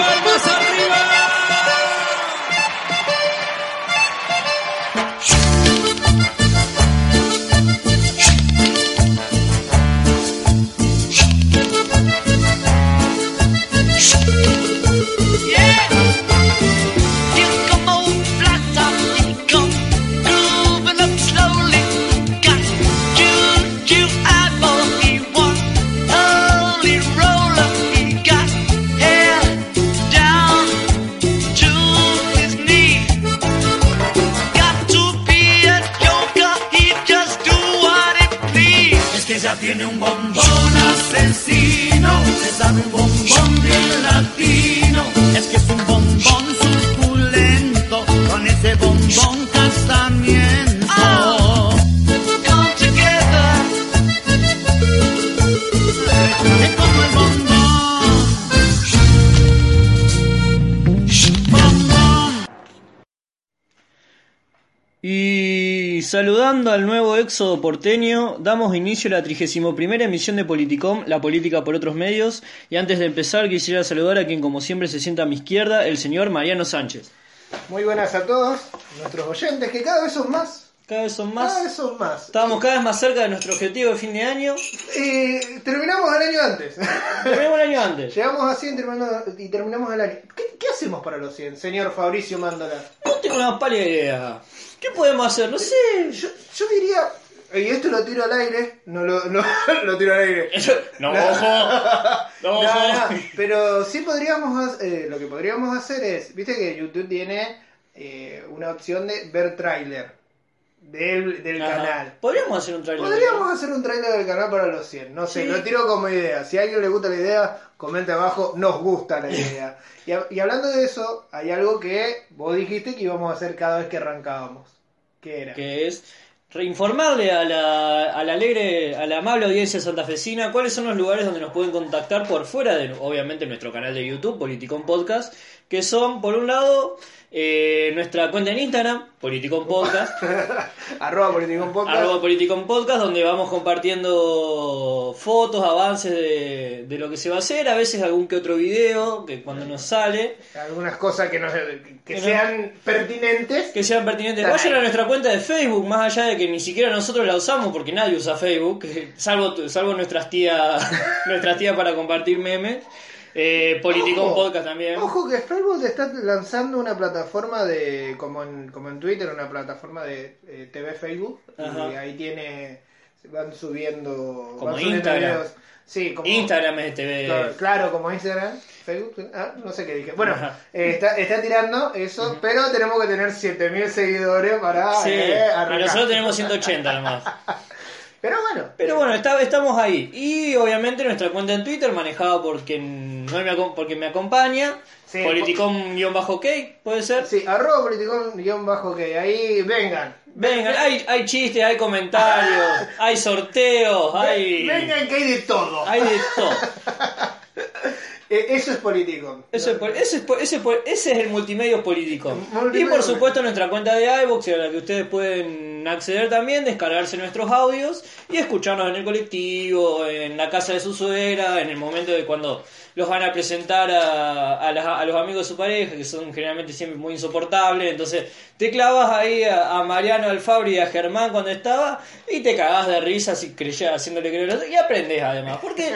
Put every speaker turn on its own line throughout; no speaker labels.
palmas
Y saludando al nuevo éxodo porteño, damos inicio a la 31 emisión de Politicom, la política por otros medios. Y antes de empezar, quisiera saludar a quien, como siempre, se sienta a mi izquierda, el señor Mariano Sánchez.
Muy buenas a todos nuestros oyentes, que cada vez son más.
Cada vez son
Cada vez
más.
son más.
Estamos cada vez más cerca de nuestro objetivo de fin de año.
Eh, terminamos el año antes.
Terminamos el año antes.
Llegamos a 100 terminamos- y terminamos el año. ¿Qué, qué hacemos para los 100, señor Fabricio Mándola?
No tengo una pálida idea. ¿Qué podemos hacer? No sé.
Yo, yo diría, y esto lo tiro al aire, no lo, no, lo tiro al aire.
No, ojo. No,
No,
ojo.
no, pero sí podríamos, ha- eh, lo que podríamos hacer es, viste que YouTube tiene eh, una opción de ver tráiler del, del
Ajá.
canal.
Podríamos hacer un trailer.
Podríamos hacer un trailer del canal para los 100. No sé,
Sí.
lo tiro como idea. Si a alguien le gusta la idea, comente abajo, nos gusta la idea. Y, a- y hablando de eso, hay algo que vos dijiste que íbamos a hacer cada vez que arrancábamos. ¿Qué era?
que es reinformarle a la, a la alegre, a la amable audiencia santafesina cuáles son los lugares donde nos pueden contactar por fuera de, obviamente, nuestro canal de YouTube, Politicon Podcast, que son, por un lado, eh, nuestra cuenta en Instagram, Politicon Podcast,
Arroba Politicón Podcast.
arroba Politicon Podcast, donde vamos compartiendo fotos, avances de, de lo que se va a hacer, a veces algún que otro video, que cuando nos sale,
Algunas cosas que, no, que
no-
sean pertinentes.
que sean pertinentes. Vayan a nuestra cuenta de Facebook, más allá de que ni siquiera nosotros la usamos, porque nadie usa Facebook, salvo, salvo nuestras tías, nuestras tías para compartir memes. Eh, Politicon
Ojo,
Podcast también.
Ojo que Facebook está lanzando una plataforma de, como en, como en Twitter, una plataforma de eh, TV Facebook.
Ajá.
Y ahí tiene, van subiendo,
Como
van subiendo
Instagram.
videos. Sí, como
Instagram es TV.
Claro, claro, como Instagram, Facebook, ah, no sé qué dije. Bueno, eh, está, está tirando eso, pero tenemos que tener 7000 seguidores para
Sí,
eh, arrancar.
nosotros tenemos 180 nomás.
Pero bueno,
Pero bueno, está- estamos ahí. Y obviamente nuestra cuenta en Twitter, manejada por quien, no me, acompaña,
Sí,
Politicon-OK, puede ser.
sí, arroba politicón guion bajo que ahí vengan.
Vengan, hay, hay chistes, hay comentarios, hay sorteos, hay.
Vengan que hay de todo.
Hay de todo.
Eh, eso es politicón.
Ese es, ese, es ese es ese es el multimedio político. Y por supuesto nuestra cuenta de iVoox, a la que ustedes pueden acceder también, descargarse nuestros audios y escucharnos en el colectivo, en la casa de su suegra, en el momento de cuando los van a presentar a, a a los amigos de su pareja, que son generalmente siempre muy insoportables. Entonces te clavas ahí a, a Mariano, al Fabri y a Germán cuando estaba y te cagás de risa así, creyendo, haciéndole creer y aprendes además. Porque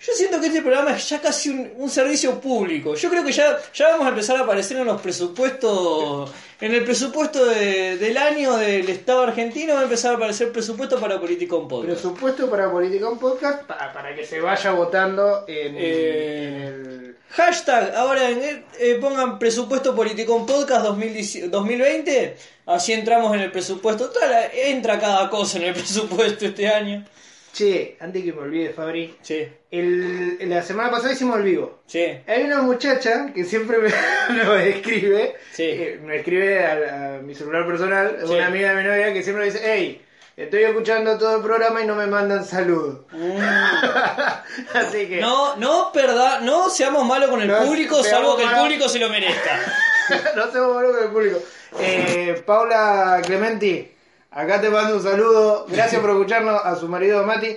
yo siento que este programa es ya casi un, un servicio público. Yo creo que ya, ya vamos a empezar a aparecer en los presupuestos, en el presupuesto de- del año del Estado argentino va a empezar a aparecer presupuesto para Politicón Podcast.
Presupuesto para Politicón Podcast para, para que se vaya votando en,
Eh,
en el.
Hashtag, ahora en el- eh, pongan presupuesto Politicón Podcast 2010 2020, así entramos en el presupuesto. Total, entra cada cosa en el presupuesto este año.
Che, antes que me olvide, Fabri.
Sí,
El, la semana pasada hicimos el vivo.
sí.
Hay una muchacha que siempre me, escribe,
Sí.
eh, me escribe a, a mi celular personal,
Sí.
una amiga de mi novia que siempre me dice, hey, estoy escuchando todo el programa y no me mandan saludos. Así que...
No, no, perda, no seamos malos con el
No
público,
seamos
salvo que el
malos.
público se lo merezca.
no se malo con el público. Eh, Paula Clementi, acá te mando un saludo. Gracias por escucharnos a su marido Mati.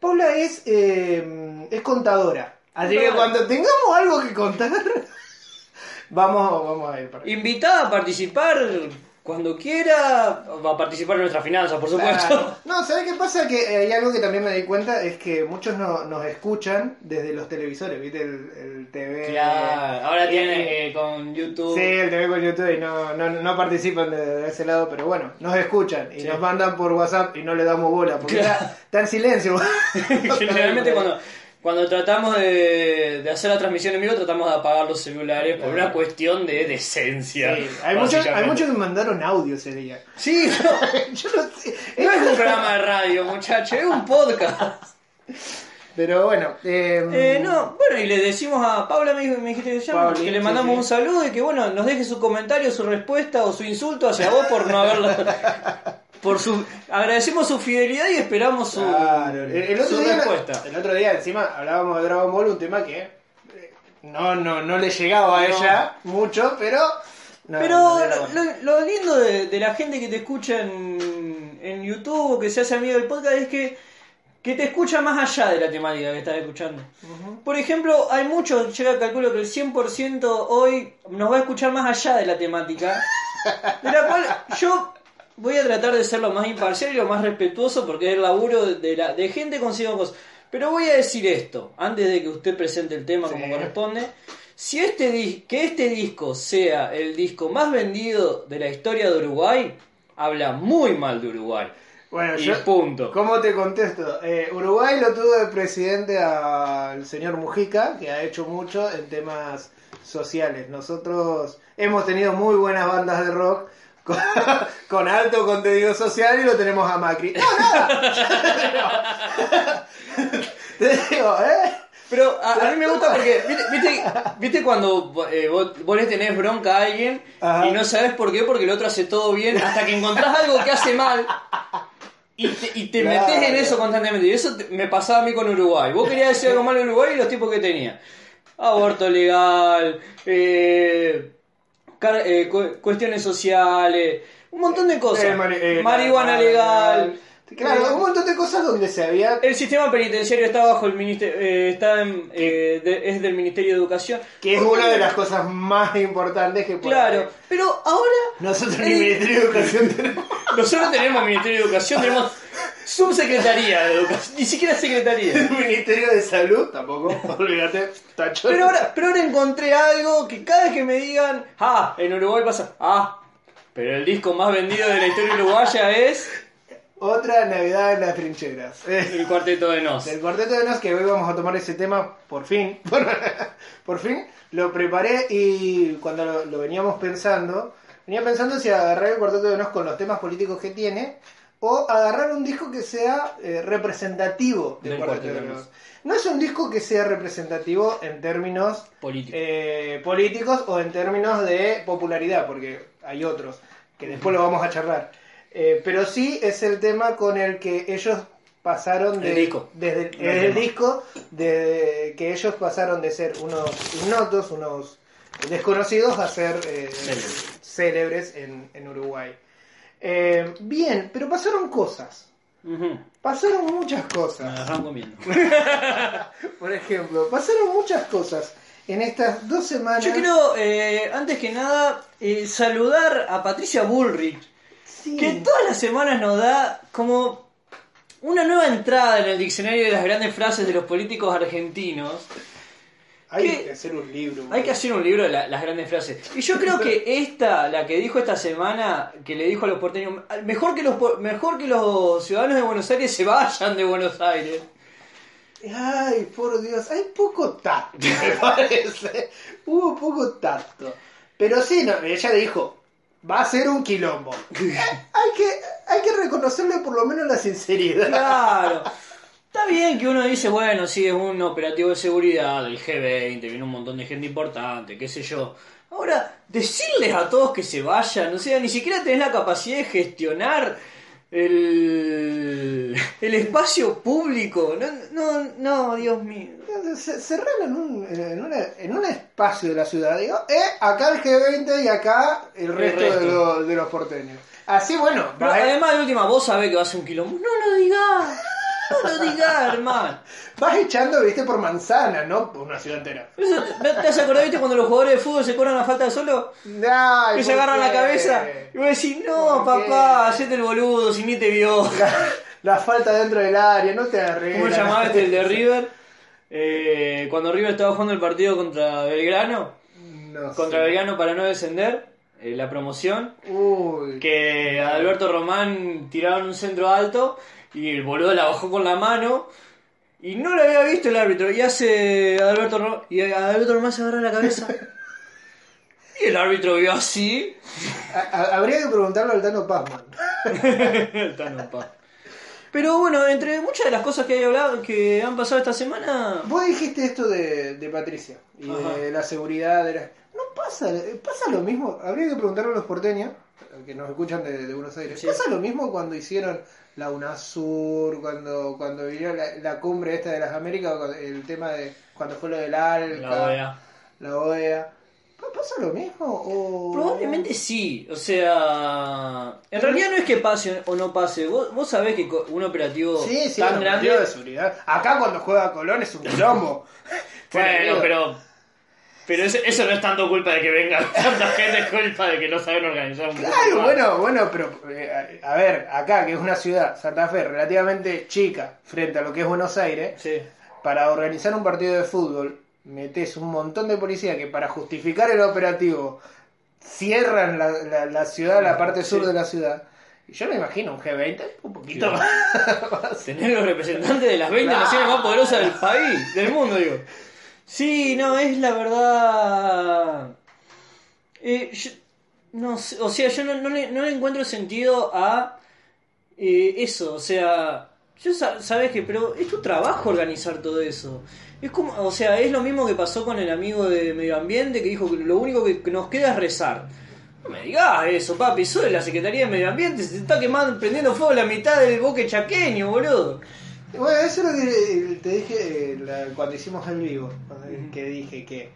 Paula es, eh, es contadora. Así que cuando tengamos algo que contar, vamos, vamos a ir para.
Invitada a participar cuando quiera, va a participar en nuestras finanzas, por supuesto.
Claro. No, ¿sabes qué pasa? Que eh, hay algo que también me di cuenta, es que muchos no- nos escuchan desde los televisores, ¿viste? El, el TV.
Claro, ahora tiene eh, con YouTube.
Sí, el TV con YouTube y no, no, no participan de, de ese lado, pero bueno, nos escuchan y
Sí.
nos mandan por WhatsApp y no le damos bola, porque
Claro.
está, está en silencio.
Generalmente cuando, cuando tratamos de, de hacer la transmisión en vivo tratamos de apagar los celulares por una cuestión de decencia.
Sí, hay, muchos, hay muchos que mandaron audio ese día.
Sí, no,
Yo no sé.
no es un programa de radio, muchacho, es un podcast.
Pero bueno, eh,
Eh, no, bueno, y le decimos a Paula, me, me dijiste que llama, le mandamos
sí.
un saludo y que bueno, nos deje su comentario, su respuesta o su insulto hacia vos por no haberla. Por su, agradecemos su fidelidad y esperamos su,
Claro, el, el otro
su
día,
respuesta.
el otro día encima hablábamos de Dragon Ball, un tema que eh, no, no, no le llegaba a
No.
ella mucho, pero... no,
Pero
no
lo, lo lindo de, de la gente que te escucha en, en YouTube o que se hace amigo del podcast es que, que te escucha más allá de la temática que estás escuchando. Por ejemplo, hay muchos, yo calculo que el 100% hoy nos va a escuchar más allá de la temática, de la cual yo voy a tratar de ser lo más imparcial y lo más respetuoso porque es el laburo de, la, de gente consigo cosas. Pero voy a decir esto, antes de que usted presente el tema como corresponde. Si este que este disco sea el disco más vendido de la historia de Uruguay, habla muy mal de Uruguay.
Bueno,
y
yo,
punto.
¿cómo te contesto? Eh, Uruguay lo tuvo de presidente al señor Mujica, que ha hecho mucho en temas sociales. Nosotros hemos tenido muy buenas bandas de rock con, con alto contenido social y lo tenemos a Macri. ¡No, nada! Te digo, ¿eh?
Pero a, a mí me gusta porque, ¿viste, viste, viste cuando eh, vos, vos le tenés bronca a alguien
Ajá.
y no sabes por qué? Porque el otro hace todo bien hasta que encontrás algo que hace mal y te, y te
Claro.
metés en eso constantemente. Y eso te- me pasaba a mí con Uruguay. Vos querías decir algo malo de Uruguay y los tipos que tenía. Aborto legal, eh, car- eh, cu- cuestiones sociales, un montón de cosas.
Eh, mari- eh,
Marihuana legal.
Claro,
Eh,
un montón de cosas donde se había...
el sistema penitenciario está bajo el ministerio, está en, eh, de- es del Ministerio de Educación.
Que es una de las cosas más importantes que puede
Claro,
haber.
pero ahora
Nosotros
Eh,
ni Ministerio de Educación tenemos.
nosotros tenemos Ministerio de Educación, tenemos subsecretaría de Educación, ni siquiera secretaría.
El Ministerio de Salud, tampoco, olvídate, tacho.
Pero ahora, pero ahora encontré algo que cada vez que me digan, ah, en Uruguay pasa, ah, pero el disco más vendido de la historia uruguaya es
Otra Navidad en las trincheras.
El Cuarteto de Nos.
Del cuarteto de Nos, que hoy vamos a tomar ese tema, por fin. por fin, lo preparé y cuando lo, lo veníamos pensando, venía pensando si agarrar el cuarteto de Nos con los temas políticos que tiene o agarrar un disco que sea eh, representativo del,
Del
cuarteto
Cuarteto
de
de
Nos.
Nos.
No es un disco que sea representativo en términos
Político.
eh, políticos o en términos de popularidad, porque hay otros que después lo vamos a charlar. Eh, pero sí es el tema con el que ellos pasaron de,
El disco.
desde el, disco de que ellos pasaron de ser unos ignotos, unos desconocidos a ser eh,
Célebres.
en, en Uruguay. Eh, bien, pero pasaron cosas. Pasaron muchas
Me
cosas.
agarran comiendo.
Por ejemplo, pasaron muchas cosas en estas dos semanas.
Yo quiero, eh, antes que nada, saludar a Patricia Bullrich,
Sí.
que todas las semanas nos da como una nueva entrada en el diccionario de las grandes frases de los políticos argentinos.
Hay que hacer un libro.
Hay que hacer un libro de la- las grandes frases. Y yo creo que esta, la que dijo esta semana, que le dijo a los porteños, mejor que los, mejor que los ciudadanos de Buenos Aires se vayan de Buenos Aires.
Ay, por Dios, hay poco tacto, me parece. Hubo poco tacto. Pero sí, no, ella dijo, va a ser un quilombo. Eh, hay, que, hay que reconocerle por lo menos la sinceridad.
Claro. Está bien que uno dice, bueno, sí, es un operativo de seguridad, el G20, viene un montón de gente importante, qué sé yo. Ahora, decirles a todos que se vayan, o sea, ni siquiera tenés la capacidad de gestionar el, el espacio público. No, no, no, Dios mío.
Se- Cerrar en un, en, una- en un espacio de la ciudad, digo, eh, acá el G20 y acá el resto,
resto.
De, los, de los porteños. Así, bueno,
Pero
a-
además de última, vos sabés que va a ser un quilombo. No lo digas. No lo digas, hermano.
Vas echando, viste, por manzana, no por una ciudad entera.
Eso- ¿Te has acordado, viste, cuando los jugadores de fútbol se cobran la falta de solo?
Ay,
Que se
¿por
agarran la cabeza. Y vos decís, no, papá, hacete el boludo, si ni te vio.
La, la falta dentro del área, no te arreglas.
¿Cómo llamaba este el de River? Eh, cuando River estaba jugando el partido contra Belgrano,
No
contra
sé.
Belgrano para no descender, eh, la promoción,
Uy.
que a Alberto Román tiraron un centro alto y el boludo la bajó con la mano y no lo había visto el árbitro y hace Alberto y Alberto Román se agarra la cabeza y el árbitro vio así
A- a- habría que preguntarlo al Tano Pazman.
El Tano Pa. pero bueno entre muchas de las cosas que hay hablado que han pasado esta semana
Vos dijiste esto de, de Patricia y
Ajá.
de la seguridad. De la- No pasa, pasa lo mismo. Habría que preguntarle a los porteños que nos escuchan de, de Buenos Aires.
Sí.
¿Pasa lo mismo cuando hicieron la UNASUR, cuando cuando vinieron la, la cumbre esta de las Américas, el tema de cuando fue lo del ALCA,
la OEA
la OEA? ¿Pa- ¿Pasa lo mismo? O...
Probablemente sí, o sea, en realidad no es que pase o no pase, vos, vos sabés que un operativo
Sí, sí,
tan
un
grande...
de seguridad. Acá cuando juega Colón es un quilombo.
Bueno, pero... Pero eso, eso no es tanto culpa de que venga tanta gente, es culpa de que no saben organizar un
Claro, bueno, bueno, pero eh, a ver, acá que es una ciudad, Santa Fe, relativamente chica frente a lo que es Buenos Aires,
Sí,
para organizar un partido de fútbol metes un montón de policía que para justificar el operativo cierran la, la- la ciudad, la parte sur
Sí.
de la ciudad. Y yo me imagino un G20 un poquito más.
tener los representantes de las 20
Claro.
naciones más poderosas del país, del mundo, digo. Sí, no, es la verdad... Eh, yo- no sé, o sea, yo no, no le, no le encuentro sentido a eh, eso, o sea, yo sa- sabes que, pero es tu trabajo organizar todo eso. Es como, o sea, es lo mismo que pasó con el amigo de medio ambiente que dijo que lo único que nos queda es rezar. No me digas eso, papi, soy de la Secretaría de Medio Ambiente, se está quemando, prendiendo fuego la mitad del bosque chaqueño, boludo.
Bueno, eso es lo que te dije eh, la- cuando hicimos el vivo, que dije que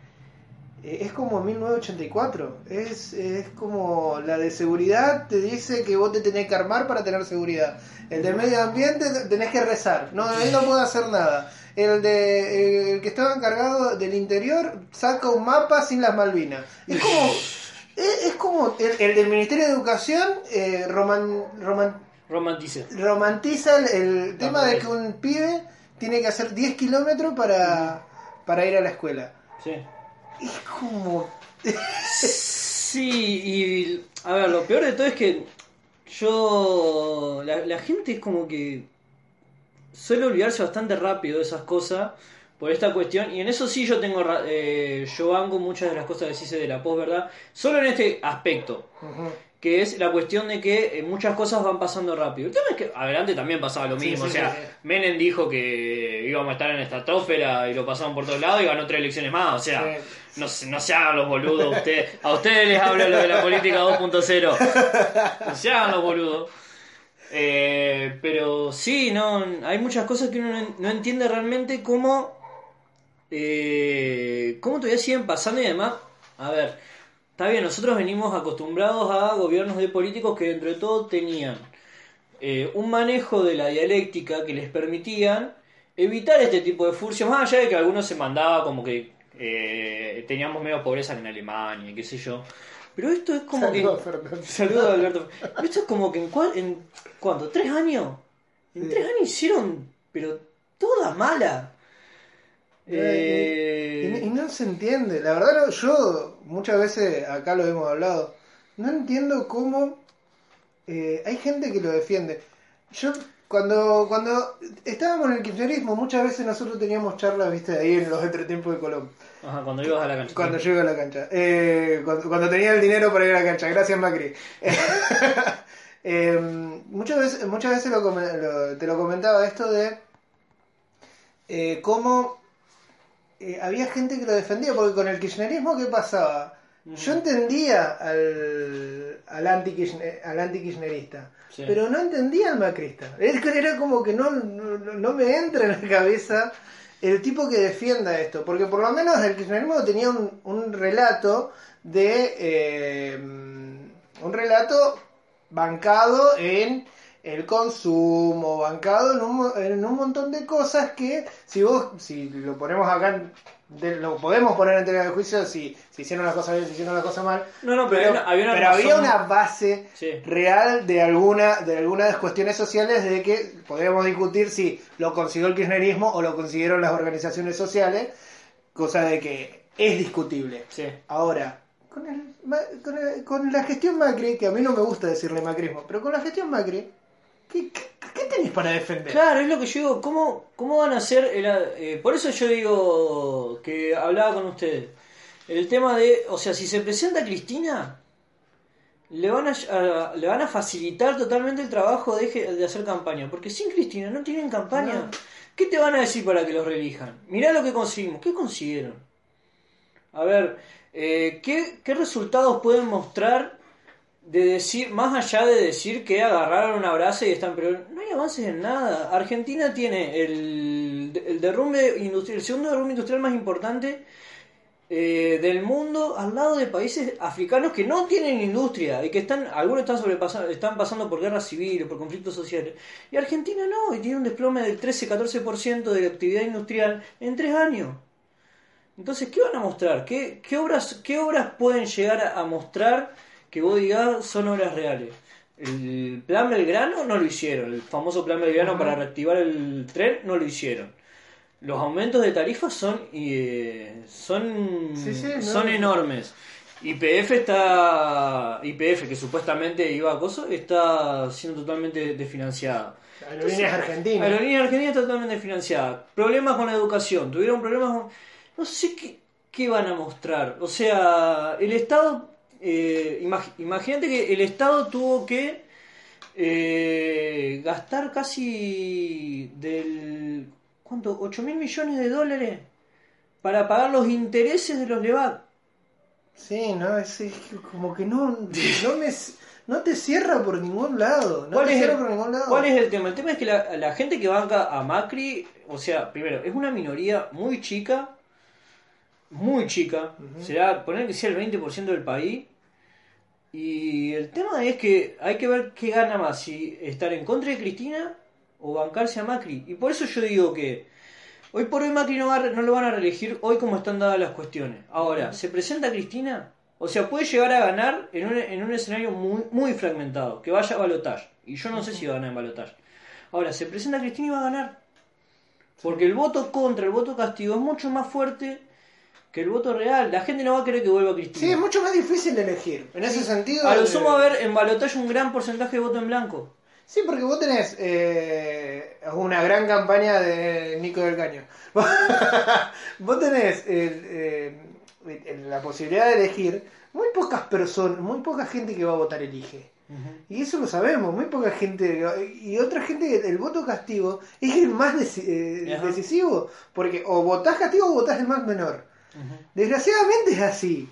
eh, es como 1984, es, es como la de seguridad te dice que vos te tenés que armar para tener seguridad. El del medio ambiente te- tenés que rezar, no, él no puede hacer nada. El de el que estaba encargado del interior saca un mapa sin las Malvinas. Es como es, es como el, el del Ministerio de Educación eh, roman, roman-
Romantice.
romantiza el, el tema de que un pibe tiene que hacer 10 kilómetros para, para ir a la escuela.
Sí.
Es como...
Sí, y a ver, lo peor de todo es que yo. La, la gente es como que. suele olvidarse bastante rápido de esas cosas por esta cuestión. Y en eso sí yo tengo. Eh, yo banco muchas de las cosas que se de la post, ¿verdad? Solo en este aspecto. Que es la cuestión de que eh, muchas cosas van pasando rápido. El tema es que adelante también pasaba lo mismo.
sí,
o sea,
sí.
Menem dijo que íbamos a estar en estratosfera y lo pasaban por todos lados y ganó tres elecciones más. O sea, no, se- no se hagan los boludos. Usted, a ustedes les hablo lo de la política 2.0. No se hagan los boludos. Eh, pero sí, no, hay muchas cosas que uno no, no entiende realmente cómo, eh, cómo todavía siguen pasando y además, a ver, está bien, nosotros venimos acostumbrados a gobiernos de políticos que dentro de todo tenían eh, un manejo de la dialéctica que les permitían evitar este tipo de furcios, más allá de que algunos se mandaba como que eh, teníamos menos pobreza en Alemania, y qué sé yo. Pero esto es como que...
Fernando.
Saludos Alberto. Pero esto es como que en, cua- en ¿cuánto? ¿Tres años? En
Sí.
tres años hicieron, pero toda mala.
Y,
Eh,
y no se entiende. La verdad, yo muchas veces acá lo hemos hablado. No entiendo cómo eh, hay gente que lo defiende. Yo, cuando cuando estábamos en el kirchnerismo, muchas veces nosotros teníamos charlas, viste, ahí en los entretiempos de Colón.
Ajá, cuando ibas a la cancha.
Cuando llego a la cancha. Eh, cuando, cuando tenía el dinero para ir a la cancha. Gracias, Macri. Eh, muchas veces, muchas veces lo come- lo- te lo comentaba esto de cómo eh, había gente que lo defendía, porque con el kirchnerismo, ¿qué pasaba? Yo entendía al, al anti-kirchner- al anti-kirchnerista,
Sí.
pero no entendía al macrista. Es que Era como que no, no, no me entra en la cabeza el tipo que defienda esto, porque por lo menos el kirchnerismo tenía un, un relato de... eh, un relato bancado en el consumo, bancado en un, en un montón de cosas que si vos, si lo ponemos acá, de- lo podemos poner en tela de juicio si, si hicieron las cosas bien, si hicieron las cosas mal.
No, no, pero había una
pero había una base
Sí.
real de alguna de algunas cuestiones sociales de que podríamos discutir si lo consiguió el kirchnerismo o lo consiguieron las organizaciones sociales, cosa de que es discutible.
Sí.
Ahora, con, el, con, el- con la gestión Macri, que a mí no me gusta decirle macrismo, pero con la gestión Macri, ¿qué, qué, qué tenés para defender?
Claro, es lo que yo digo, ¿cómo, cómo van a hacer? el- eh, por eso yo digo que hablaba con ustedes. El tema de, o sea, si se presenta Cristina, le van a, a- le van a facilitar totalmente el trabajo de, de hacer campaña. Porque sin Cristina no tienen campaña.
No.
¿Qué te van a decir para que los reelijan? Mirá lo que conseguimos. ¿Qué consiguieron? A ver, eh, ¿qué, ¿qué resultados pueden mostrar de decir, más allá de decir que agarraron una brasa y están, pero no hay avances en nada. Argentina tiene el, el derrumbe industrial, el segundo derrumbe industrial más importante eh, del mundo al lado de países africanos que no tienen industria y que están, algunos están sobrepasando, están pasando por guerras civiles, por conflictos sociales. Y Argentina no, y tiene un desplome del 13-14% de actividad industrial en tres años. Entonces, ¿qué van a mostrar? ¿Qué, qué obras, qué obras pueden llegar a mostrar que vos digas son obras reales? El plan Belgrano no lo hicieron, el famoso plan Belgrano para reactivar el tren no lo hicieron. Los aumentos de tarifas son eh, son
Sí, sí, no.
son enormes. YPF está YPF que supuestamente iba a coso está siendo totalmente desfinanciada.
Aerolíneas Argentinas.
Aerolíneas Argentinas totalmente financiada. Problemas con la educación. Tuvieron problemas con... No sé qué, qué van a mostrar. O sea, el Estado... eh, imag- imagínate que el Estado tuvo que eh, gastar casi del... ¿Cuánto? 8 mil millones de dólares para pagar los intereses de los LEVAC.
Sí, no, es, como que no, no, me, no te cierra por ningún lado. No
¿Cuál
te
es,
cierra
el,
por ningún lado.
cuál es el tema? El tema es que la, la gente que banca a Macri, o sea, primero, es una minoría muy chica, muy chica, será poner que sea el 20% del país. Y el tema es que hay que ver qué gana más, si estar en contra de Cristina o bancarse a Macri. Y por eso yo digo que hoy por hoy Macri no, va no lo van a reelegir hoy como están dadas las cuestiones. Ahora, ¿se presenta Cristina? O sea, puede llegar a ganar en un, en un escenario muy, muy fragmentado, que vaya a balotaje. Y yo no sé si va a ganar en balotaje. Ahora, se presenta Cristina y va a ganar. Porque el voto contra, el voto castigo es mucho más fuerte que el voto real. La gente no va a querer que vuelva Cristina.
Sí, es mucho más difícil elegir. En ese sentido.
A lo sumo va a haber en balotaje un gran porcentaje de voto en blanco.
Sí, porque vos tenés eh, una gran campaña de Nico del Caño. vos tenés eh, la posibilidad de elegir muy pocas personas, muy poca gente que va a votar elige. Y eso lo sabemos, muy poca gente. Y otra gente, el voto castigo es el más deci- eh, decisivo. Porque o votás castigo o votás el más menor. Desgraciadamente es así.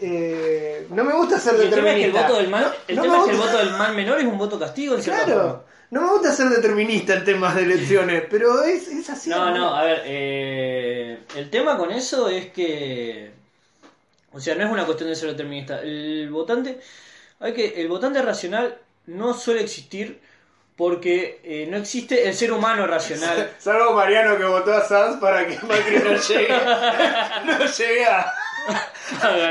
Eh, no me gusta ser
Y el tema es que el
determinista.
voto del mal,
No-
el
no
tema
me
es que el voto del mal menor es un voto castigo en
Claro,
forma.
no me gusta ser determinista en temas de elecciones, pero es, es así.
No, no, a ver, eh, el tema con eso es que, o sea, no es una cuestión de ser determinista. El votante, hay que, el votante racional no suele existir porque eh, no existe el ser humano racional.
Salvo Mariano que votó a Sanz para que Macri no llegue, no llegue a,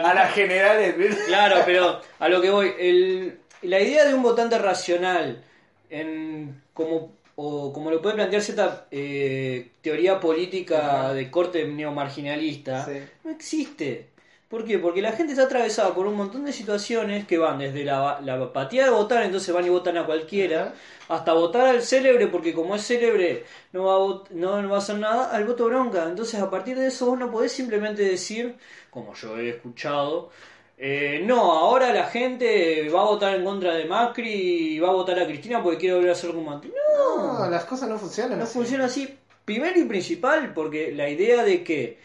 a las generales.
Claro, pero a lo que voy, el, la idea de un votante racional, en como, o como lo puede plantear cierta eh, teoría política de corte neomarginalista,
Sí.
no existe. ¿Por qué? Porque la gente está atravesada por un montón de situaciones que van desde la, la apatía de votar, entonces van y votan a cualquiera, hasta votar al célebre, porque como es célebre no va a, no, no va a hacer nada, al voto bronca. Entonces a partir de eso vos no podés simplemente decir, como yo he escuchado, eh, no, ahora la gente va a votar en contra de Macri y va a votar a Cristina porque quiere volver a ser como antes. No,
No, las cosas no funcionan.
no
así.
funciona así. Primero y principal, porque la idea de que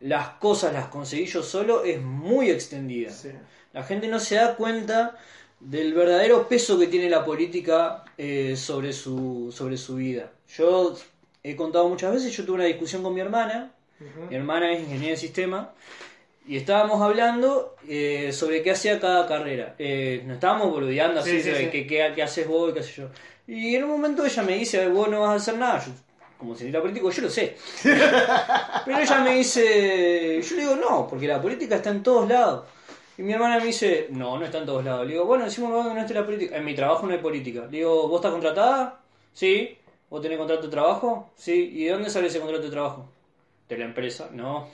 las cosas las conseguí yo solo es muy extendida.
Sí.
La gente no se da cuenta del verdadero peso que tiene la política eh, sobre, su, sobre su vida. Yo he contado muchas veces, yo tuve una discusión con mi hermana, mi hermana es ingeniera de sistema, y estábamos hablando eh, sobre qué hacía cada carrera. Eh, nos estábamos boludeando así,
Sí, sí.
qué, qué- qué haces vos y qué sé yo. Y en un momento ella me dice, vos no vas a hacer nada. Yo, como cientista político, yo lo sé. Pero ella me dice, yo le digo no, porque la política está en todos lados. Y mi hermana me dice, no, no está en todos lados. Le digo, bueno, decimos que no esté la política. En mi trabajo no hay política. Le digo, ¿vos estás contratada? Sí. ¿Vos tenés contrato de trabajo? Sí. ¿Y de dónde sale ese contrato de trabajo? De la empresa. No.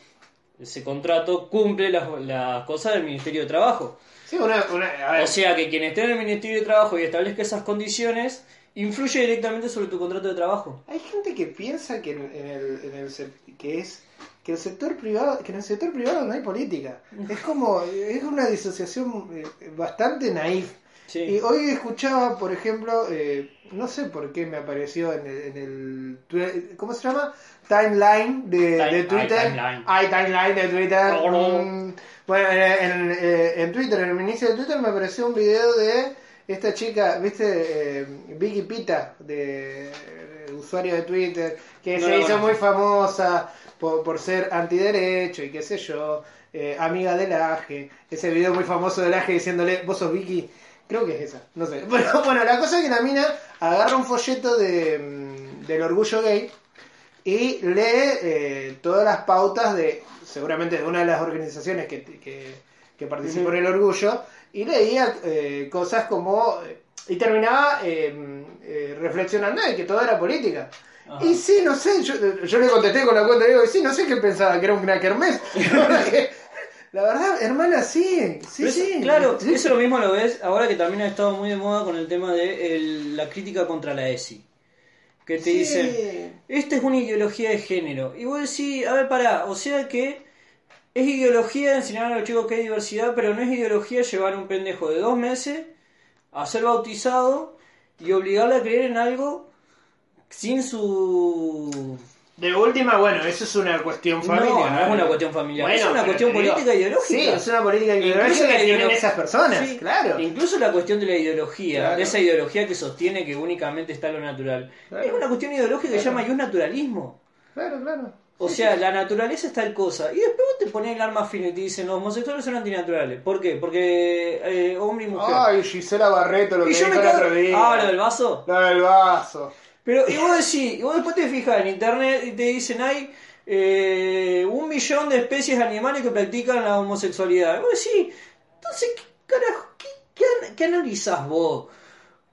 Ese contrato cumple las, cosas del Ministerio de Trabajo.
Sí, una, una, a ver,
O sea que quien esté en el Ministerio de Trabajo y establezca esas condiciones, influye directamente sobre tu contrato de trabajo.
Hay gente que piensa que en, en el, en el que es que el sector privado que en el sector privado no hay política. Es como es una disociación eh, bastante naif.
Sí.
Y hoy escuchaba, por ejemplo, eh, no sé por qué me apareció en el, en el ¿cómo se llama? Timeline de,
Time-
de Twitter.
ay, timeline.
De Twitter.
Oh, no.
Mm, bueno, en, eh, en Twitter, en el inicio de Twitter me apareció un video de esta chica, ¿viste? Eh, Vicky Pita, de, de usuario de Twitter, que
No
se hizo muy famosa por, por ser antiderecho y qué sé yo, eh, amiga del Aje. Ese video muy famoso del Aje diciéndole, vos sos Vicky. Creo que es esa, no sé. Bueno, bueno la cosa es que la mina agarra un folleto de, mm, del orgullo gay y lee eh, todas las pautas de, seguramente de una de las organizaciones que, que, que participó en el orgullo, y leía eh, cosas como... Y terminaba eh, eh, reflexionando de que todo era política.
Ajá.
Y sí, no sé, yo, yo le contesté con la cuenta y digo, sí, no sé qué pensaba, que era una kermés. Porque, la verdad, hermana, sí, sí,
Pero eso-
sí.
Claro,
Sí.
eso lo mismo lo ves ahora que también ha estado muy de moda con el tema de el- la crítica contra la ESI. Que te
Sí.
dicen, esta es una ideología de género. Y vos decís, a ver, pará, o sea que es ideología enseñar a los chicos que hay diversidad, pero no es ideología llevar a un pendejo de dos meses a ser bautizado y obligarle a creer en algo sin su...
De última, bueno, eso es una cuestión familiar.
no es una cuestión familiar, es una cuestión
te digo,
política ideológica.
Sí, es una política ideológica que tienen esas personas,
Sí,
claro.
Incluso la cuestión de la ideología,
Claro.
de esa ideología que sostiene que únicamente está lo natural.
Claro.
Es una cuestión ideológica que se llama yo naturalismo.
Claro, claro.
O sea, la naturaleza es tal cosa. Y después vos te pones el arma fina y te dicen los homosexuales son antinaturales. ¿Por qué? Porque eh, hombre y mujer.
Ay, Gisela Barreto, lo que
yo
dijo
me
el
quedo...
otro día.
Ah, lo del vaso.
Lo del vaso.
Pero, y vos decís, y vos después te fijas en internet y te dicen, hay eh, un millón de especies animales que practican la homosexualidad. Y vos decís, entonces, ¿qué carajo? ¿Qué, qué analizás vos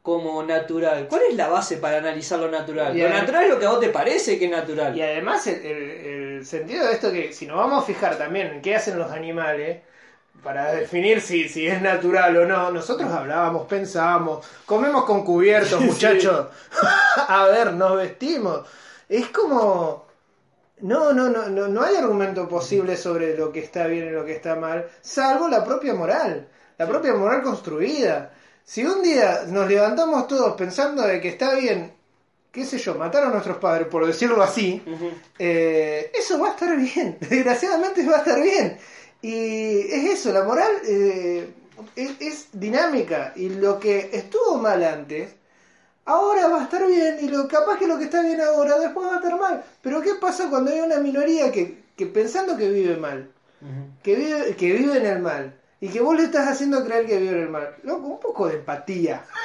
como natural? ¿Cuál es la base para analizar lo natural?
Y
lo natural es lo que a vos te parece que es natural.
Y además el, el- el sentido de esto que si nos vamos a fijar también en qué hacen los animales para definir si, si es natural o no, nosotros hablábamos, pensábamos, comemos con cubiertos, muchachos. a ver, nos vestimos. Es como no, no, no, no, no hay argumento posible sobre lo que está bien y lo que está mal, salvo la propia moral, la propia moral construida. Si un día nos levantamos todos pensando de que está bien, qué sé yo, matar a nuestros padres, por decirlo así, eh, eso va a estar bien, desgraciadamente va a estar bien. Y es eso, la moral eh, es, es dinámica y lo que estuvo mal antes, ahora va a estar bien y lo capaz que lo que está bien ahora después va a estar mal. Pero ¿qué pasa cuando hay una minoría que, que pensando que vive mal, que vive, que vive en el mal y que vos le estás haciendo creer que en el mal? Loco, un poco de empatía.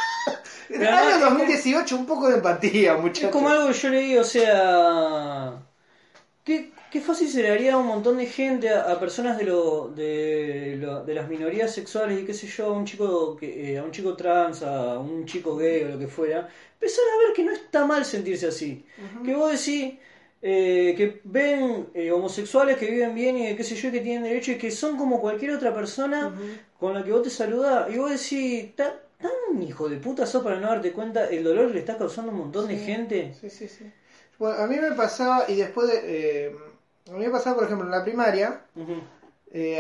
En el año
es como-
2018 un poco de empatía, muchachos.
Es como algo que yo leí, o sea. Qué, qué fácil se le haría a un montón de gente, a, a personas de lo, de, lo- de las minorías sexuales y qué sé yo, a un chico que, eh, a un chico trans, a un chico gay o lo que fuera, empezar a ver que no está mal sentirse así. Que vos decís eh, que ven eh, homosexuales que viven bien y qué sé yo, que tienen derecho y que son como cualquier otra persona con la que vos te saludás. Y vos decís, "Ta- tan hijo de puta sos para no darte cuenta el dolor que le está causando a un montón de gente.
Sí, sí, sí. Bueno, a mí me pasaba, y después de. eh, a mí me pasaba, por ejemplo, en la primaria,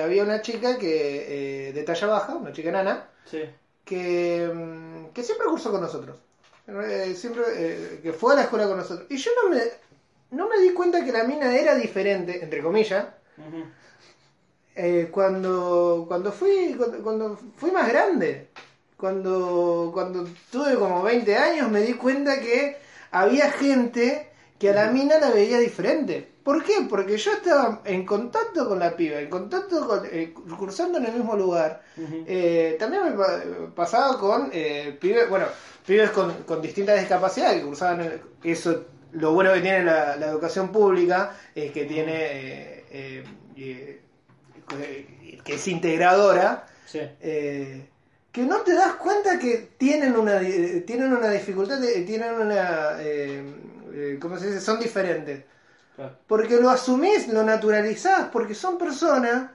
había una chica que de talla baja, una chica enana,
Sí.
que, mm, que siempre cursó con nosotros. Siempre que fue a la escuela con nosotros. Y yo no me, no me di cuenta que la mina era diferente, entre comillas, eh, cuando, cuando, fui, cuando, cuando fui más grande. Cuando, cuando tuve como 20 años me di cuenta que había gente que a la mina la veía diferente. ¿Por qué? Porque yo estaba en contacto con la piba, en contacto con, eh, cursando en el mismo lugar. Eh, también me pa- pasaba con eh, pibes, bueno, pibes con, con distintas discapacidades que cursaban en- eso. Lo bueno que tiene la, la educación pública es que tiene eh, eh, eh, que es integradora.
Sí.
eh, que no te das cuenta que tienen una tienen una dificultad, tienen una ¿cómo se dice? Son diferentes.
Claro.
Porque lo asumís, lo naturalizás, porque son personas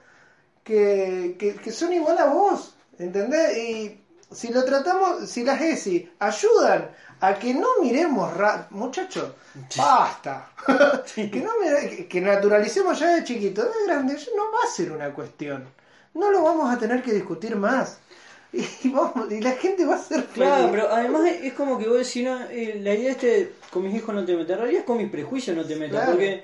que, que, que son igual a vos, ¿entendés? Y si lo tratamos, si las ESI ayudan a que no miremos, ra- muchachos, basta, que, no mire- que- que naturalicemos ya de chiquito, de grande, ya no va a ser una cuestión, no lo vamos a tener que discutir más. Y, vamos, y la gente va a ser
Claro,
feliz.
pero además es es como que vos decís, no, eh, la idea este, con mis hijos no te metas, en realidad es con mis prejuicios no te metas,
Claro.
porque,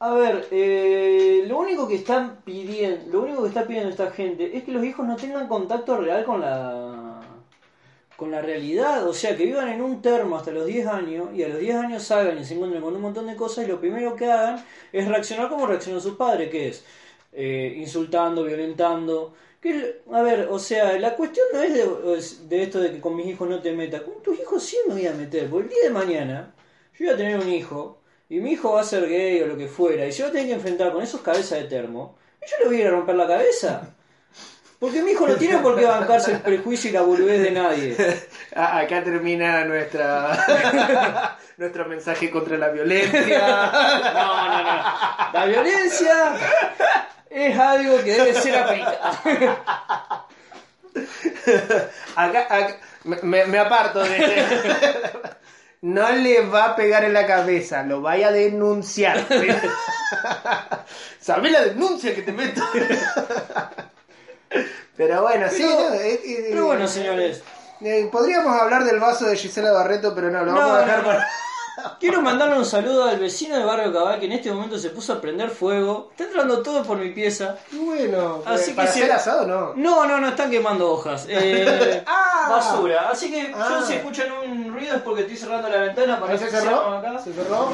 a ver, eh, lo único que están pidiendo, lo único que está pidiendo esta gente es que los hijos no tengan contacto real con la con la realidad, o sea, que vivan en un termo hasta los 10 años y a los 10 años salgan y se encuentren con un montón de cosas y lo primero que hagan es reaccionar como reaccionan sus padres, que es eh, insultando, violentando. Que, a ver, o sea, la cuestión no es de, es de esto de que con mis hijos no te metas. Con tus hijos sí me voy a meter, porque el día de mañana yo voy a tener un hijo y mi hijo va a ser gay o lo que fuera y se va a que enfrentar con esos cabezas de termo. Y yo le voy a ir a romper la cabeza. Porque mi hijo no tiene por qué bancarse el prejuicio y la boludez de nadie.
A- Acá termina nuestra nuestro mensaje contra la violencia.
No, no, no. La violencia es algo que debe ser aplicado.
Acá, acá- me- me, me aparto de No le va a pegar en la cabeza, lo vaya a denunciar. ¿Sabés la denuncia que te meto? Pero bueno, sí.
Pero-
no, eh, eh,
Pero bueno, señores,
eh, podríamos hablar del vaso de Gisela Barreto, pero no, lo vamos a dejar para.
quiero mandarle un saludo al vecino de Barrio Cabal que en este momento se puso a prender fuego. Está entrando todo por mi pieza.
Bueno,
Así
eh, para
que si-
hacer asado no.
No, no, no, están quemando hojas. Eh,
Ah.
basura. Así que
Ah.
yo si escuchan un ruido es porque estoy cerrando la ventana para que
se
se
cerró.
acá.
Se cerró.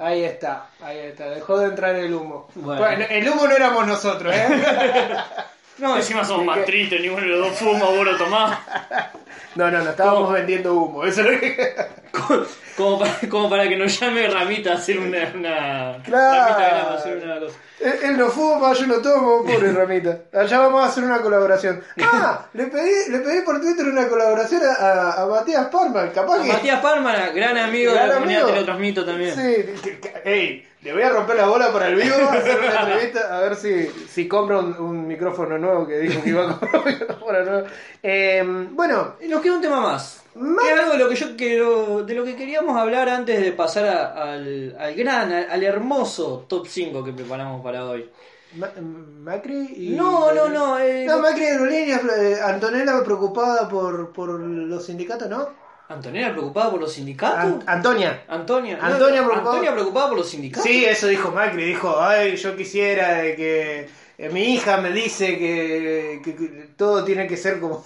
Ahí está, ahí está. Dejó de entrar el humo.
Bueno.
Bueno, el humo no éramos nosotros, ¿eh?
No, encima somos
¿De
más tristes, ninguno de los dos fuma, vos lo tomás.
No, no, no, estábamos
¿Cómo?
vendiendo humo. Eso es lo que...
Como para, como para que nos llame Ramita a hacer una. una
Claro.
Ramita a hacer una cosa.
Él, él no fuma, yo no tomo, pobre Ramita. Allá vamos a hacer una colaboración. Ah, le pedí, le pedí por Twitter una colaboración a, a- a Matías Parma, capaz
A
que...
Matías Palma, gran amigo
Gran
de la comunidad. Te lo transmito también.
Sí, que- que- ey, le voy a romper la bola para el vivo, hacer una entrevista, a ver si, si compra un, un micrófono nuevo, que dijo que iba a comprar un micrófono nuevo. Eh, bueno,
Y nos queda un tema más.
Más-
Que es algo de lo que yo quiero, de lo que queríamos hablar antes de pasar a- al, al gran, al, al hermoso top 5 que preparamos para hoy.
Ma- Macri y...
No, no, no. eh,
No, Macri de aerolíneas, eh, Antonella preocupada por, por los sindicatos, ¿no?
¿Antonella preocupada por los sindicatos?
An- Antonia.
Antonia. no,
Antonia preocupada.
Antonia preocupada por los sindicatos.
Sí, eso dijo Macri, dijo, ay, yo quisiera de que eh, mi hija me dice que, que- que todo tiene que ser como...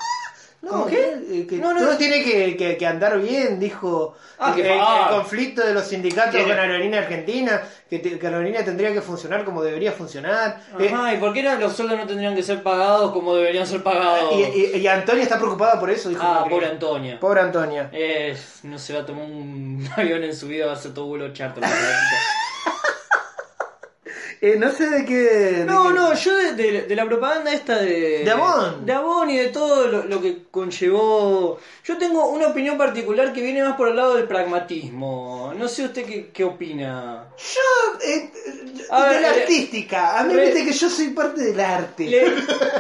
No,
¿Cómo qué?
eh, que
No, no,
todo
no.
tiene que, que- que andar bien, dijo
Ah,
que
que-
el,
ah.
el conflicto de los sindicatos con Aerolínea Argentina, que, te- que Aerolínea tendría que funcionar como debería funcionar. Eh,
¿y por qué no, los sueldos no tendrían que ser pagados como deberían ser pagados?
y, y- y Antonia está preocupada por eso, dijo
ah, pobre Antonia.
Pobre Antonia.
Eh, no se va a tomar un avión en su vida, va a ser todo vuelo charter.
Eh, no sé de qué... de
No,
qué-
no, yo de, de- de la propaganda esta de...
De Avon.
De Avon y de todo lo, lo que conllevó... Yo tengo una opinión particular que viene más por el lado del pragmatismo. No sé usted qué, qué opina.
Yo, eh,
A
de
ver,
la
eh,
artística. A mí
re-
viste que yo soy parte del arte.
Le,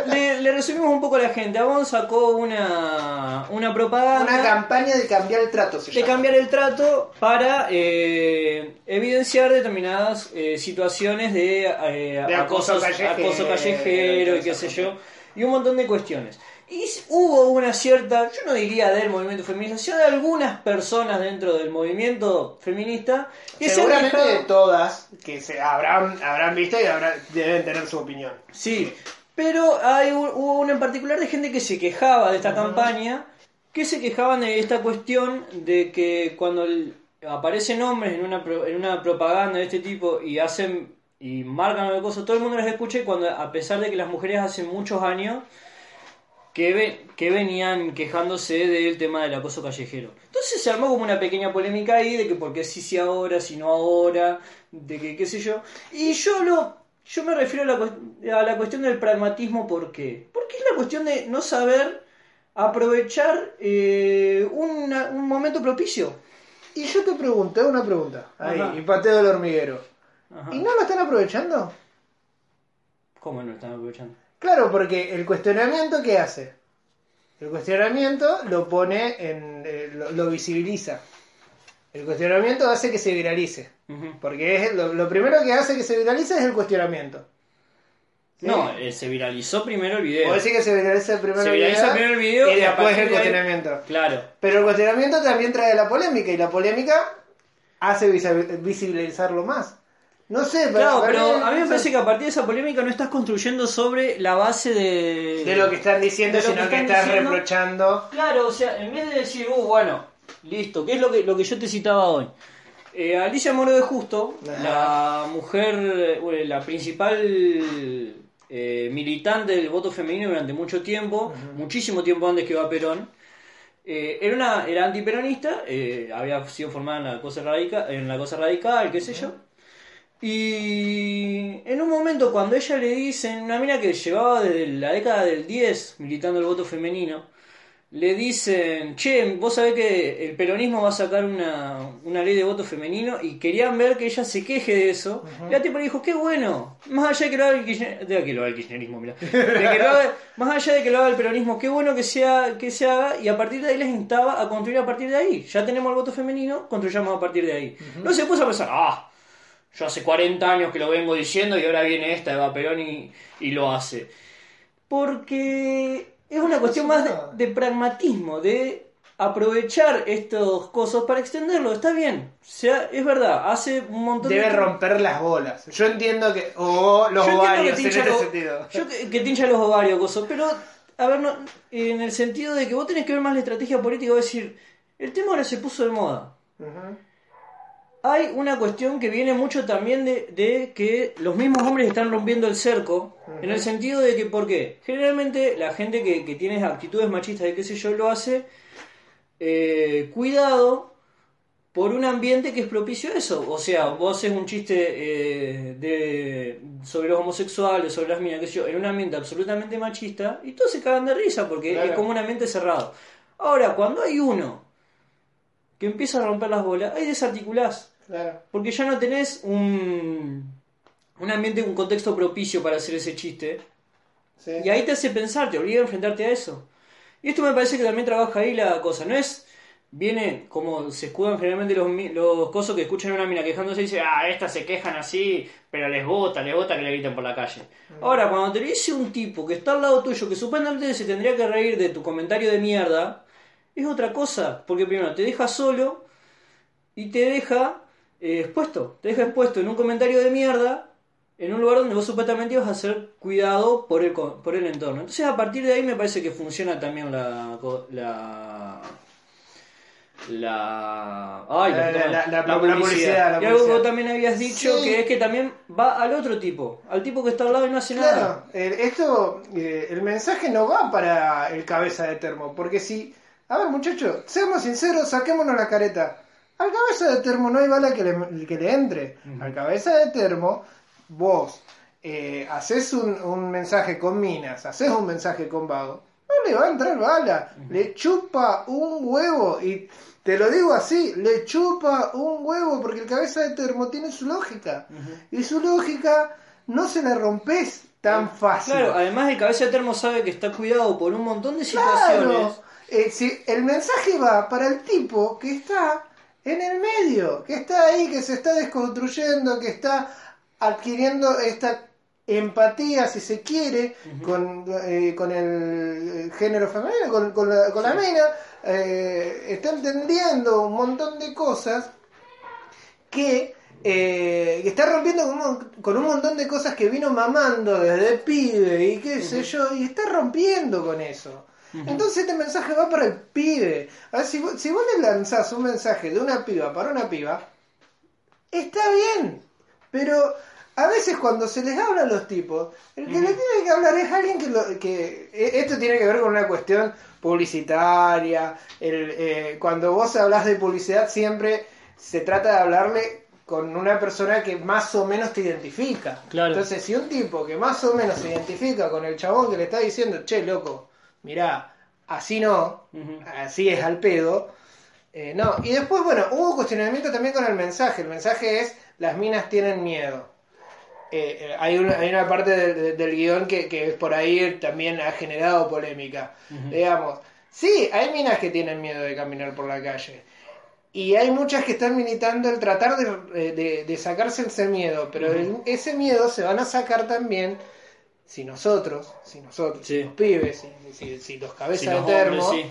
le- le resumimos un poco a la gente. Avon sacó una, una propaganda...
Una campaña de cambiar el trato, se
de
llama.
cambiar el trato para eh, evidenciar determinadas eh, situaciones de, eh,
De acoso callejero,
acoso callejero y qué sé yo, y un montón de cuestiones. Y hubo una cierta, yo no diría del movimiento feminista, sino de algunas personas dentro del movimiento feminista que se han
Seguramente
dejado-
de todas que se habrán, habrán visto y habrán, deben tener su opinión.
Sí, pero hay, hubo una en particular de gente que se quejaba de esta campaña, que se quejaban de esta cuestión de que cuando el- aparecen hombres en una, en una propaganda de este tipo y hacen y marcan una cosa, todo el mundo las escucha y cuando, a pesar de que las mujeres hace muchos años que, ve- que venían quejándose del tema del acoso callejero. Entonces se armó como una pequeña polémica ahí de que por qué sí, sí ahora, si no ahora, de que qué sé yo. Y yo lo yo me refiero a la, a la cuestión del pragmatismo, ¿por qué? Porque es la cuestión de no saber aprovechar eh, una- un momento propicio.
Y yo te pregunté una pregunta. Ahí,
Ajá.
y pateo del hormiguero.
Ajá.
¿Y no lo están aprovechando?
¿Cómo no lo están aprovechando?
Claro, porque el cuestionamiento, ¿qué hace? El cuestionamiento lo pone en. eh, lo, lo visibiliza. El cuestionamiento hace que se viralice. Porque es lo, lo primero que hace que se viralice es el cuestionamiento. ¿Sí?
No, eh, se viralizó primero el video.
O decir que se viraliza el primer
Se
video,
viraliza primero el video
y después el
ahí-
cuestionamiento.
Claro.
Pero el cuestionamiento también trae la polémica y la polémica hace visibilizarlo más. No sé, pero,
Claro, pero a mí me parece que a partir de esa polémica no estás construyendo sobre la base de...
de lo que están diciendo, sino
que
estás
diciendo.
reprochando.
Claro, o sea, en vez de decir, uh, bueno, listo, ¿qué es lo que, lo que yo te citaba hoy? Eh, Alicia Moro de Justo,
Ajá.
La mujer, eh, bueno, la principal eh, militante del voto femenino durante mucho tiempo, muchísimo tiempo antes que va Perón, eh, era una era antiperonista, eh, había sido formada en la cosa radical, en la cosa radical, qué sé yo. Y en un momento cuando ella le dicen, una mina que llevaba desde la década del 10 militando el voto femenino, le dicen, che, vos sabés que el peronismo va a sacar una, una ley de voto femenino y querían ver que ella se queje de eso. Y la tipa le dijo, qué bueno, más allá de que lo haga el, kirchner- de que lo haga el kirchnerismo, mirá. De que lo haga- más allá de que lo haga el peronismo, qué bueno que, sea, que se haga y a partir de ahí les instaba a construir a partir de ahí. Ya tenemos el voto femenino, construyamos a partir de ahí. No se puso a pensar, ah, yo hace 40 años que lo vengo diciendo y ahora viene esta Eva Perón y, y lo hace. Porque es una cuestión más de, de pragmatismo, de aprovechar estos cosas para extenderlo. Está bien, o sea, es verdad, hace un montón
Debe
de
romper las bolas. Yo entiendo que. O los
Yo
ovarios
que
en este
lo-
sentido.
yo que, que te hincha los ovarios, cosas, pero, a ver, no, en el sentido de que vos tenés que ver más la estrategia política, es decir, el tema ahora se puso de moda.
Ujú.
Hay una cuestión que viene mucho también de, de que los mismos hombres están rompiendo el cerco, en el sentido de que, ¿por qué? Generalmente la gente que, que tiene actitudes machistas y qué sé yo, lo hace eh, cuidado por un ambiente que es propicio a eso. O sea, vos haces un chiste eh, de, sobre los homosexuales, sobre las minas, qué sé yo, en un ambiente absolutamente machista, y todos se cagan de risa porque
Claro.
es como un ambiente cerrado. Ahora, cuando hay uno que empieza a romper las bolas, ahí desarticulás.
Claro.
Porque ya no tenés un, un ambiente, un contexto propicio para hacer ese chiste.
Sí.
Y ahí te hace pensar, te obliga a enfrentarte a eso. Y esto me parece que también trabaja ahí la cosa. No es, viene como se escudan generalmente los, los cosos que escuchan a una mina quejándose y dicen, ah, estas se quejan así, pero les gusta, les gusta que le griten por la calle. Ahora, cuando te lo dice un tipo que está al lado tuyo, que supuestamente se tendría que reír de tu comentario de mierda, es otra cosa. Porque primero te deja solo y te deja eh, expuesto. Te deja expuesto en un comentario de mierda en un lugar donde vos supuestamente ibas a ser cuidado por el, co- por el entorno. Entonces a partir de ahí me parece que funciona también la... co- la la, ay,
La- la- la- la publicidad, la
y algo que vos también habías dicho
Sí.
que es que también va al otro tipo, al tipo que está al lado y no hace
Claro,
nada.
eh, esto, eh, el mensaje no va para el cabeza de termo, porque si, a ver muchachos, seamos sinceros, saquémonos la careta. Al cabeza de termo no hay bala que le, que le entre. Al cabeza de termo, vos eh, haces un, un mensaje con minas, haces un mensaje con vago, no le va a entrar bala, le chupa un huevo y te lo digo así, le chupa un huevo porque el cabeza de termo tiene su lógica y su lógica no se la rompes tan fácil.
Claro, además el cabeza de termo sabe que está cuidado por un montón de
Claro.
situaciones.
Eh, si el mensaje va para el tipo que está en el medio, que está ahí, que se está desconstruyendo, que está adquiriendo esta empatía, si se quiere, con, eh, con el género femenino, con, con la, con la mina, eh, está entendiendo un montón de cosas que, eh, está rompiendo con un, con un montón de cosas que vino mamando desde pibe y qué sé yo, y está rompiendo con eso. Entonces este mensaje va para el pibe. A ver, si, vos, si vos le lanzás un mensaje de una piba para una piba, está bien. Pero a veces cuando se les habla a los tipos, el que le tiene que hablar es alguien que, lo, que e- esto tiene que ver con una cuestión publicitaria. El, eh, cuando vos hablas de publicidad siempre se trata de hablarle con una persona que más o menos te identifica.
Claro.
Entonces, si un tipo que más o menos se identifica con el chabón que le está diciendo, che, loco, mirá, así no, así es al pedo, eh, no. Y después, bueno, hubo cuestionamiento también con el mensaje. El mensaje es, las minas tienen miedo. Eh, eh, hay, una, hay una parte del- guion que, que por ahí también ha generado polémica. Digamos, sí, hay minas que tienen miedo de caminar por la calle. Y hay muchas que están militando el tratar de, de- de sacarse ese miedo, pero el- ese miedo se van a sacar también si nosotros, si nosotros,
Sí.
si los pibes, si, si- si los cabezas de termo,
hombres, sí.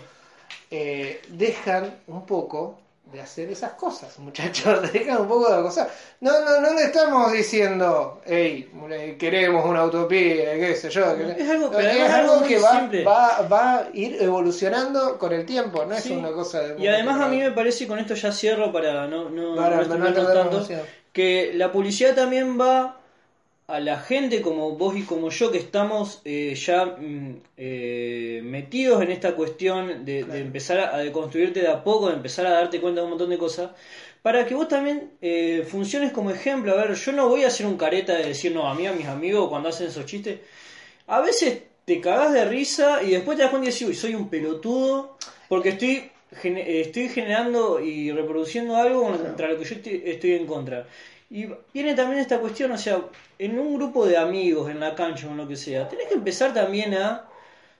eh, dejan un poco de hacer esas cosas, muchachos, dejan un poco de cosas. No, no, no le estamos diciendo, hey, queremos una utopía, qué sé yo. que-
Es algo- pero
es algo que va, va, va a ir evolucionando con el tiempo, no es
Sí.
una cosa de...
Y además a mí me parece, y con esto ya cierro para no, no,
Para-
no
no
tanto, que la publicidad también va a la gente como vos y como yo que estamos eh, ya mm, eh, metidos en esta cuestión de, de empezar a, a deconstruirte de a poco, de empezar a darte cuenta de un montón de cosas, para que vos también eh, funciones como ejemplo. A ver, yo no voy a hacer un careta de decir, no, a mí, a mis amigos, cuando hacen esos chistes, a veces te cagás de risa y después te das cuenta y decís, uy, soy un pelotudo porque estoy, estoy generando y reproduciendo algo contra lo que yo estoy, estoy en contra. Y viene también esta cuestión, o sea, en un grupo de amigos, en la cancha o en lo que sea, tenés que empezar también a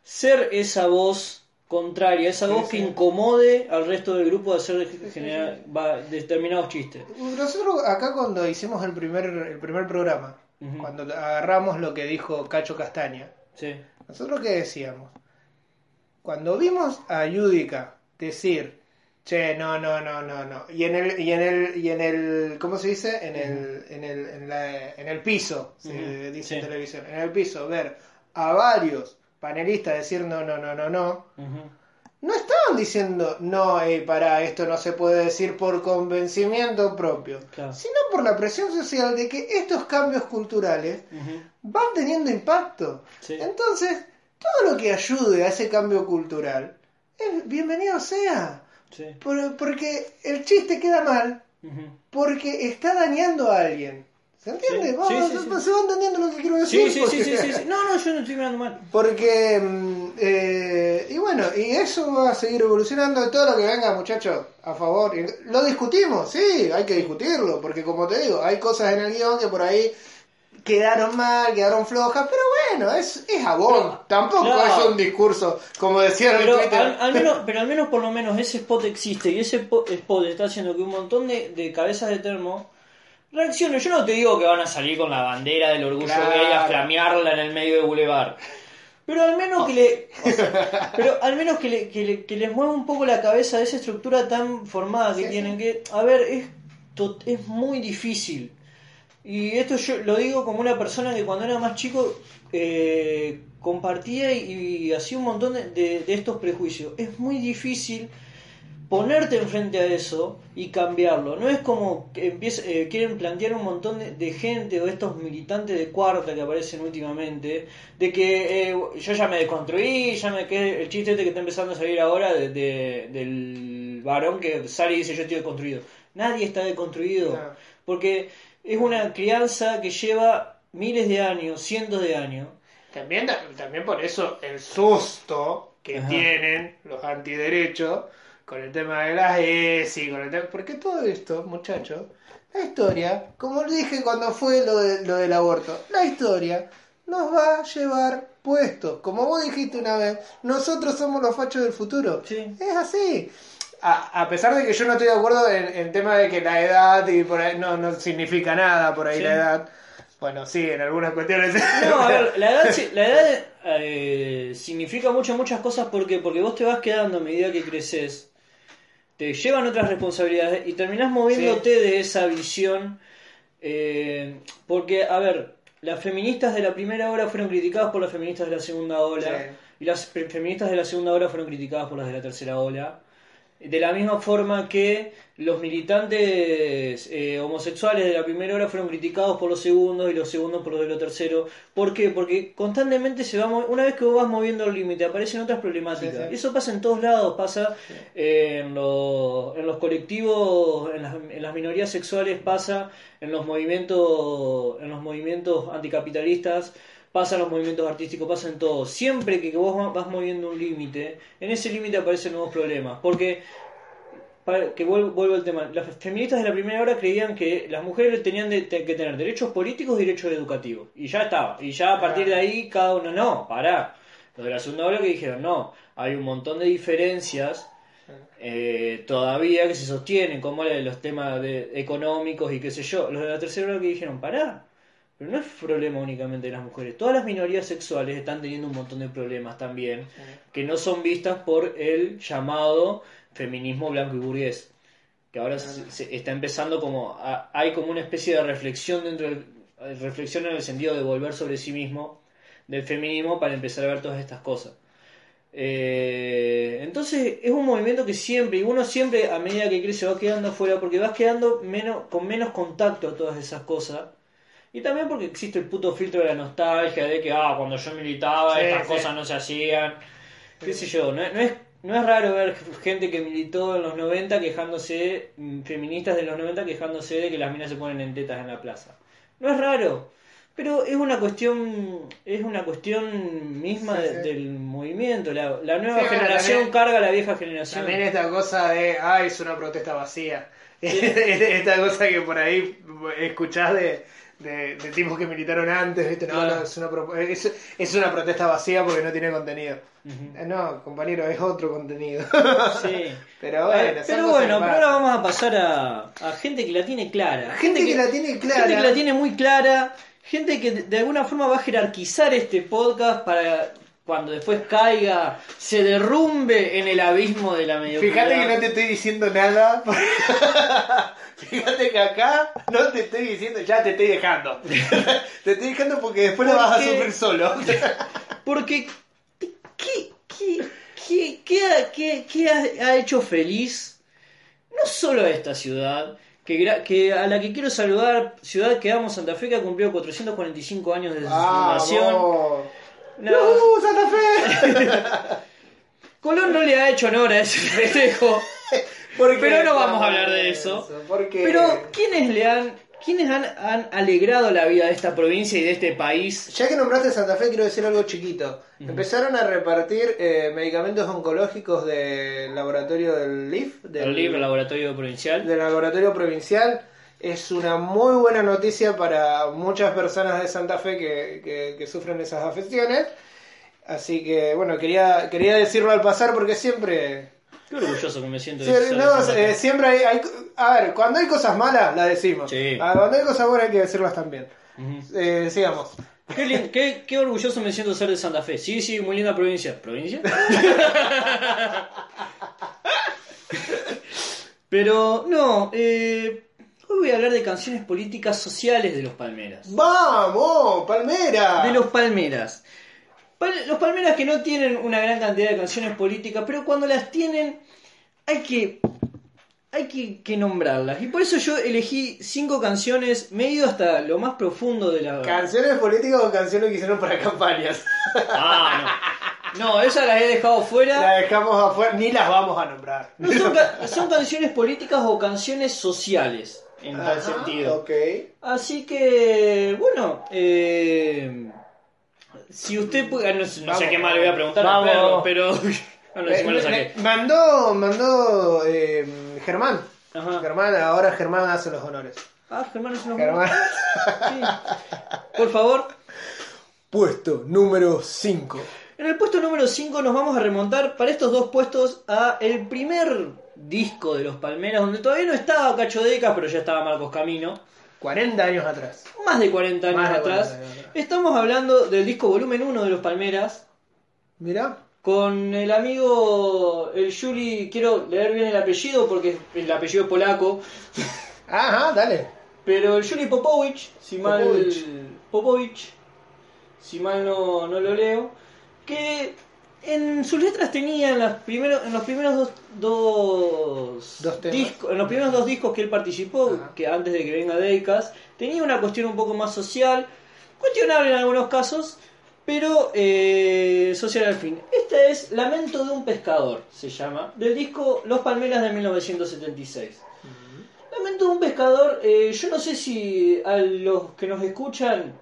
ser esa voz contraria, esa
Sí,
voz que incomode al resto del grupo de hacer generar- determinados chistes.
Nosotros acá cuando hicimos el primer, el primer programa, cuando agarramos lo que dijo Cacho Castaña,
Sí.
nosotros qué decíamos? Cuando vimos a Yudica decir, che, no, no, no, no, no, y en el, y en el, y en el, ¿cómo se dice? En el, en el, en la- en el piso, se dice
sí.
en televisión, en el piso, ver a varios panelistas decir no, no, no, no, no,
Ujú.
no estaban diciendo, no, eh, para esto no se puede decir por convencimiento propio,
Claro.
sino por la presión social de que estos cambios culturales van teniendo impacto.
Sí.
Entonces, todo lo que ayude a ese cambio cultural, es bienvenido sea.
Sí.
Por- porque el chiste queda mal, porque está dañando a alguien. ¿Se entiende?
Sí,
Vamos,
sí, sí,
se- va entendiendo lo que quiero decir.
Sí, sí, sí, sí, sí, sí. No, no, yo no estoy mirando mal.
Porque, mm, eh, y bueno, y eso va a seguir evolucionando. y Todo lo que venga, muchachos, a favor. Lo discutimos, sí, hay que discutirlo. Porque, como te digo, hay cosas en el guion que por ahí quedaron mal, quedaron flojas. Pero bueno, es, es abón. Tampoco
claro.
es un discurso, como decían en
Pero
Twitter.
al, al menos, pero al menos por lo menos ese spot existe y ese po- spot está haciendo que un montón de, de cabezas de termo reaccionen. Yo no te digo que van a salir con la bandera del orgullo
Claro.
gay a flamearla en el medio de Boulevard. Pero al menos que le, o sea, pero al menos que, le- que, le- que les mueva un poco la cabeza de esa estructura tan formada que
Sí,
tienen que, a ver, es, es muy difícil. Y esto yo lo digo como una persona que cuando era más chico eh, compartía y, y hacía un montón de, de- de estos prejuicios. Es muy difícil ponerte enfrente a eso y cambiarlo. No es como que empieza- eh, quieren plantear un montón de, de gente o estos militantes de cuarta que aparecen últimamente, de que eh, yo ya me desconstruí, ya me quedé, el chiste este que está empezando a salir ahora de- de- del varón que sale y dice yo estoy deconstruido. Nadie está deconstruido, porque es una crianza que lleva miles de años, cientos de años.
También, también por eso el susto que
Ajá.
tienen los antiderechos con el tema de las ESI, con el tema... Porque todo esto, muchachos, la historia, como dije cuando fue lo, de- lo del aborto, la historia nos va a llevar puestos. Como vos dijiste una vez, nosotros somos los fachos del futuro.
Sí.
Es así. A, a pesar de que yo no estoy de acuerdo en el tema de que la edad y por ahí no, no significa nada por ahí
Sí.
la edad. Bueno, sí, en algunas cuestiones.
No, a ver, la edad, la edad eh, significa muchas, muchas cosas porque, porque vos te vas quedando a medida que creces, te llevan otras responsabilidades y terminás moviéndote de esa visión. eh, porque, a ver, las feministas de la primera ola fueron criticadas por las feministas de la segunda ola.
Sí.
Y las fe- feministas de la segunda ola fueron criticadas por las de la tercera ola. De la misma forma que los militantes eh, homosexuales de la primera hora fueron criticados por los segundos y los segundos por los de lo tercero. ¿Por qué? Porque constantemente se va una vez que vos vas moviendo el límite aparecen otras problemáticas.
Sí,
eso pasa en todos lados, pasa eh, en, lo- en los colectivos, en las, en las minorías sexuales, pasa en los movimientos, en los movimientos anticapitalistas pasa en los movimientos artísticos, pasa en todo. Siempre que vos va- vas moviendo un límite, en ese límite aparecen nuevos problemas. Porque, para- que vuelvo, vuelvo al tema, las feministas de la primera hora creían que las mujeres tenían de- que tener derechos políticos y derechos educativos. Y ya estaba. Y ya a partir de ahí cada uno, no, pará. Los de la segunda ola que dijeron, no, hay un montón de diferencias eh, todavía que se sostienen, como los temas de, económicos y qué sé yo. Los de la tercera ola que dijeron, pará, pero no es problema únicamente de las mujeres. Todas las minorías sexuales están teniendo un montón de problemas también, que no son vistas por el llamado feminismo blanco y burgués. Que ahora se, se está empezando como. a- hay como una especie de reflexión dentro del. reflexión en el sentido de volver sobre sí mismo del feminismo para empezar a ver todas estas cosas. Eh, entonces es un movimiento que siempre, y uno siempre a medida que crece va quedando afuera porque vas quedando menos, con menos contacto a todas esas cosas. Y también porque existe el puto filtro de la nostalgia, de que ah, cuando yo militaba
Sí,
estas
sí.
cosas no se hacían. Qué sé yo, no, no es, no es raro ver gente que militó en los 90 quejándose, mm, feministas de los 90 quejándose de que las minas se ponen en tetas en la plaza. No es raro, pero es una cuestión es una cuestión misma
Sí,
de-
sí.
del movimiento. La, la nueva
Sí,
generación
también-
carga a la vieja generación.
También esta cosa de, ay, es una protesta vacía. esta cosa que por ahí escuchás de, de, de tipos que militaron antes, ¿viste? No, no, es una, es, es una protesta vacía porque no tiene contenido. Eh, No, compañero, es otro contenido.
Sí.
Pero bueno,
Eh, pero bueno, pero ahora vamos a pasar a, a gente que la tiene clara.
Gente que la tiene clara.
Gente que la tiene muy clara. Gente que de alguna forma va a jerarquizar este podcast para cuando después caiga, se derrumbe en el abismo de la mediocridad.
Fíjate que no te estoy diciendo nada. Fíjate que acá no te estoy diciendo, ya te estoy dejando. te estoy dejando porque después lo vas a
Porque-
sufrir solo.
Porque, ¿qué, qué, qué, qué ha, qué- qué ha- ha hecho feliz no solo a esta ciudad, que, a la que quiero saludar, ciudad que amo, Santa Fe, que ha cumplido 445 años desde su fundación.
¡Vamos!
Una-
¡Uh, Santa Fe!
Colón no le ha hecho honor a ese festejo.
¿Por qué
Pero no vamos a hablar de eso.
Porque
Pero, ¿quiénes le han, quiénes han, han alegrado la vida de esta provincia y de este país?
Ya que nombraste Santa Fe, quiero decir algo chiquito. Empezaron a repartir eh, medicamentos oncológicos del laboratorio del LIF, del,
El libro Laboratorio Provincial.
del laboratorio provincial. Es una muy buena noticia para muchas personas de Santa Fe que, que- que sufren esas afecciones. Así que, bueno, quería, quería decirlo al pasar porque siempre...
Qué orgulloso que me siento
Sí,
de
no, eh, siempre hay, hay- A ver, cuando hay cosas malas, las decimos.
Sí.
Ah, cuando hay cosas buenas hay que decirlas también. Eh, sigamos.
Qué- qué orgulloso me siento de ser de Santa Fe. Sí, sí, muy linda provincia. ¿Provincia? Pero no, eh, hoy voy a hablar de canciones políticas sociales de los Palmeras.
¡Vamos! ¡Palmera!
De los Palmeras. Pal- los Palmeras que no tienen una gran cantidad de canciones políticas, pero cuando las tienen hay que hay que, que nombrarlas. Y por eso yo elegí cinco canciones, me he ido hasta lo más profundo de la...
¿Canciones políticas o canciones que hicieron para campañas?
Ah, no. No, esas las he dejado fuera.
las dejamos afuera, ni las vamos a nombrar.
No son, ca- son canciones políticas o canciones sociales, en tal sentido.
Ok.
Así que, bueno, eh, si usted puede... No, sé- no sé qué más le voy a preguntar
vamos.
perro, pero... Ah, no,
Eh,
encima lo
me-
saqué.
me- mandó, mandó eh, Germán.
Ajá.
Germán, ahora Germán hace los honores.
Ah, Germán es una
Germán.
Sí. Por favor.
Puesto número 5.
En el puesto número 5 nos vamos a remontar para estos dos puestos a el primer disco de los Palmeras, donde todavía no estaba Cacho Deca, pero ya estaba Marcos Camino.
40 años atrás.
Más de 40 años atrás.
40 años atrás.
Estamos hablando del disco volumen 1 de los Palmeras.
Mirá.
Con el amigo, el Juli, quiero leer bien el apellido porque el apellido es polaco.
Ajá, dale.
Pero el Juli Popowicz, si mal. Popovich, si mal no, no lo leo, que en sus letras tenía en, las primeros, en los primeros dos, dos, discos, en los primeros dos discos que él participó,
Ajá.
que antes de que venga Deicas, tenía una cuestión un poco más social, cuestionable en algunos casos, pero eh, social al fin. Esta es Lamento de un pescador, se llama, del disco Los Palmeras de 1976. Lamento de un pescador, eh, yo no sé si a los que nos escuchan,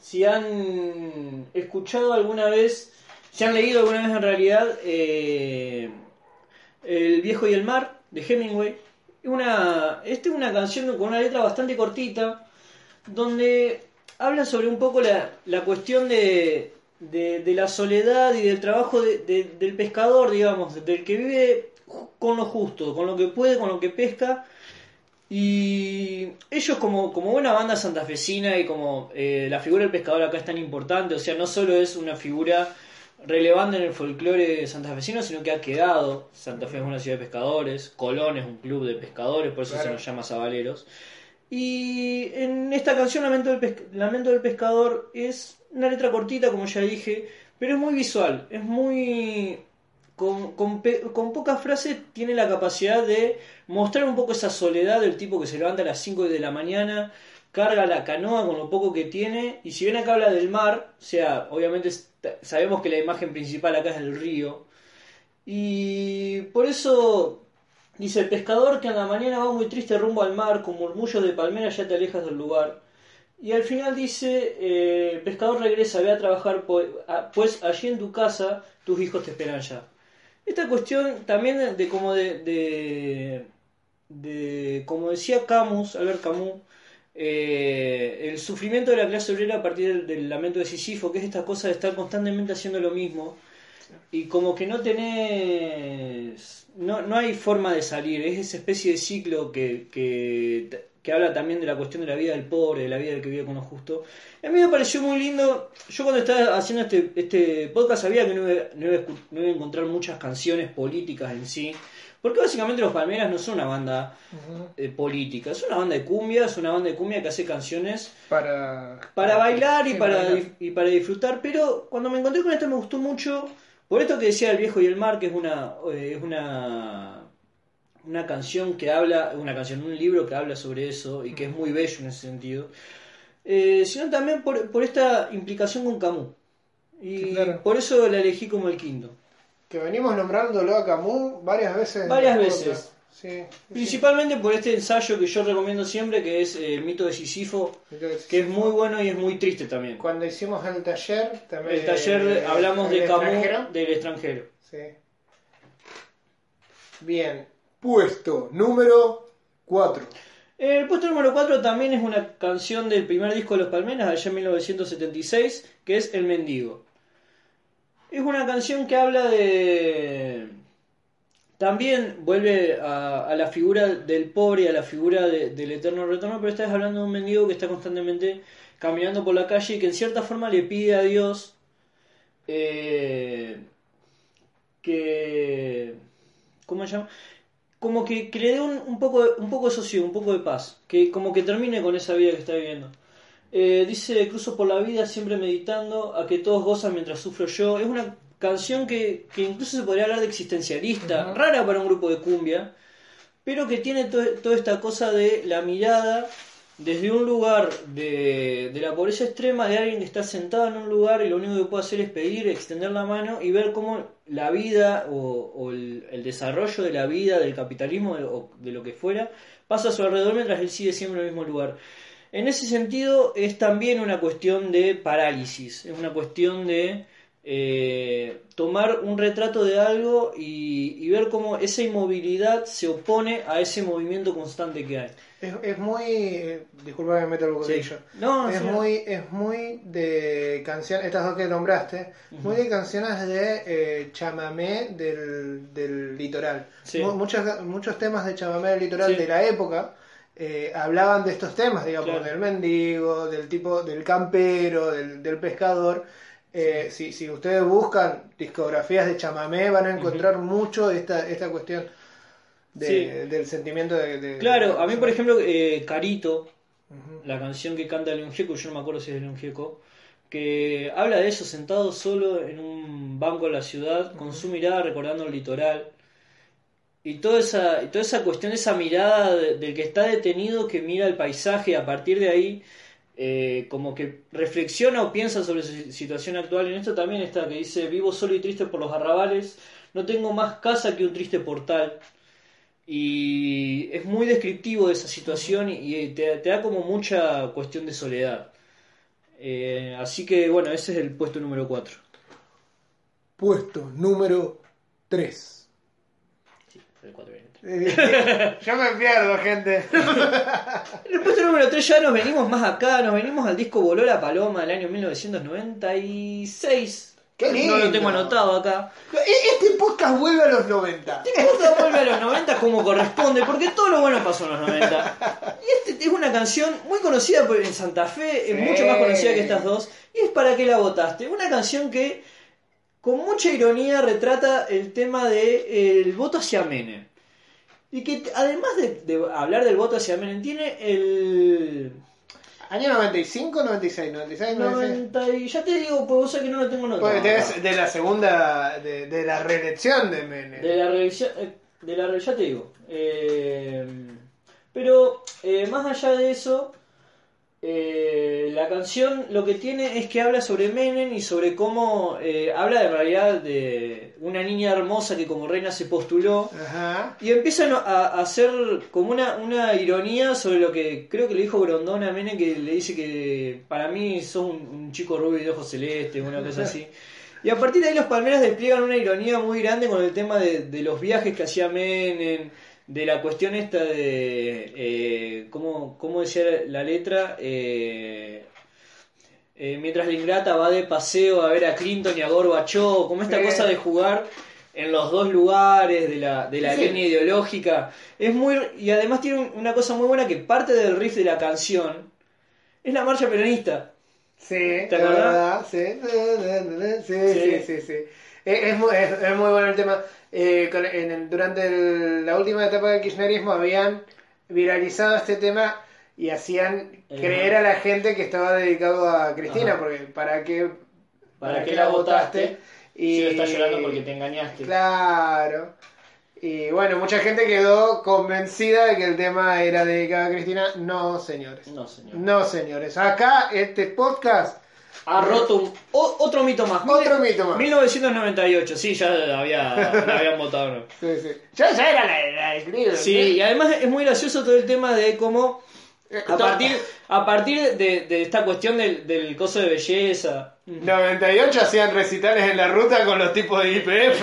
si han escuchado alguna vez, si han leído alguna vez en realidad eh, El viejo y el mar de Hemingway. Una, esta es una canción con una letra bastante cortita, donde habla sobre un poco la, la cuestión de, de, la soledad y del trabajo de- de- del pescador, digamos, del que vive con lo justo, con lo que puede, con lo que pesca. Y ellos como, como buena banda santafesina y como eh, la figura del pescador acá es tan importante, o sea, no solo es una figura relevante en el folclore santafesino, sino que ha quedado. Santa Fe es una ciudad de pescadores, Colón es un club de pescadores, por eso se nos llama Zabaleros. Y en esta canción Lamento del, Pesc- Lamento del Pescador es una letra cortita, como ya dije, pero es muy visual, es muy... Con, con, con pocas frases tiene la capacidad de mostrar un poco esa soledad del tipo que se levanta a las 5 de la mañana, carga la canoa con lo poco que tiene, y si bien acá habla del mar, o sea, obviamente sabemos que la imagen principal acá es el río, y por eso dice el pescador que a la mañana va muy triste rumbo al mar, con murmullos de palmeras ya te alejas del lugar. Y al final dice, eh, el pescador regresa, ve a trabajar, a- pues allí en tu casa tus hijos te esperan ya. Esta cuestión también de, de como de, de, de- como decía Camus, Albert Camus, eh, el sufrimiento de la clase obrera a partir del, lamento de Sísifo, que es esta cosa de estar constantemente haciendo lo mismo y como que no tenés, no, no hay forma de salir, es esa especie de ciclo que, que, que habla también de la cuestión de la vida del pobre, de la vida del que vive con lo justo. A mí me pareció muy lindo, yo cuando estaba haciendo este, este podcast sabía que no iba, no iba no iba a encontrar muchas canciones políticas en sí, porque básicamente los Palmeras no son una banda eh, política, es una banda de cumbia, es una banda de cumbia que hace canciones
Para,
para bailar y para,
bailar.
y para disfrutar, pero cuando me encontré con esta me gustó mucho, por esto que decía El viejo y el mar, que es una, eh, es una, una canción que habla, una canción, un libro que habla sobre eso y que es muy bello en ese sentido, eh, sino también por, por esta implicación con Camus. Y
claro.
por eso la elegí como el quinto.
Que venimos nombrándolo a Camus varias veces. en
Varias
el
veces.
sí.
Principalmente por este ensayo que yo recomiendo siempre, que es eh, El mito de Sísifo, que es muy bueno y es muy triste también.
Cuando hicimos el taller, también.
El taller
eh,
hablamos de Camus
extranjero.
del extranjero.
Sí. Bien. Puesto número 4.
El puesto número 4 también es una canción del primer disco de Los Palmeras, allá en 1976, que es El Mendigo. Es una canción que habla de... También vuelve a, a la figura del pobre y a la figura de- del eterno retorno, pero vez hablando de un mendigo que está constantemente caminando por la calle y que en cierta forma le pide a Dios eh, que... ¿Cómo se llama? como que, le dé un, un poco un poco de sosiego, un poco de paz, que como que termine con esa vida que está viviendo. Eh, dice, cruzo por la vida siempre meditando a que todos gozan mientras sufro yo. Es una canción que, que incluso se podría hablar de existencialista, rara para un grupo de cumbia, pero que tiene to- toda esta cosa de la mirada desde un lugar de, de la pobreza extrema, de alguien que está sentado en un lugar y lo único que puede hacer es pedir, extender la mano y ver cómo la vida o, o el, el desarrollo de la vida, del capitalismo de- o de lo que fuera, pasa a su alrededor mientras él sigue siempre en el mismo lugar. En ese sentido es también una cuestión de parálisis, es una cuestión de eh, tomar un retrato de algo y, y ver cómo esa inmovilidad se opone a ese movimiento constante que hay.
Es, es muy. Disculpa que me meto el bocadillo.
No,
es
sí.
muy es muy de canciones, estas dos que nombraste, muy de canciones de eh, chamamé del, del litoral.
Sí.
Mu- muchos, muchos temas de chamamé del litoral
Sí.
de la época eh, hablaban de estos temas, digamos,
Claro.
del mendigo, del tipo, del campero, del, del pescador. Eh, si, si ustedes buscan discografías de chamamé van a encontrar mucho esta, esta cuestión de-
Sí.
del sentimiento de, de-
Claro, a mí por ejemplo, eh, Carito, la canción que canta León Gieco, yo no me acuerdo si es León Gieco, que habla de eso sentado solo en un banco de la ciudad, con su mirada recordando el litoral. Y toda esa, toda esa cuestión, esa mirada de- del que está detenido, que mira el paisaje, a partir de ahí, eh, como que reflexiona o piensa sobre su si- situación actual. En esto también está, que dice, vivo solo y triste por los arrabales, no tengo más casa que un triste portal. Y es muy descriptivo de esa situación y, te da como mucha cuestión de soledad. Eh, así que bueno, ese es el puesto número 4.
Puesto número 3.
El cuatro viene.
Yo me pierdo, gente.
En el puesto número 3 ya nos venimos más acá, nos venimos al disco Voló la Paloma del año 1996.
Qué lindo.
No lo tengo anotado acá.
E- Este podcast vuelve a los 90.
Esto vuelve a los 90 como corresponde, porque todo lo bueno pasó en los 90. Y este es una canción muy conocida por- en Santa Fe, es
Sí.
mucho más conocida que estas dos. Y es para qué la votaste. Una canción que con mucha ironía retrata el tema de eh, el voto hacia Menem. Y que además de, de hablar del voto hacia Menem, tiene el
Año 95, 96, 96, 96.
90 y ya te digo, pues vos sabés que no lo tengo notado.
Porque de la segunda, de, de la reelección de Menem.
De la revisión, eh, de la re- ya te digo. Eh, pero eh, más allá de eso, eh, la canción lo que tiene es que habla sobre Menem y sobre cómo eh, habla de realidad de una niña hermosa que como reina se postuló.
Ajá.
Y empiezan a, a hacer como una, una ironía sobre lo que creo que le dijo Grondona a Menem, que le dice que para mí sos un, un chico rubio de ojos celestes, una cosa así. Y a partir de ahí los Palmeras despliegan una ironía muy grande con el tema de, de los viajes que hacía Menem, de la cuestión esta de, eh, ¿cómo, cómo decía la letra? Eh, eh, mientras la ingrata va de paseo a ver a Clinton y a Gorbachev, como esta cosa de jugar en los dos lugares de la, de la
Sí.
línea ideológica. Es muy y además tiene un- una cosa muy buena que parte del riff de la canción es la marcha peronista.
Sí,
¿Te acordás?
Sí, sí, Sí.
sí,
sí. Es, es muy, es- es muy bueno el tema. Eh, con- en el- durante el- la última etapa del kirchnerismo habían viralizado este tema y hacían
Ajá.
creer a la gente que estaba dedicado a Cristina,
Ajá.
porque para qué,
¿Para qué la votaste? Si lo estás llorando porque te engañaste.
Claro. Y bueno, mucha gente quedó convencida de que el tema era dedicado a Cristina. No, señores.
No, señor.
No, señores. Acá, este podcast
Ha roto un- o- otro mito más.
Otro mito más.
1998, sí, ya había, la habían votado. ¿no?
Sí, sí. Ya, ya era la, la Cleveland,
Sí, y además es muy gracioso todo el tema de cómo
Eh,
a partir, a partir de, de esta cuestión del, del coso de belleza.
98 hacían recitales en la ruta con los tipos de IPF.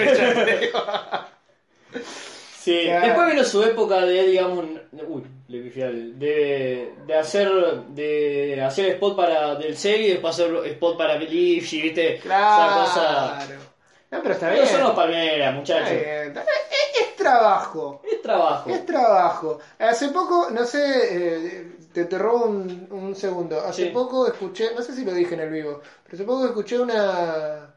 Sí.
Claro.
Después vino su época de, digamos, uy, le pifié al- de, de hacer de hacer spot para del serie y después hacer spot para Lipsy, ¿viste?
Claro.
Esa cosa.
No, pero está
Pero
bien.
son los palmeras,
Está
muchachos.
bien. Es, es trabajo.
Es trabajo.
Es trabajo. Hace poco, no sé, eh, te, te robo un, un segundo. Hace
Sí.
poco escuché, no sé si lo dije en el vivo, pero hace poco escuché una,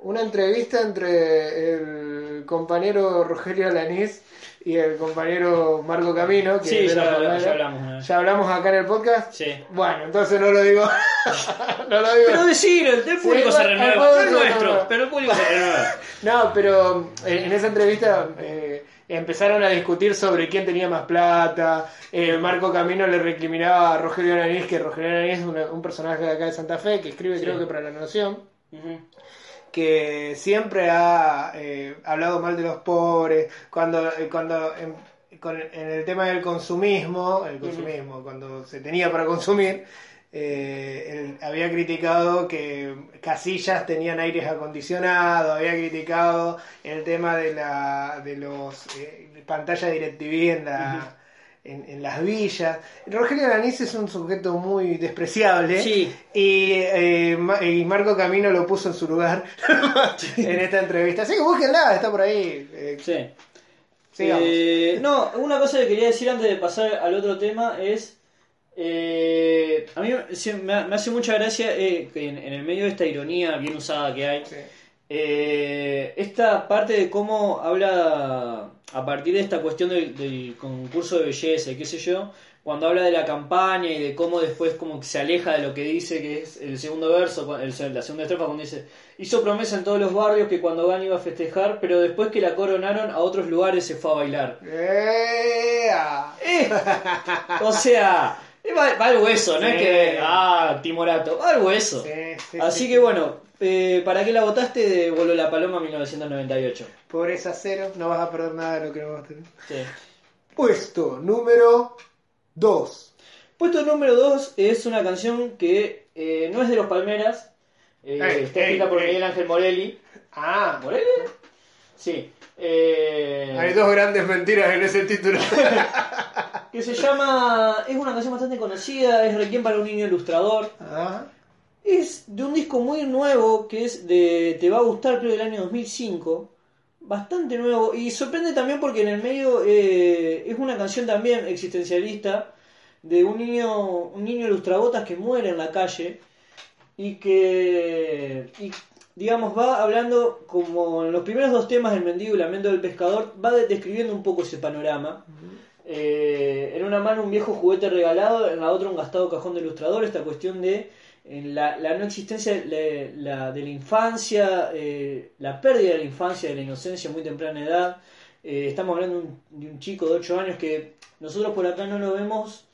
una entrevista entre el compañero Rogelio Alanís y el compañero Marco Camino. Que
Sí, ya,
la
ya
Palmera.
hablamos vez.
Ya hablamos acá en el podcast.
Sí.
Bueno, entonces no lo digo. no lo digo.
Pero decir, el, el público
Sí,
se renueva, no es nuestro, pero el público se renueva.
No, pero eh, en esa entrevista eh, empezaron a discutir sobre quién tenía más plata. Eh, Marco Camino le recriminaba a Rogelio Aranís, que Rogelio Aranís es un personaje de acá de Santa Fe, que escribe
Sí.
creo que para La Nación. Que siempre ha eh, hablado mal de los pobres. Cuando, eh, cuando en, con- en el tema del consumismo, el consumismo, cuando se tenía para consumir, eh, él había criticado que casillas tenían aires acondicionados, había criticado el tema de la de los eh, pantallas DirecTV en la en, en las villas. Rogelio Aranís es un sujeto muy despreciable
Sí.
y, eh, y Marco Camino lo puso en su lugar en esta entrevista. Así que búsquenla, está por ahí. eh,
Sí.
sigamos.
Eh, no, una cosa que quería decir antes de pasar al otro tema es. eh, a mí me, ha- me hace mucha gracia eh, que en, en el medio de esta ironía bien usada que hay,
Sí.
Eh, esta parte de cómo habla a partir de esta cuestión del, del concurso de belleza y qué sé yo, cuando habla de la campaña y de cómo después como que se aleja de lo que dice, que es el segundo verso, el, la segunda estrofa, cuando dice, hizo promesa en todos los barrios que cuando gane iba a festejar, pero después que la coronaron a otros lugares se fue a bailar. Eh, o sea, eh, va, va al hueso, no es que, ah, timorato, va al hueso.
Sí, sí,
Así
sí,
que bueno, eh, ¿para qué la votaste de Voló la Paloma 1998?
Pobreza cero, no vas a perder nada de lo que no vas a tener.
Sí.
Puesto número 2.
Puesto número 2 es una canción que eh, no es de los Palmeras, eh,
Ey,
está escrita por. Miguel Ángel Morelli.
Ah,
¿Morelli? Sí. Eh,
hay dos grandes mentiras en ese título.
que se llama. Es una canción bastante conocida, es Requiem para un niño ilustrador.
ah,
Es de un disco muy nuevo que es de Te va a gustar, creo del año 2005. Bastante nuevo y sorprende también porque en el medio eh, es una canción también existencialista de un niño, un niño ilustrabotas que muere en la calle y que, y, digamos, va hablando como en los primeros dos temas del mendigo y lamento del pescador, va de- describiendo un poco ese panorama. Eh, en una mano un viejo juguete regalado, en la otra un gastado cajón de ilustrador, esta cuestión de en la, la no existencia de la, de la infancia, eh, la pérdida de la infancia, de la inocencia a muy temprana edad. Eh, estamos hablando de un, de un chico de 8 años que nosotros por acá no lo vemos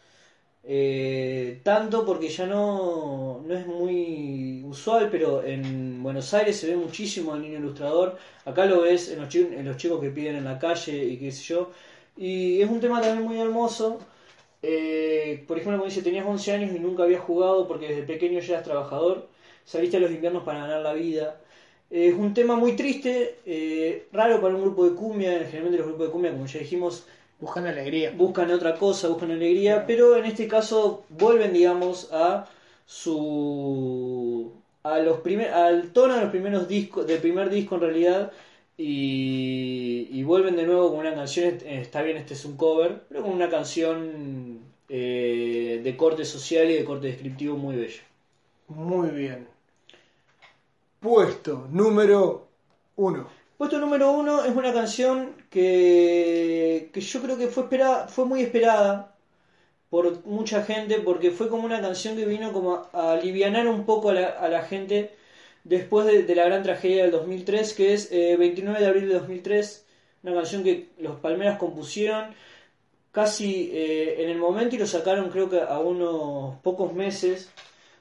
eh, tanto porque ya no, no es muy usual, pero en Buenos Aires se ve muchísimo el niño ilustrador. Acá lo ves en los, chi- en los chicos que piden en la calle y qué sé yo. Y es un tema también muy hermoso. Eh, por ejemplo, como dice, tenías 11 años y nunca habías jugado porque desde pequeño ya eras trabajador. Saliste a los inviernos para ganar la vida. Eh, es un tema muy triste, raro para un grupo de cumbia. Generalmente los grupos de cumbia, como ya dijimos,
buscando alegría.
buscan otra cosa, buscan alegría, pero en este caso vuelven, digamos, a su a los primer, al tono de los primeros discos, del primer disco en realidad, y, y vuelven de nuevo con una canción, eh, está bien, este es un cover, pero con una canción eh, de corte social y de corte descriptivo muy bello.
Muy bien. Puesto número 1.
Puesto número uno es una canción que, que yo creo que fue esperada, fue muy esperada por mucha gente porque fue como una canción que vino como a alivianar un poco a la, a la gente después de, de la gran tragedia del 2003 que es eh, 29 de abril de 2003 una canción que los Palmeras compusieron casi eh, en el momento y lo sacaron creo que a unos pocos meses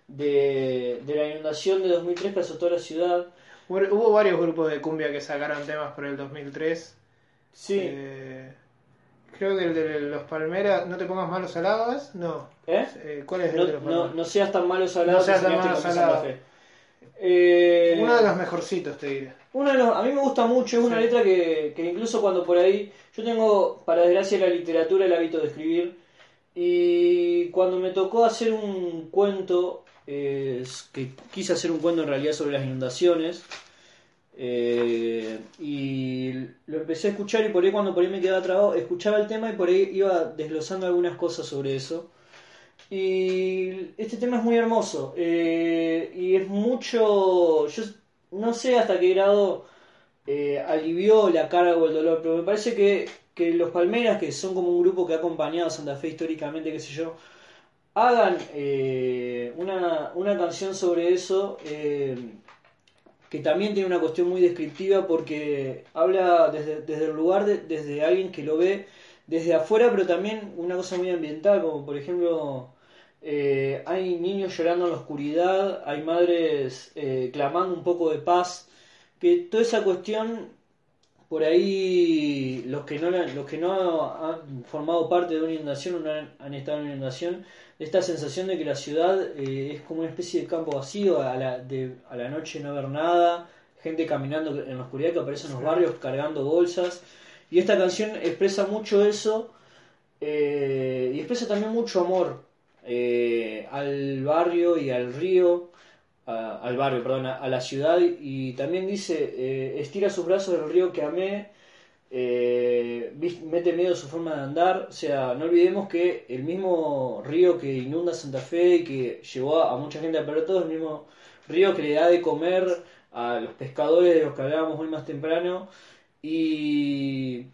de, de la inundación de 2003 que azotó la ciudad
Hubo varios grupos de cumbia que sacaron temas por el 2003.
sí
Eh, creo que el de los Palmeras, ¿no te pongas malos salados? No.
¿Eh?
Eh, ¿Cuál es el
No,
de los
no,
Palmeras?
no seas tan malo salado
No seas tan
enseñaste
malo
con
salado.
Santa Fe. Eh,
Uno de los mejorcitos, te diré.
uno de los- a mí me gusta mucho, es una
Sí.
letra que, que incluso cuando por ahí, yo tengo, para desgracia de la literatura, el hábito de escribir, y cuando me tocó hacer un cuento, que quise hacer un cuento en realidad sobre las inundaciones, eh, y lo empecé a escuchar y por ahí cuando por ahí me quedaba trabado, escuchaba el tema y por ahí iba desglosando algunas cosas sobre eso. Y este tema es muy hermoso eh, y es mucho, yo no sé hasta qué grado eh, alivió la carga o el dolor, pero me parece que, que los Palmeras, que son como un grupo que ha acompañado a Santa Fe históricamente, qué sé yo, hagan eh, una, una canción sobre eso eh, que también tiene una cuestión muy descriptiva porque habla desde, desde el lugar, de- desde alguien que lo ve desde afuera, pero también una cosa muy ambiental, como por ejemplo eh, hay niños llorando en la oscuridad, hay madres eh, clamando un poco de paz, que toda esa cuestión por ahí los que no los que no han formado parte de una inundación o no han, han estado en una inundación esta sensación de que la ciudad eh, es como una especie de campo vacío a la, de- a la noche no ver nada gente caminando en la oscuridad que aparece en los barrios cargando bolsas. Y esta canción expresa mucho eso eh, y expresa también mucho amor eh, al barrio y al río al barrio, perdón, a, la ciudad y también dice, eh, estira sus brazos del río que amé, eh, mete miedo su forma de andar, o sea, no olvidemos que el mismo río que inunda Santa Fe y que llevó a, a mucha gente a perder todo, es el mismo río que le da de comer a los pescadores de los que hablábamos hoy más temprano y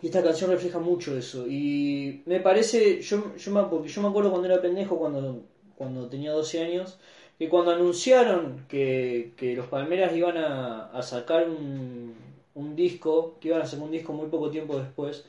Y esta canción refleja mucho eso. Y me parece, yo, yo me, porque yo me acuerdo cuando era pendejo, cuando, cuando tenía 12 años, que cuando anunciaron que, que los Palmeras iban a, a sacar un, un disco, que iban a sacar un disco muy poco tiempo después,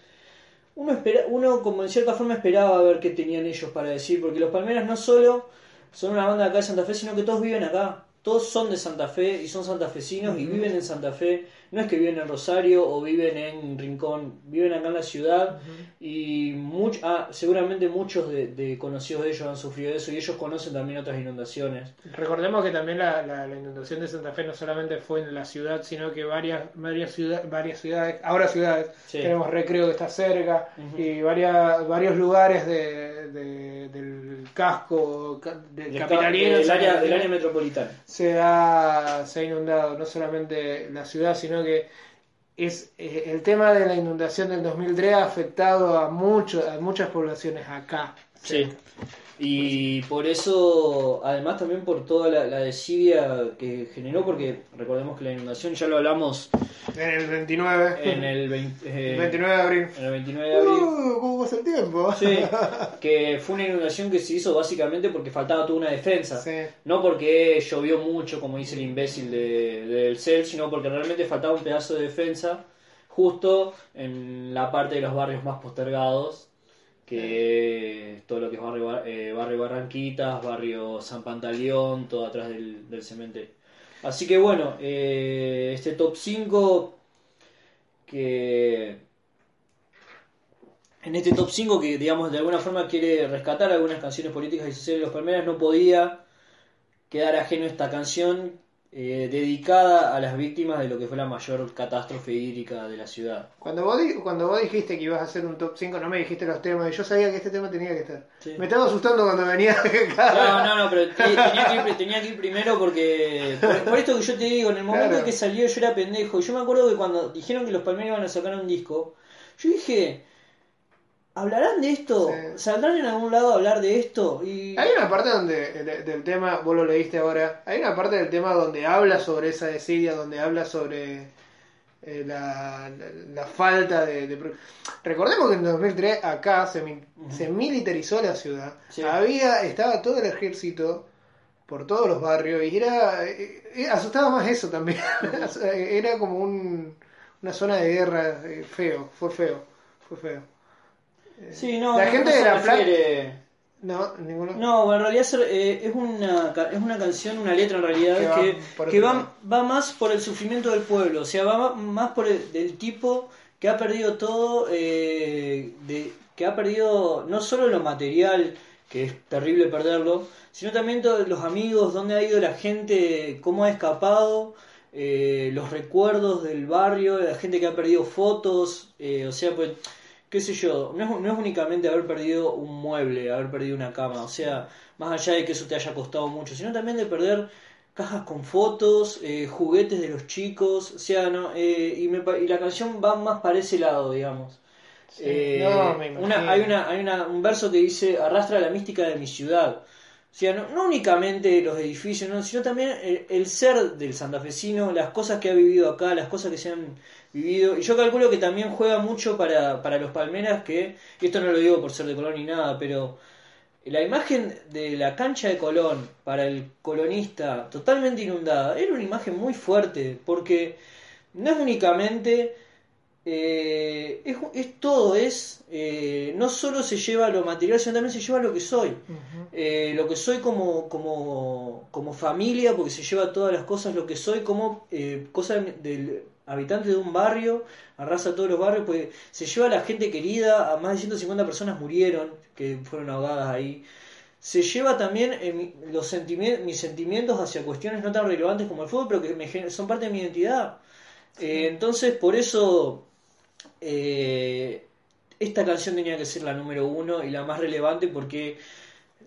uno, espera, uno como en cierta forma esperaba ver qué tenían ellos para decir, porque los Palmeras no solo son una banda de acá de Santa Fe, sino que todos viven acá. Todos son de Santa Fe y son santafesinos y viven en Santa Fe. No es que viven en Rosario o viven en Rincón, viven acá en la ciudad y much, ah, seguramente muchos de, de conocidos de ellos han sufrido eso y ellos conocen también otras inundaciones.
Recordemos que también la, la, la inundación de Santa Fe no solamente fue en la ciudad, sino que varias varias, ciudad, varias ciudades, ahora ciudades,
Sí.
tenemos Recreo que está cerca y varias, varios lugares de, de- del casco del capitalino
del
se-
área, del área metropolitana.
se ha, se ha inundado no solamente la ciudad, sino que es eh, el tema de la inundación del 2003 ha afectado a, mucho, a muchas poblaciones acá.
Sí. Y por eso, además también por toda la, la desidia que generó, porque recordemos que la inundación ya lo hablamos
En el 29,
en el, 20 eh,
29 de abril.
en el 29 de abril.
Uh, ¿Cómo pasa el tiempo?
Sí, que fue una inundación que se hizo básicamente porque faltaba toda una defensa.
Sí.
No porque llovió mucho, como dice el imbécil de- del CEL, sino porque realmente faltaba un pedazo de defensa justo en la parte de los barrios más postergados, que todo lo que es barrio, Bar- eh, barrio Barranquitas, barrio San Pantaleón, todo atrás del, del cementerio. Así que bueno, eh, este top 5 que en este top 5 que digamos de alguna forma quiere rescatar algunas canciones políticas y sociales de los Palmeras no podía quedar ajeno a esta canción eh, dedicada a las víctimas de lo que fue la mayor catástrofe hídrica de la ciudad.
Cuando vos, cuando vos dijiste que ibas a hacer un top 5, no me dijiste los temas, y yo sabía que este tema tenía que estar.
Sí.
Me estaba asustando cuando venía acá.
No, no, no, pero te- tenía que ir, tenía que ir primero porque. Por, por esto que yo te digo, en el momento
Claro.
que salió yo era pendejo. Y yo me acuerdo que cuando dijeron que los Palmeras iban a sacar un disco, yo dije. ¿Hablarán de esto?
Sí.
¿Saldrán en algún lado a hablar de esto? Y.
Hay una parte donde de- del tema, vos lo leíste ahora, hay una parte del tema donde habla sobre esa desidia, donde habla sobre eh, la, la- la falta de, Recordemos que en 2003 acá se, mi- se militarizó la ciudad,
Sí.
había estaba todo el ejército por todos los barrios y era eh, eh, asustaba más eso también, era como un, una zona de guerra eh, feo, fue feo, fue feo.
Sí, no,
La
no-
gente de La Plata- No, ninguno.
No, en realidad ser- eh, es, una, es una canción, una letra en realidad
Que va
que, va, va más por el sufrimiento del pueblo, o sea, va más por el del tipo que ha perdido todo, eh, de, que ha perdido no solo lo material, que es terrible perderlo, sino también todos los amigos, dónde ha ido la gente, cómo ha escapado, eh, los recuerdos del barrio, la gente que ha perdido fotos, eh, o sea, pues qué sé yo, no es, no es únicamente haber perdido un mueble, haber perdido una cama, o sea, más allá de que eso te haya costado mucho, sino también de perder cajas con fotos, eh, juguetes de los chicos, o sea, no, eh, y, me y la canción va más para ese lado, digamos.
Sí.
Eh,
No, me imagino.
una, hay una, hay una, un verso que dice, arrastra la mística de mi ciudad. O sea, no, únicamente los edificios, ¿no? sino también el, el ser del santafesino, las cosas que ha vivido acá, las cosas que se han vivido. Y yo calculo que también juega mucho para, para los Palmeras, que, y esto no lo digo por ser de Colón ni nada, pero la imagen de la cancha de Colón para el colonista totalmente inundada era una imagen muy fuerte, porque no es únicamente eh, es, es todo, es eh, no solo se lleva lo material, sino también se lleva lo que soy. Eh, lo que soy como, como, como familia, porque se lleva todas las cosas, lo que soy como cosa del habitante de un barrio, arrasa todos los barrios, pues se lleva a la gente querida, a más de 150 personas murieron, que fueron ahogadas ahí. Se lleva también los sentimi- mis sentimientos hacia cuestiones no tan relevantes como el fútbol, pero que me son parte de mi identidad. Entonces, por eso, eh, esta canción tenía que ser la número uno y la más relevante porque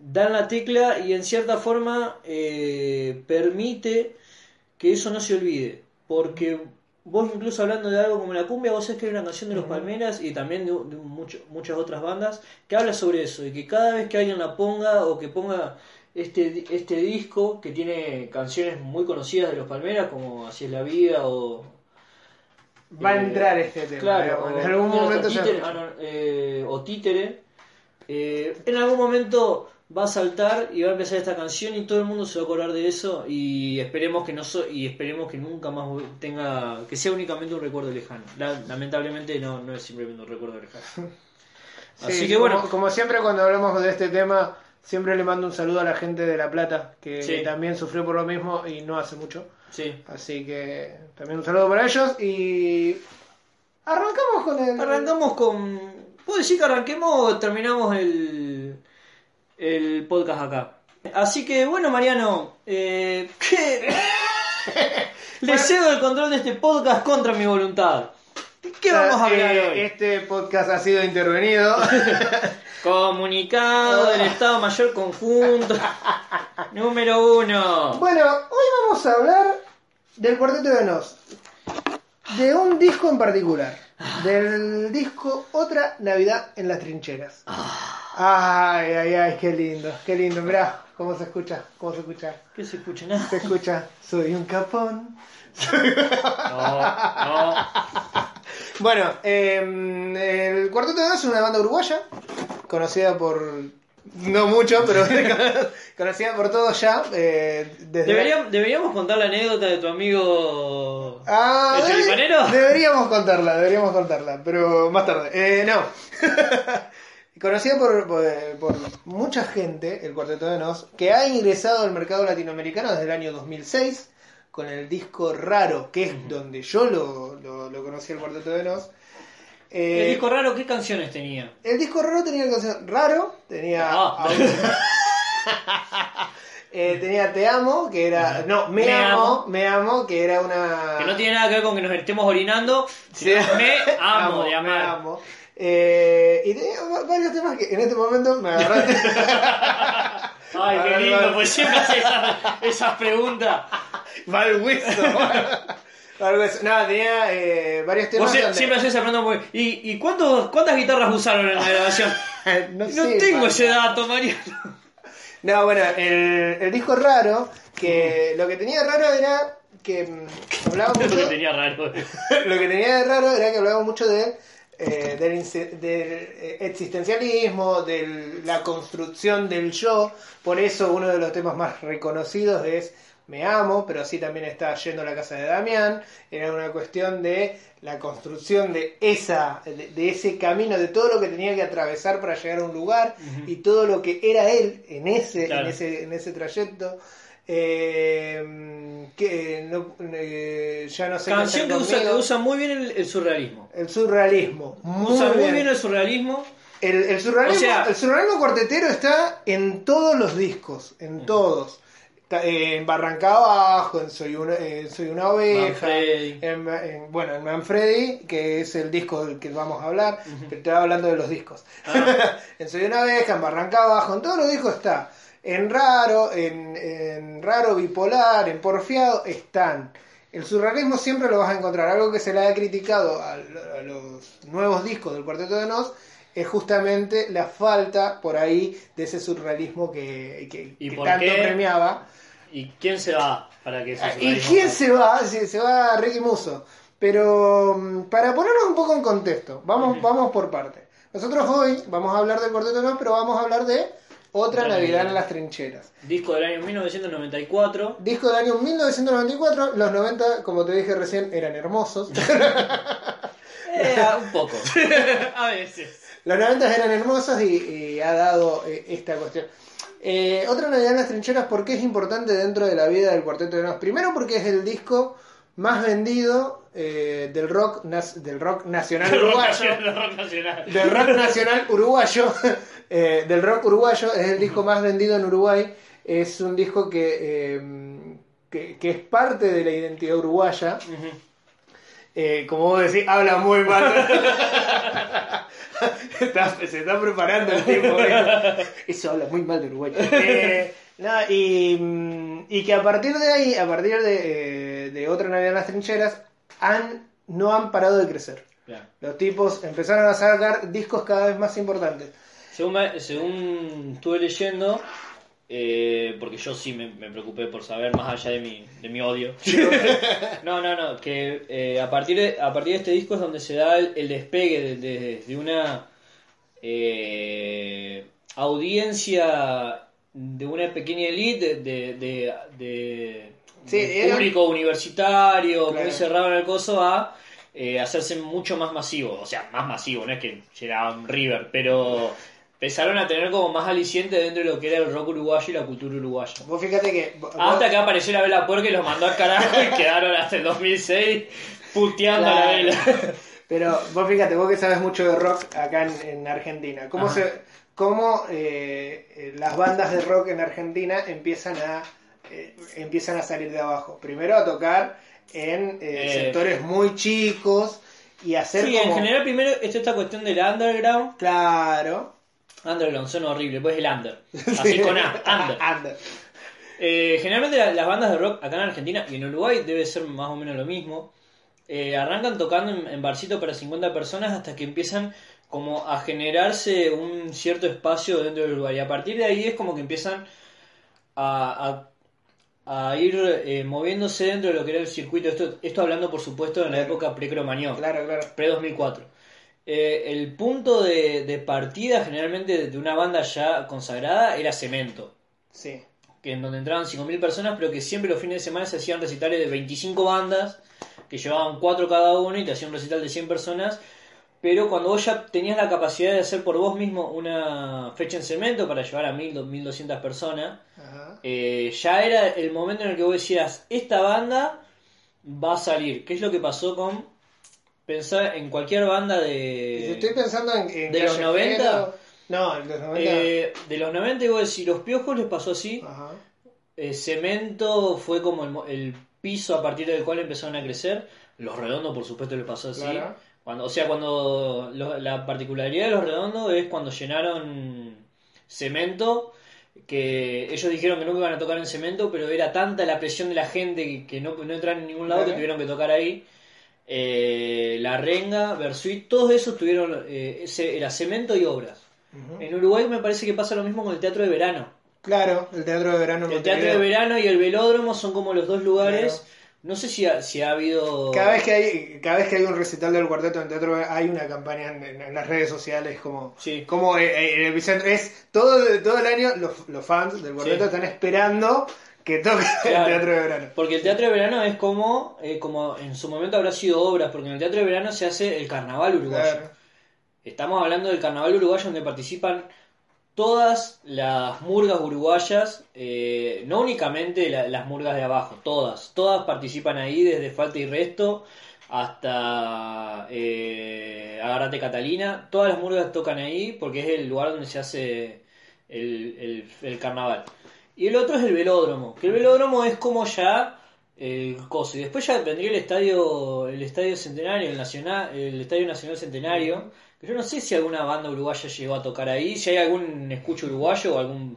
dan la tecla y en cierta forma eh, permite que eso no se olvide. Porque vos incluso hablando de algo como la cumbia, vos sabés que hay una canción de los Palmeras y también de, de mucho- muchas otras bandas que habla sobre eso y que cada vez que alguien la ponga o que ponga este, este disco que tiene canciones muy conocidas de los Palmeras como Así es la vida o
va a
Eh,
entrar este tema.
Claro, o,
en algún momento
títere, ah, no, eh, o títere, eh, en algún momento va a saltar y va a empezar esta canción y todo el mundo se va a acordar de eso y esperemos que no so- y esperemos que nunca más tenga que sea únicamente un recuerdo lejano. La- lamentablemente no, no es simplemente un recuerdo lejano.
Sí,
Así que
como-
bueno,
Como, siempre cuando hablamos de este tema, siempre le mando un saludo a la gente de La Plata, que
Sí.
también sufrió por lo mismo y no hace mucho.
Sí.
Así que también un saludo para ellos y arrancamos con el...
Arrancamos con ¿Puedo decir que arranquemos o terminamos el el podcast acá? Así que bueno, Mariano, eh, ¿qué? Le cedo el control de este podcast contra mi voluntad. ¿De qué vamos a hablar
Eh,
hoy?
Este podcast ha sido intervenido.
Comunicado del Estado Mayor Conjunto. Número uno.
bueno, hoy vamos a hablar del Cuarteto de Nos. De un disco en particular. Del disco Otra Navidad en las Trincheras. Ay, ay, ay, qué lindo, qué lindo. Mirá cómo se escucha, cómo se escucha.
¿Qué se escucha nada?
Se escucha, soy un capón.
No, no.
Bueno, eh, el Cuarteto de Nos es una banda uruguaya, conocida por... No mucho, pero conocida por todos ya. eh, desde
Deberíamos, deberíamos contar la anécdota de tu amigo.
Ah,
¿El choripanero?
Deberíamos contarla, deberíamos contarla, pero más tarde. Eh, no. Conocida por, por, por mucha gente, el Cuarteto de Nos, que ha ingresado al mercado latinoamericano desde el año 2006 con el disco Raro, que es donde yo lo, lo, lo conocí el Cuarteto de Nos. Eh,
El disco raro, ¿qué canciones tenía?
el disco Raro tenía canción Raro, tenía...
Ah.
Eh, tenía Te Amo, que era... No, Me,
Me
amo,
Amo.
Me Amo, que era una...
Que no tiene nada que ver con que nos estemos orinando.
Sí.
Me amo de
me
amar.
amo. Eh, y tenía va- varios temas que en este momento me agarraste.
Ay, qué lindo, pues siempre hace esas esas preguntas.
Va al hueso. No, tenía eh, varios
Vos
temas.
sie-
donde-
siempre haces esa pregunta muy. ¿Y, y cuántos, cuántas guitarras usaron en la grabación?
no,
No
sé,
tengo ese dato, Mariano.
No, bueno, el, el disco raro, que lo que tenía raro era que mm, hablaba
Lo
mucho.
que tenía raro.
lo que tenía de raro era que hablaba mucho de, eh, del, del, eh, existencialismo, de la construcción del yo. Por eso uno de los temas más reconocidos es Me amo, pero así también está Yendo a la casa de Damián. Era una cuestión de la construcción de esa de, de ese camino, de todo lo que tenía que atravesar para llegar a un lugar y todo lo que era él en ese,
Claro.
en ese, en ese trayecto. Eh, que no, eh, ya no sé
Canción que usa, que usa muy bien el, el surrealismo.
El surrealismo. Muy
usa muy
bien.
bien el surrealismo.
El, el surrealismo,
O sea-
el surrealismo cuartetero está en todos los discos, en todos. Está, eh, en Barranca Abajo, en Soy una, Soy una oveja, en, en- bueno, en Manfredi, que es el disco del que vamos a hablar, te estaba hablando de los discos.
Ah.
en Soy una oveja, en Barranca Abajo, en todos los discos está. En Raro, en, en Raro Bipolar, en Porfiado, están. El surrealismo siempre lo vas a encontrar. Algo que se le ha criticado a, lo- a los nuevos discos del Cuarteto de Nos es justamente la falta por ahí de ese surrealismo que, que-
¿Y
que
por
tanto
qué?
premiaba.
¿Y quién se va para que ese
¿Y
surrealismo
quién se va? Se, se va Ricky Musso. Pero mm, para ponernos un poco en contexto, vamos, vamos por parte. Nosotros hoy vamos a hablar del Cuarteto de Nos, pero vamos a hablar de Otra Navidad
Navidad.
en las Trincheras.
Disco del año 1994.
Disco del año 1994, los 90, como te dije recién, eran hermosos.
Eh, un poco. a veces.
Los 90 eran hermosos y, y ha dado eh, esta cuestión. Eh, otra Navidad en las trincheras, ¿por qué es importante dentro de la vida del Cuarteto de Nos? Primero porque es el disco más vendido eh, del rock del rock nacional uruguayo.
Del rock nacional.
del rock nacional uruguayo. eh, del rock uruguayo es el disco más vendido en Uruguay. Es un disco que, eh, que, que es parte de la identidad uruguaya. Eh, como vos decís, habla muy mal. Está- se está preparando el tiempo. Eso habla muy mal de Uruguay. Y, mm, y que a partir de ahí, a partir de, de otra Navidad en las trincheras, han, no han parado de crecer.
Claro.
Los tipos empezaron a sacar discos cada vez más importantes.
Según, según estuve leyendo, eh, porque yo sí me, me preocupé por saber más allá de mi, de mi odio. no, no, no, que eh, a, partir de, a partir de este disco es donde se da el, el despegue de, de- de una eh, audiencia de una pequeña elite de-
Sí,
de
era-
público universitario,
Claro.
muy cerrado en el coso, a eh, hacerse mucho más masivo. O sea, más masivo, no es que llegaban River, pero empezaron a tener como más aliciente dentro de lo que era el rock uruguayo y la cultura uruguaya.
Vos fíjate que. vos-
Hasta que apareció la vela puerca y los mandó al carajo y quedaron hasta el 2006 puteando a la
Claro.
vela.
Pero vos fíjate, vos que sabes mucho de rock acá en, en Argentina, ¿cómo,
Ajá.
se, cómo eh, eh, las bandas de rock en Argentina empiezan a, eh, empiezan a salir de abajo? Primero a tocar en eh,
Eh.
sectores muy chicos y hacer
Sí,
como...
en general primero está esta cuestión del underground.
Claro.
Underground suena horrible, pues el under. Así con A, under.
Under.
Eh, generalmente la- las bandas de rock acá en Argentina y en Uruguay debe ser más o menos lo mismo. Eh, arrancan tocando en, en barcito para 50 personas hasta que empiezan como a generarse un cierto espacio dentro del Uruguay. Y a partir de ahí es como que empiezan a, a- a ir eh, moviéndose dentro de lo que era el circuito. Esto, esto hablando por supuesto en la época pre-cromañón
Claro, claro.
pre-2004. Eh, el punto de, de partida generalmente de una banda ya consagrada era Cemento,
Sí.
que en donde entraban 5.000 personas, pero que siempre los fines de semana se hacían recitales de 25 bandas, que llevaban 4 cada uno y te hacían un recital de 100 personas. Pero cuando vos ya tenías la capacidad de hacer por vos mismo una fecha en cemento para llevar a 1.000, 1.200 personas,
Ajá.
eh, ya era el momento en el que vos decías, esta banda va a salir. ¿Qué es lo que pasó con pensar en cualquier banda de...
Estoy pensando en... en
¿de los
Callejero.
90?
No, en los 90...
Eh, de los 90, y vos decís, los piojos les pasó así.
Ajá.
Eh, cemento fue como el, el piso a partir del cual empezaron a crecer. Los redondos, por supuesto, les pasó así.
Claro.
Cuando, o sea, cuando lo- la particularidad de los redondos es cuando llenaron cemento, que ellos dijeron que nunca iban a tocar en cemento, pero era tanta la presión de la gente que, que no, no entraron en ningún lado que tuvieron que tocar ahí. Eh, la Renga, Versuit, todos esos tuvieron, eh, ese, era cemento y obras. En Uruguay me parece que pasa lo mismo con el teatro de verano.
Claro, el teatro de verano.
El teatro de verano y el velódromo son como los dos lugares.
Claro.
No sé si ha, si ha habido.
Cada vez que hay cada vez que hay un recital del cuarteto en teatro hay una campaña en, en- en las redes sociales como
Sí.
como eh, eh, el epicentro es todo todo el año los, los fans del cuarteto
Sí.
están esperando que toque
Claro.
el teatro de verano.
Porque el teatro de verano es como, eh, como en su momento habrá sido obras, porque en el teatro de verano se hace el carnaval uruguayo.
Claro.
Estamos hablando del carnaval uruguayo donde participan todas las murgas uruguayas, eh, no únicamente la- las murgas de abajo, todas, todas participan ahí desde Falta y Resto hasta eh, Agarrate Catalina, todas las murgas tocan ahí porque es el lugar donde se hace el, el- el carnaval. Y el otro es el velódromo, que el velódromo es como ya el coso. Y después ya vendría el estadio, el estadio centenario, el nacional, el estadio nacional centenario. Yo no sé si alguna banda uruguaya llegó a tocar ahí, si hay algún escucho uruguayo o algún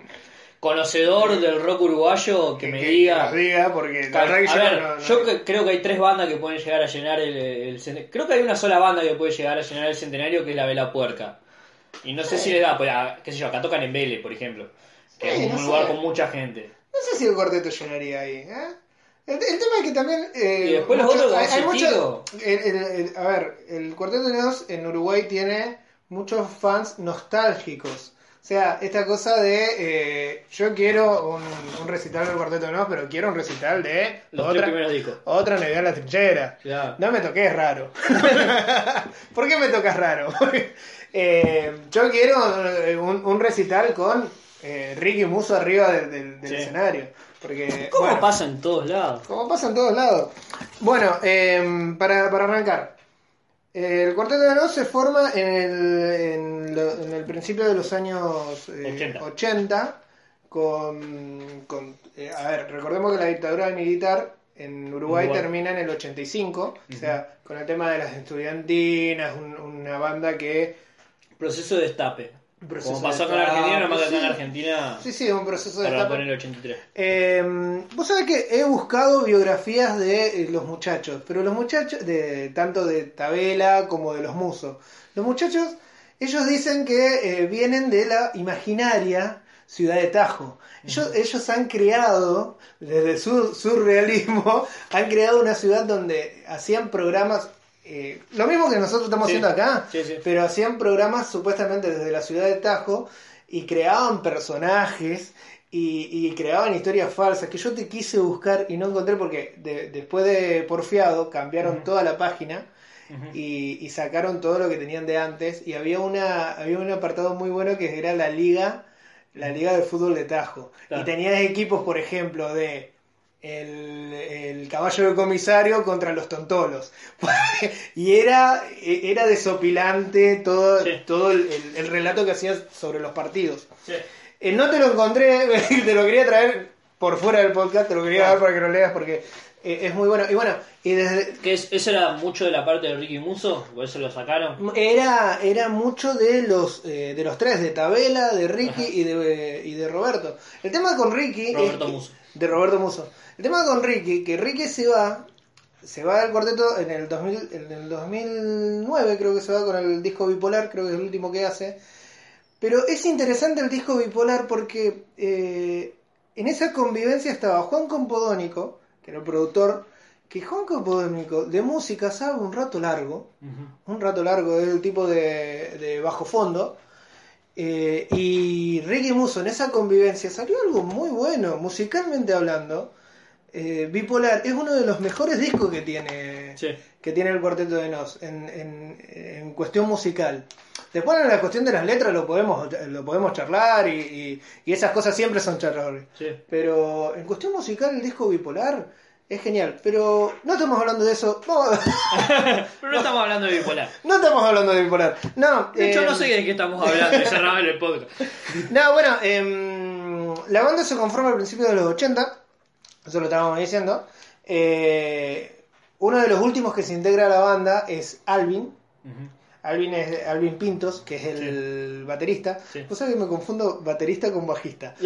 conocedor del rock uruguayo que me
que
diga.
diga porque la
Claro,
verdad que
a
yo
ver,
no- no-
yo creo que hay tres bandas que pueden llegar a llenar el, el cen- Creo que hay una sola banda que puede llegar a llenar el centenario que es la Vela Puerca. Y no sé si le da, pues, a- qué sé yo, acá tocan en Vélez, por ejemplo. Que
Sí,
es un
no
lugar
sé.
con mucha gente.
no sé si el cuarteto llenaría ahí, ¿eh? El, el tema es que también eh,
Y después los otros,
hay, mucho- el- el- a ver, el cuarteto de Nos en Uruguay tiene muchos fans nostálgicos. O sea, esta cosa de eh, yo quiero un, un recital del cuarteto de Nos, pero quiero un recital de
Los
otra,
primeros discos.
otra Navidad en la trinchera.
Claro.
No me toques raro. ¿Por qué me tocas raro? Eh, yo quiero eh, un, un recital con eh, Ricky Muso arriba del, del- del
Sí.
escenario. Porque,
¿Cómo
bueno,
pasa en todos lados?
como pasa en todos lados. Bueno, eh, para, para arrancar. El Cuarteto de Nos se forma en el, en lo- en el principio de los años eh,
80.
80 con, con, eh, a ver, recordemos que la dictadura militar en Uruguay
Uruguay.
termina en el 85, o sea, con el tema de las estudiantinas, un- una banda que...
Proceso de destape.
Proceso
Como pasó con Argentina, nomás que acá en
sí.
Argentina
Sí, sí, un proceso de
para poner el 83.
Eh, Vos sabés que he buscado biografías de eh, los muchachos, pero los muchachos, de tanto de Tabela como de los Musos, los muchachos, ellos dicen que eh, vienen de la imaginaria Ciudad de Tajo. Ellos, ellos han creado, desde su surrealismo, han creado una ciudad donde hacían programas, eh, lo mismo que nosotros estamos
Sí.
haciendo acá,
Sí, sí.
pero hacían programas supuestamente desde la ciudad de Tajo y creaban personajes y, y creaban historias falsas que yo te quise buscar y no encontré porque de- después de Porfiado cambiaron toda la página y, y sacaron todo lo que tenían de antes y había una había un apartado muy bueno que era la liga la liga de fútbol de Tajo
Claro.
y tenías equipos por ejemplo de el, el caballo del comisario contra los tontolos y era era desopilante todo
Sí.
todo el, el- el relato que hacías sobre los partidos
Sí.
Eh, no te lo encontré te lo quería traer por fuera del podcast te lo quería dar para que lo leas porque eh, es muy bueno y bueno y desde
¿Qué es, ¿Eso era mucho de la parte de Ricky Muso? ¿Por eso lo sacaron?
Era, era mucho de los eh, de los tres, de Tabela, de Ricky y de, y de Roberto. El tema con Ricky
Roberto
es-. De Roberto Muso. El tema con Ricky, que Ricky se va, se va del cuarteto en el 2000, en el 2009 creo que se va con el disco bipolar, creo que es el último que hace. Pero es interesante el disco bipolar porque eh, en esa convivencia estaba Juan Compodónico, que era el productor, que Juan Compodónico de música sabe un rato largo, un rato largo, es el tipo de, de bajo fondo. Eh, y Ricky Musso en esa convivencia salió algo muy bueno, musicalmente hablando. Eh, Bipolar es uno de los mejores discos que tiene,
Sí.
que tiene el Cuarteto de Nos en, en- en cuestión musical. Después en la cuestión de las letras lo podemos, lo podemos charlar y, y- y esas cosas siempre son charlables.
Sí.
Pero en cuestión musical el disco Bipolar es genial. Pero no estamos hablando de eso. Vamos-
Pero no estamos hablando de bipolar.
no estamos hablando de Bipolar. No,
De hecho,
eh,
no sé de qué estamos hablando. y cerraba el podcast.
No, bueno, em, la banda se conforma al principio de los 80, eso lo estábamos diciendo. Eh, uno de los últimos que se integra a la banda es Alvin. Alvin es Alvin Pintos, que es el baterista.
Sí.
Vos sabés que me confundo baterista con bajista.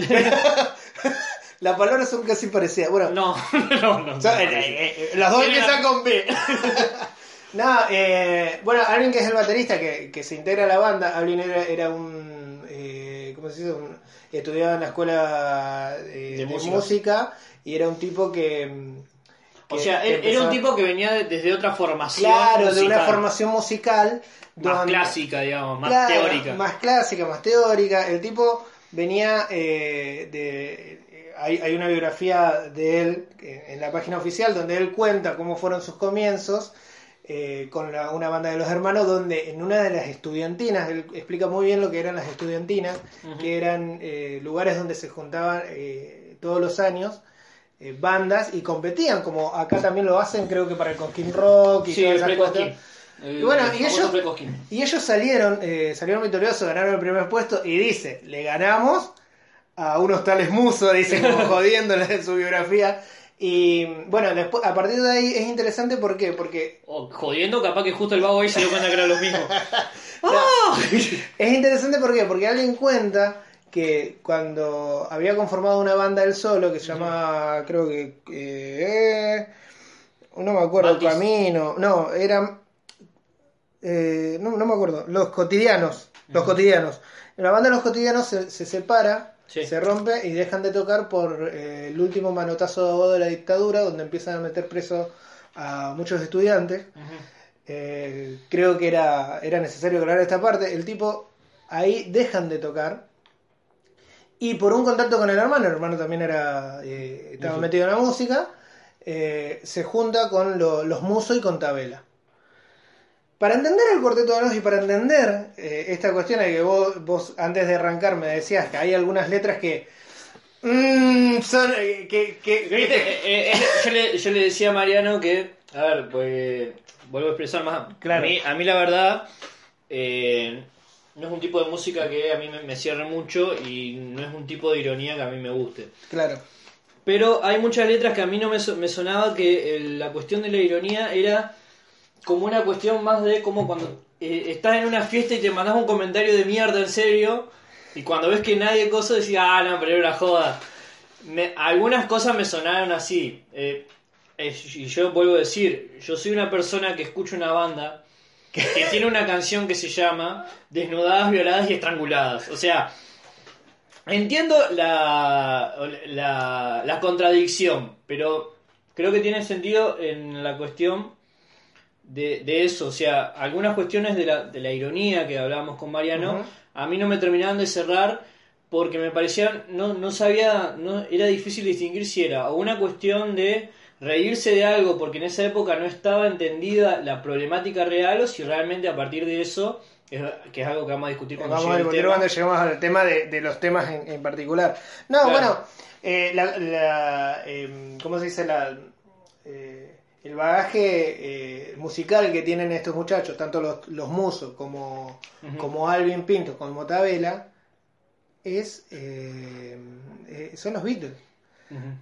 Las palabras son casi parecidas. Bueno,
No, no, no.
sea, eh, eh, eh, las dos empiezan con B. no, eh, bueno, Alvin que es el baterista que, que se integra a la banda, Alvin era, era un, eh, ¿cómo se dice? Un- estudiaba en la escuela eh, de,
música.
música. y era un tipo que... mm,
O sea, era un tipo que venía de- desde otra formación.
Claro, de una formación musical.
Más
donde-
clásica, digamos, más
Claro,
teórica.
Más clásica, más teórica. El tipo venía eh, de... Hay, hay una biografía de él en la página oficial donde él cuenta cómo fueron sus comienzos eh, con la- una banda de los hermanos donde en una de las estudiantinas, él explica muy bien lo que eran las estudiantinas, que eran eh, lugares donde se juntaban eh, todos los años eh, bandas y competían, como acá también lo hacen creo que para el Cosquín Rock y
Sí,
todas esas cosas. Y bueno, y ellos-. Y ellos salieron, eh, salieron victoriosos, ganaron el primer puesto y dice, le ganamos a unos tales musos, dicen como jodiendo en su biografía. Y bueno, después, a partir de ahí es interesante ¿por qué? porque
O jodiendo, capaz que justo el vago ahí se dio cuenta que era lo mismo.
es interesante ¿por qué? porque alguien cuenta que cuando había conformado una banda él solo que se llama, creo que, eh, no me acuerdo,
Batis.
Camino, no, eran, eh, no, no me acuerdo, Los Cotidianos, Los Cotidianos. La banda de Los Cotidianos se, se separa,
Sí.
se rompe y dejan de tocar por eh, el último manotazo de abogado de la dictadura, donde empiezan a meter preso a muchos estudiantes. Eh, creo que era, era necesario aclarar esta parte. El tipo ahí dejan de tocar. Y por un contacto con el hermano, el hermano también era eh, estaba metido en la música, se junta con lo- los Muso y con Tabela. Para entender el cuarteto de Nos y para entender eh, esta cuestión de que vos, vos antes de arrancar me decías que hay algunas letras que... mm, son, eh, que, que-
¿Viste? Eh, eh, yo, le, yo le decía a Mariano que, a ver, pues vuelvo a expresar más.
Claro.
A, mí, a mí la verdad, no es un tipo de música que a mí me, me cierre mucho y no es un tipo de ironía que a mí me guste.
Claro.
Pero hay muchas letras que a mí no me, me sonaba que eh, la cuestión de la ironía era como una cuestión más de como cuando eh, estás en una fiesta y te mandas un comentario de mierda en serio y cuando ves que nadie cosa decís, ah, no, pero era una joda. Me- algunas cosas me sonaron así. eh, y yo vuelvo a decir, yo soy una persona que escucha una banda que tiene una canción que se llama Desnudadas, Violadas y Estranguladas. O sea, entiendo la, la, la contradicción, pero creo que tiene sentido en la cuestión de, de eso. O sea, algunas cuestiones de la, de la ironía que hablábamos con Mariano, a mí no me terminaban de cerrar porque me parecían, no, no sabía, no, era difícil distinguir si era o una cuestión de reírse de algo porque en esa época no estaba entendida la problemática real o si realmente a partir de eso, es- que es algo que vamos a discutir cuando
Vamos a discutir cuando lleguemos al tema de, de los temas en, en particular. No,
Claro.
bueno, eh, la, la, em, ¿cómo se dice? La, eh, el bagaje eh, musical que tienen estos muchachos, tanto los, los musos como,
Ujú.
como Alvin Pinto, como Tabela, es, eh, eh, son los Beatles.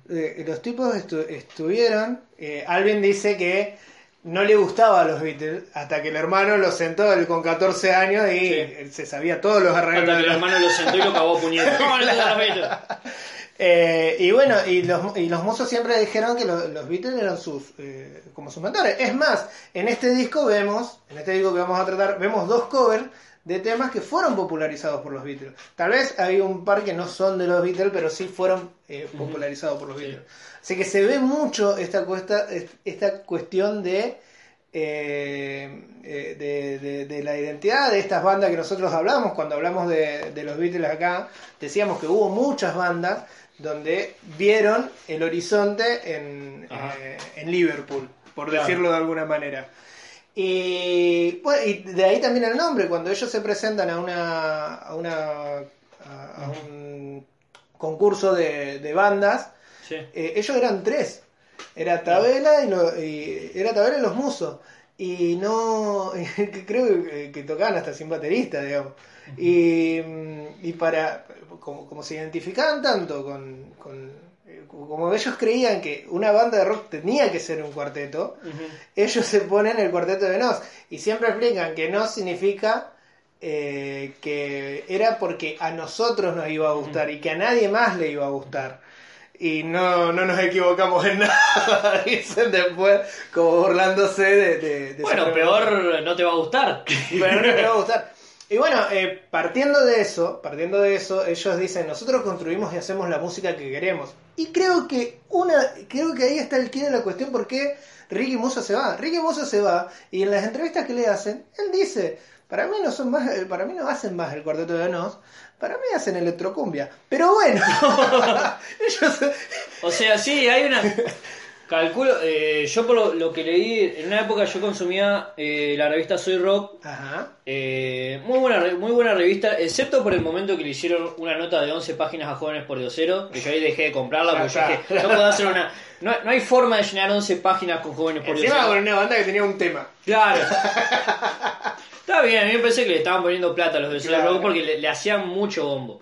Eh, los tipos estu- estuvieron. eh, Alvin dice que no le gustaba a los Beatles hasta que el hermano lo sentó él con 14 años y
Sí.
él se sabía todos los arreglos.
Hasta que el hermano lo sentó y lo cagó a
Eh, y bueno, y los, y los mozos siempre dijeron que lo- los Beatles eran sus eh, como sus mentores. Es más, en este disco vemos, en este disco que vamos a tratar, vemos dos covers de temas que fueron popularizados por los Beatles. Tal vez hay un par que no son de los Beatles, pero sí fueron eh, popularizados por los. Beatles. Así que se ve mucho esta, cuesta, esta cuestión de, eh, de, de- de la identidad de estas bandas que nosotros hablamos cuando hablamos de, de los Beatles acá. Decíamos que hubo muchas bandas donde vieron el horizonte en, eh, en Liverpool, por
Claro.
decirlo de alguna manera. Y, bueno, y de ahí también el nombre, cuando ellos se presentan a una a, una, a, a un concurso de, de bandas,
Sí.
eh, ellos eran tres. Era Tabela y, lo- y- era Tabela y los Musos. Y no que creo que, que tocaban hasta sin baterista, digamos. Y, mm, y para como, como se identificaban tanto con, con- eh, como ellos creían que una banda de rock tenía que ser un cuarteto, ellos se ponen el cuarteto de Nos y siempre explican que Nos significa eh, que era porque a nosotros nos iba a gustar y que a nadie más le iba a gustar. Y no, no nos equivocamos en nada, dicen después, como burlándose de... de- de
Bueno, peor no te va a gustar.
Pero no te va a gustar. Y bueno, eh, partiendo de eso, partiendo de eso, ellos dicen, nosotros construimos y hacemos la música que queremos. Y creo que una, creo que ahí está el quid de la cuestión por qué Ricky Musa se va. Ricky Musa se va y en las entrevistas que le hacen, él dice, para mí no son más, para mí no hacen más el cuarteto de Nos, para mí hacen electrocumbia. Pero bueno, ellos
O sea, sí, hay una. Calculo, eh, yo por lo, lo que leí, en una época yo consumía eh, la revista Soy Rock,
Ajá.
eh, muy, buena, muy buena revista, excepto por el momento que le hicieron una nota de 11 páginas a jóvenes por diosero, que yo ahí dejé de comprarla porque yo dije, no puedo hacer una. No, no hay forma de llenar 11 páginas con jóvenes por
Encima
diosero.
con una banda que tenía un tema.
Claro. Está bien, a mí me parece que le estaban poniendo plata a los de Soy
Claro.
Rock porque le, le hacían mucho bombo.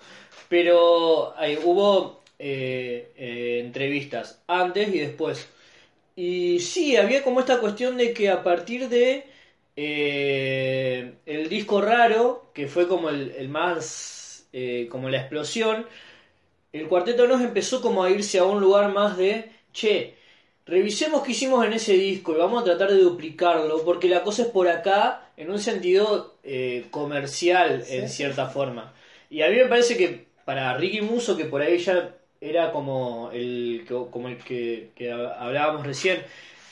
Pero ahí, hubo eh, eh, entrevistas antes y después. Y sí, había como esta cuestión de que a partir de eh, el disco raro, que fue como el, el más, como la explosión, el cuarteto nos empezó como a irse a un lugar más de, che, revisemos qué hicimos en ese disco y vamos a tratar de duplicarlo, porque la cosa es por acá en un sentido eh, comercial,
Sí,
en cierta forma. Y a mí me parece que para Ricky Muso, que por ahí ya era como el que, como el que, que hablábamos recién,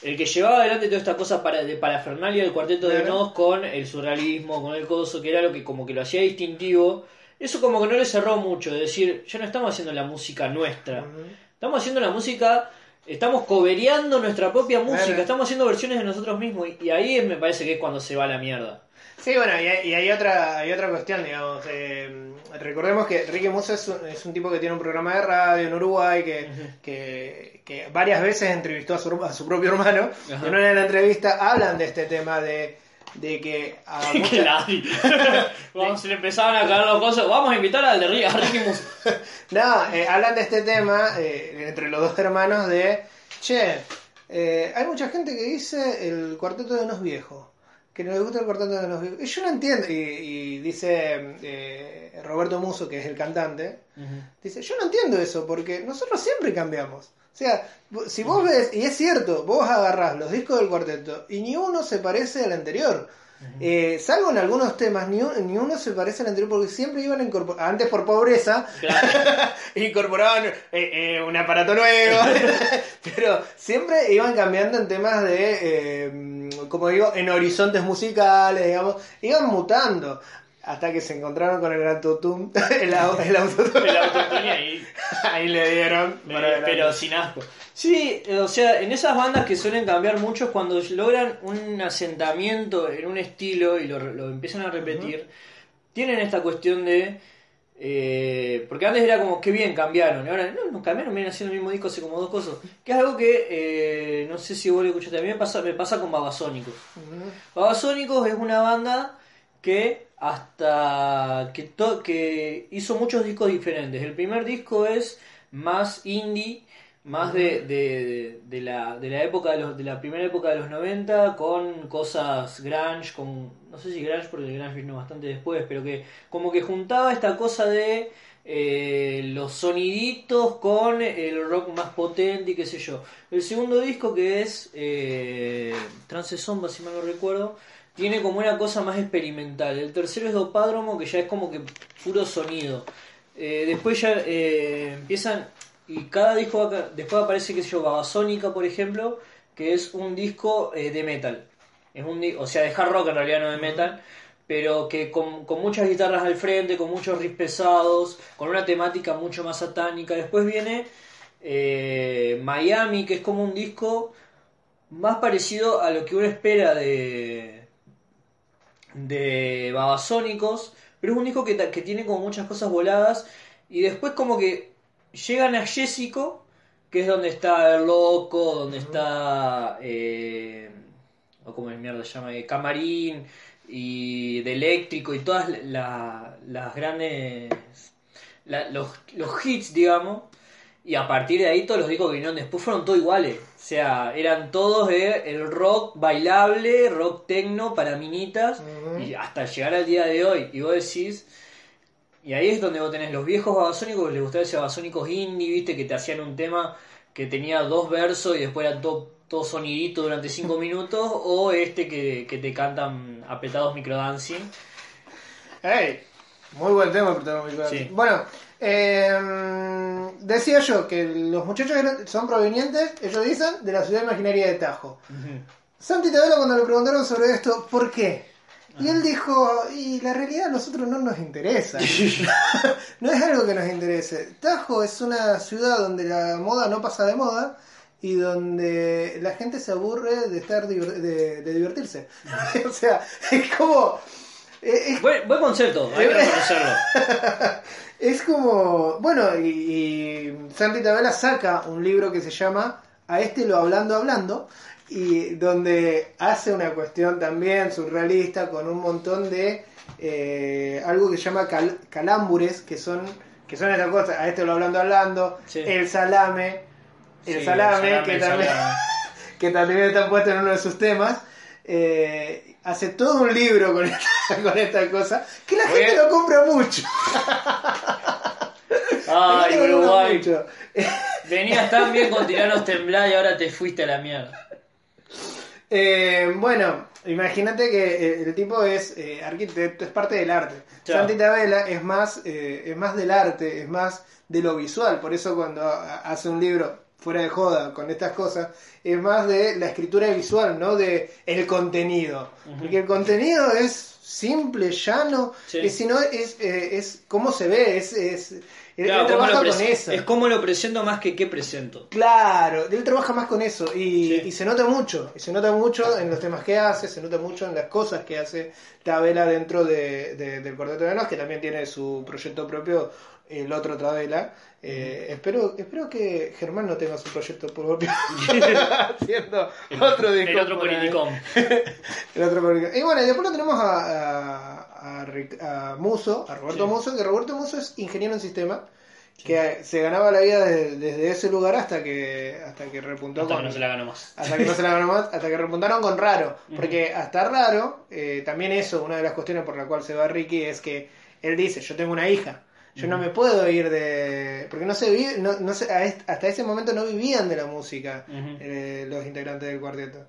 el que llevaba adelante toda esta cosa para, de parafernalia del cuarteto de. Nos con el surrealismo, con el coso, que era lo que como que lo hacía distintivo. Eso como que no le cerró mucho, de decir, ya no estamos haciendo la música nuestra, estamos haciendo la música, estamos cobereando nuestra propia música, estamos haciendo versiones de nosotros mismos, y, y ahí me parece que es cuando se va la mierda.
Sí, bueno, y hay, y hay otra hay otra cuestión, digamos. eh, recordemos que Ricky Musa es un, es un tipo que tiene un programa de radio en Uruguay que, que, que varias veces entrevistó a su, a su propio hermano. Y en una de las entrevistas hablan de este tema de, de que a.
Vamos, se le empezaban a caer los cosas, vamos a invitar al de a Ricky Muso.
No, eh, hablan de este tema eh, entre los dos hermanos de, che, eh, hay mucha gente que dice el cuarteto de los viejos, que no le gusta el cuarteto de los viejos. Y yo no entiendo, y, y dice eh, Roberto Muso, que es el cantante, dice, yo no entiendo eso, porque nosotros siempre cambiamos. O sea, si vos ves, y es cierto, vos agarrás los discos del cuarteto y ni uno se parece al anterior. Eh, salvo en algunos temas, ni, un- ni uno se parece al anterior porque siempre iban a incorporar, antes por pobreza, incorporaban eh, eh, un aparato nuevo, pero siempre iban cambiando en temas de, eh, como digo, en horizontes musicales, digamos, iban mutando. Hasta que se encontraron con el autotune, el, au- el autotune.
El autotune ahí,
Ahí le dieron.
me- pero sin asco. Sí, o sea, en esas bandas que suelen cambiar mucho es cuando logran un asentamiento en un estilo y lo, lo empiezan a repetir, tienen esta cuestión de... eh, porque antes era como que bien cambiaron, y ahora no, no cambiaron, vienen haciendo el mismo disco hace como dos cosas. Que es algo que eh, no sé si vos lo escuchaste, a mí me pasa, me pasa con Babasónicos. Babasónicos es una banda que hasta que, to- que hizo muchos discos diferentes. El primer disco es más indie, más de, de, de la, de la época de, los, de la primera época de los 90 con cosas grunge, con no sé si grunge porque el grunge vino bastante después, pero que como que juntaba esta cosa de eh, los soniditos con el rock más potente y qué sé yo. El segundo disco que es eh, Trance Zomba, si mal no recuerdo, tiene como una cosa más experimental. El tercero es Dopádromo, que ya es como que puro sonido. Eh, después ya eh, empiezan, y cada disco, después aparece, qué sé yo, Babasónica, por ejemplo, que es un disco eh, de metal. Es un o sea, de hard rock en realidad, no de metal, pero que con, con muchas guitarras al frente, con muchos riffs pesados, con una temática mucho más satánica. Después viene Miami, que es como un disco más parecido a lo que uno espera de de Babasónicos, pero es un disco que, que tiene como muchas cosas voladas y después como que llegan a Jessico, que es donde está el loco, donde está eh, o como el mierda se llama, eh, Camarín y de Eléctrico y todas la- las grandes la- los, los hits, digamos, y a partir de ahí todos los discos que vinieron después fueron todos iguales. O sea, eran todos de el rock bailable, rock tecno para minitas, y hasta llegar al día de hoy. Y vos decís, y ahí es donde vos tenés los viejos babasónicos, que les gustaba ese babasónicos indie, viste, que te hacían un tema que tenía dos versos y después era todo, todo sonidito durante cinco minutos, o este que, que te cantan apretados microdancing.
Ey, muy buen tema, protagonista.
Sí.
Bueno, eh, decía yo que los muchachos son provenientes, ellos dicen, de la ciudad imaginaria de Tajo. Santi Tabela cuando le preguntaron sobre esto, ¿por qué? Y él dijo, y la realidad a nosotros no nos interesa. no es algo que nos interese. Tajo es una ciudad donde la moda no pasa de moda y donde la gente se aburre de estar de, de divertirse. o sea, es como... es-
Buen, buen concepto, hay que reconocerlo.
es como, bueno, y, y Santi Tabela saca un libro que se llama A este lo hablando hablando, y donde hace una cuestión también surrealista con un montón de eh, algo que se llama cal- calámbures, que son que son estas cosas, a este lo hablando hablando,
Sí.
el salame, el
Sí,
salame,
salame,
que
el
también
salame.
que también está puesto en uno de sus temas. eh, hace todo un libro con esta, con esta cosa que la gente lo compra mucho.
Ay, Uruguay.
mucho.
Venías tan bien con tiranos temblar y ahora te fuiste a la mierda.
Eh, bueno, imagínate que eh, el tipo es eh, arquitecto, es parte del arte.
Claro.
Santi Tabela es más, eh, es más del arte, es más de lo visual. Por eso cuando ha- hace un libro fuera de joda con estas cosas, es más de la escritura visual, no de el contenido. Porque el contenido es simple, llano,
Sí.
y si no es, eh, es cómo se ve, es, es él-
Claro,
él
cómo
trabaja con eso.
Es como lo presento más que qué presento.
Claro, él trabaja más con eso y,
Sí.
y se nota mucho, y se nota mucho en los temas que hace, se nota mucho en las cosas que hace Tabela dentro de, de- del Cuarteto de Nos, que también tiene su proyecto propio, el otro Tabela. Eh, espero, espero que Germán no tenga su proyecto propio haciendo otro disco.
El otro polinicom.
El otro Polinicom. Y bueno, y después lo tenemos a, a, a Ric- a Muso, a Roberto
Sí.
Muso, que Roberto Muso es ingeniero en sistema, que se ganaba la vida desde, desde ese lugar hasta que hasta que repuntó
Hasta que no se la ganó más.
hasta que no se la ganó más, hasta que repuntaron con Raro, porque hasta Raro, eh, también eso, una de las cuestiones por la cual se va Ricky es que él dice, yo tengo una hija, Yo no me puedo ir de... Porque no se vi- no, no est- hasta ese momento no vivían de la música eh, los integrantes del cuarteto.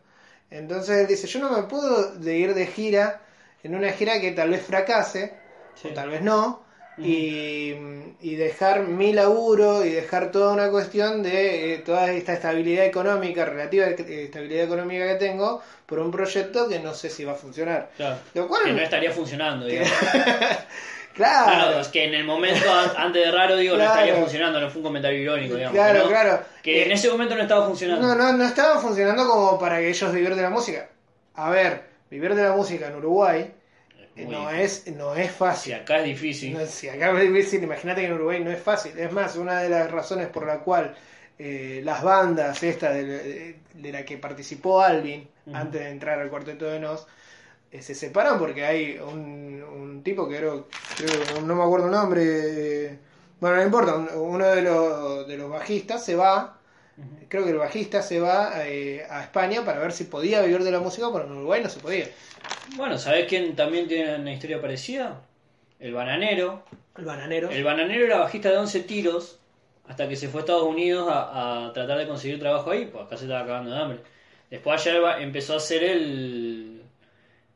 Entonces él dice, yo no me puedo de ir de gira en una gira que tal vez fracase,
Sí.
o tal vez no, y, y dejar mi laburo y dejar toda una cuestión de eh, toda esta estabilidad económica, relativa eh, estabilidad económica que tengo, por un proyecto que no sé si va a funcionar.
Claro.
Lo cual-
Que no estaría funcionando, digamos.
Claro,
es que en el momento an- antes de raro, digo,
Claro.
no estaría funcionando, no fue un comentario irónico, digamos.
Claro,
no-
claro.
Que en
Eh,
ese momento no estaba funcionando.
No, no, no estaba funcionando como para que ellos vivir de la música. A ver, vivir de la música en Uruguay eh,
Muy
no
difícil.
es, no es
Si
fácil.
acá es difícil.
No, si acá es difícil, imagínate que en Uruguay no es fácil. Es más, una de las razones por la cual eh, las bandas estas de, de- de la que participó Alvin antes de entrar al cuarteto de Nos se separan porque hay un, un tipo que creo, creo- no me acuerdo el nombre. eh, bueno, no importa, un- uno de los, de los bajistas se va creo que el bajista se va eh, a España para ver si podía vivir de la música, pero en Uruguay no se podía.
Bueno, ¿sabés quién también tiene una historia parecida? El bananero.
El bananero.
El bananero era bajista de 11 tiros hasta que se fue a Estados Unidos a, a tratar de conseguir trabajo ahí, pues acá se estaba acabando de hambre. Después allá empezó a hacer el,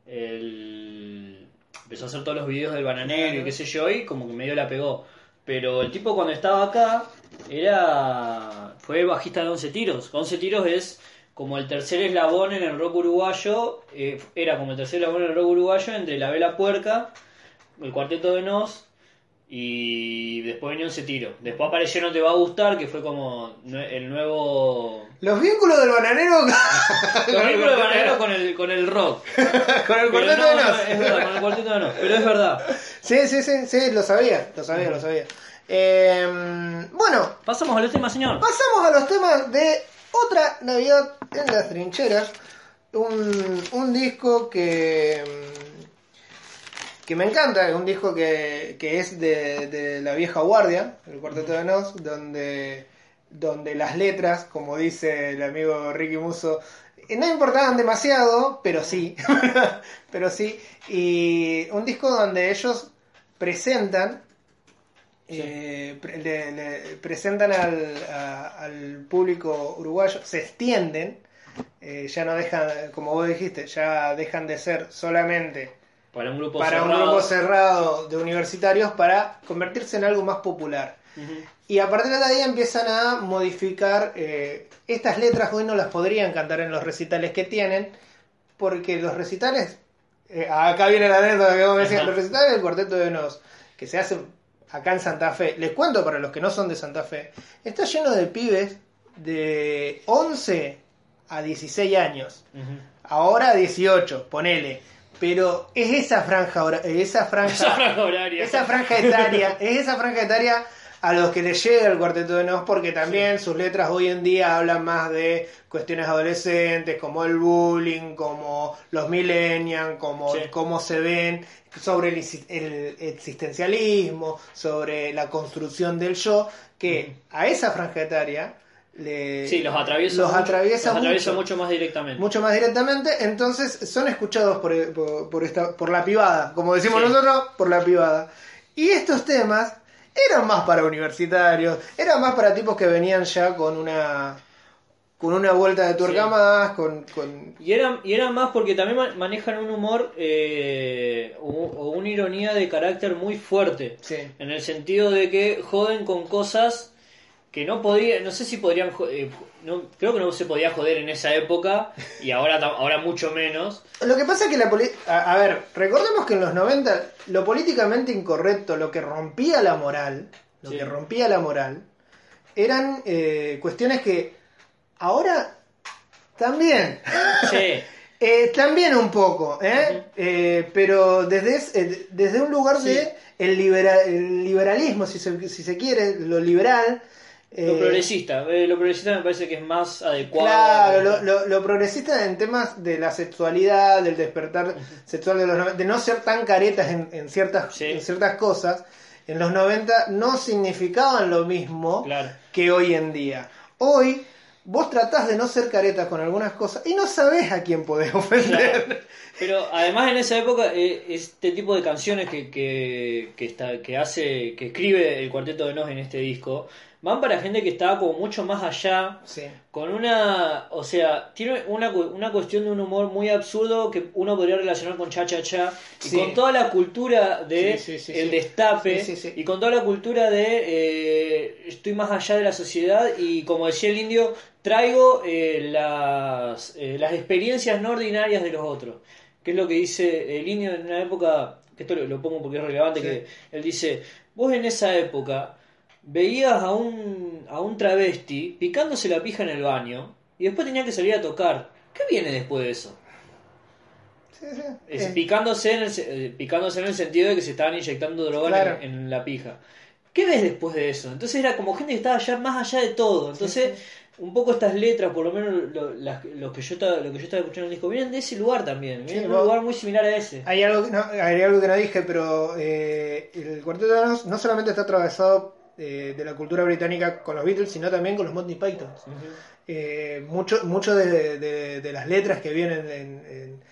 el... Empezó a hacer todos los videos del bananero y qué sé yo, y como que medio la pegó. Pero el tipo cuando estaba acá era fue bajista de 11 tiros. 11 tiros es como el tercer eslabón en el rock uruguayo, eh, era como el tercer eslabón en el rock uruguayo entre la Vela Puerca, el Cuarteto de Nos y después venía 11 tiros. Después apareció No Te Va a Gustar, que fue como el nuevo...
Los vínculos del bananero
Los vínculos Bananero con el, con el rock.
con el cuarteto
no,
de
no,
Nos.
es verdad, con el Cuarteto de Nos. Pero es verdad.
Sí, sí, sí, sí, lo sabía, lo sabía, lo sabía. Eh, bueno,
Pasamos al tema, señor.
pasamos a los temas de otra Navidad en las trincheras. Un, un disco que, mm, que me encanta, es un disco que, que es de, de la vieja guardia, el Cuarteto de Nos, donde, donde las letras, como dice el amigo Ricky Musso, eh, no importaban demasiado, pero sí, pero sí, y un disco donde ellos presentan eh, pre- le- le presentan al, a- al público uruguayo, se extienden, eh, ya no dejan, como vos dijiste, ya dejan de ser solamente
Para un grupo
para un
cerrado.
grupo cerrado de universitarios para convertirse en algo más popular. Y a partir de ahí empiezan a modificar eh, estas letras, hoy no las podrían cantar en los recitales que tienen, porque los recitales, eh, acá viene la anécdota que vos me decías, los recitales del Cuarteto de Nos, que se hacen acá en Santa Fe, les cuento para los que no son de Santa Fe, está lleno de pibes de 11 a 16 años, ahora 18, ponele. Pero es esa franja, hora- esa franja,
Esa franja horaria.
esa franja etaria, es esa franja etaria a los que les llega el cuarteto de Nos, porque también sus letras hoy en día hablan más de cuestiones adolescentes, como el bullying, como los millennials, como
Sí.
cómo se ven, sobre el, exi- el existencialismo, sobre la construcción del yo, que a esa franja etaria le,
Sí, los atraviesa,
los
mucho,
atraviesa
los atraviesa
mucho
mucho más directamente.
mucho más directamente, entonces son escuchados por, por, por esta, por la pivada, como decimos
Sí.
nosotros, por la pivada. Y estos temas eran más para universitarios, eran más para tipos que venían ya con una con una vuelta de tuerca
Sí.
más, con, con
Y eran, y eran más porque también ma- manejan un humor eh, o, o una ironía de carácter muy fuerte.
sí.
En el sentido de que joden con cosas que no podía, no sé si podrían, eh, no, creo que no se podía joder en esa época y ahora, ahora mucho menos.
Lo que pasa es que la poli- a, ver, recordemos que en los 90 lo políticamente incorrecto, lo que rompía la moral, lo
Sí.
que rompía la moral, eran eh, cuestiones que ahora también
Sí,
Eh, también un poco, ¿eh? Eh, pero desde, es- desde un lugar
Sí.
de el, libera- el liberalismo, si se, si se quiere, lo liberal.
Lo
eh,
progresista, eh, lo progresista me parece que es más adecuado.
Claro, lo, lo- lo progresista en temas de la sexualidad, del despertar sexual de los 90, de no ser tan caretas en, en ciertas,
Sí.
en ciertas cosas, en los 90 no significaban lo mismo
Claro.
que hoy en día. Hoy vos tratás de no ser careta con algunas cosas y no sabés a quién podés ofender.
Pero además en esa época, eh, este tipo de canciones que, que, que, está, que hace, que escribe el Cuarteto de Nos en este disco, van para gente que estaba como mucho más allá,
Sí.
con una, o sea, tiene una, una cuestión de un humor muy absurdo que uno podría relacionar con Cha Cha Cha, y
Sí.
con toda la cultura de
Sí,
el destape, y con toda la cultura de eh, estoy más allá de la sociedad, y como decía el indio, traigo eh, las, eh, las experiencias no ordinarias de los otros, que es lo que dice el indio en una época, que esto lo, lo pongo porque es relevante, que él dice, vos en esa época veías a un, a un travesti picándose la pija en el baño y después tenía que salir a tocar. ¿Qué viene después de eso?
Sí, sí.
Es
Eh,
picándose, en el, eh, picándose en el sentido de que se estaban inyectando droga en-
Claro.
en, la pija. ¿Qué ves después de eso? Entonces era como gente que estaba allá, más allá de todo. Entonces, un poco estas letras, por lo menos lo, las- que yo estaba, lo que yo estaba escuchando en el disco, vienen de ese lugar también. Vienen de un
vos-
lugar muy similar a ese.
Hay algo, que no, hay algo que no dije, pero eh, el Cuarteto de Nos no solamente está atravesado de la cultura británica con los Beatles, sino también con los Monty Python. Eh, mucho mucho de, de- de las letras que vienen en, en-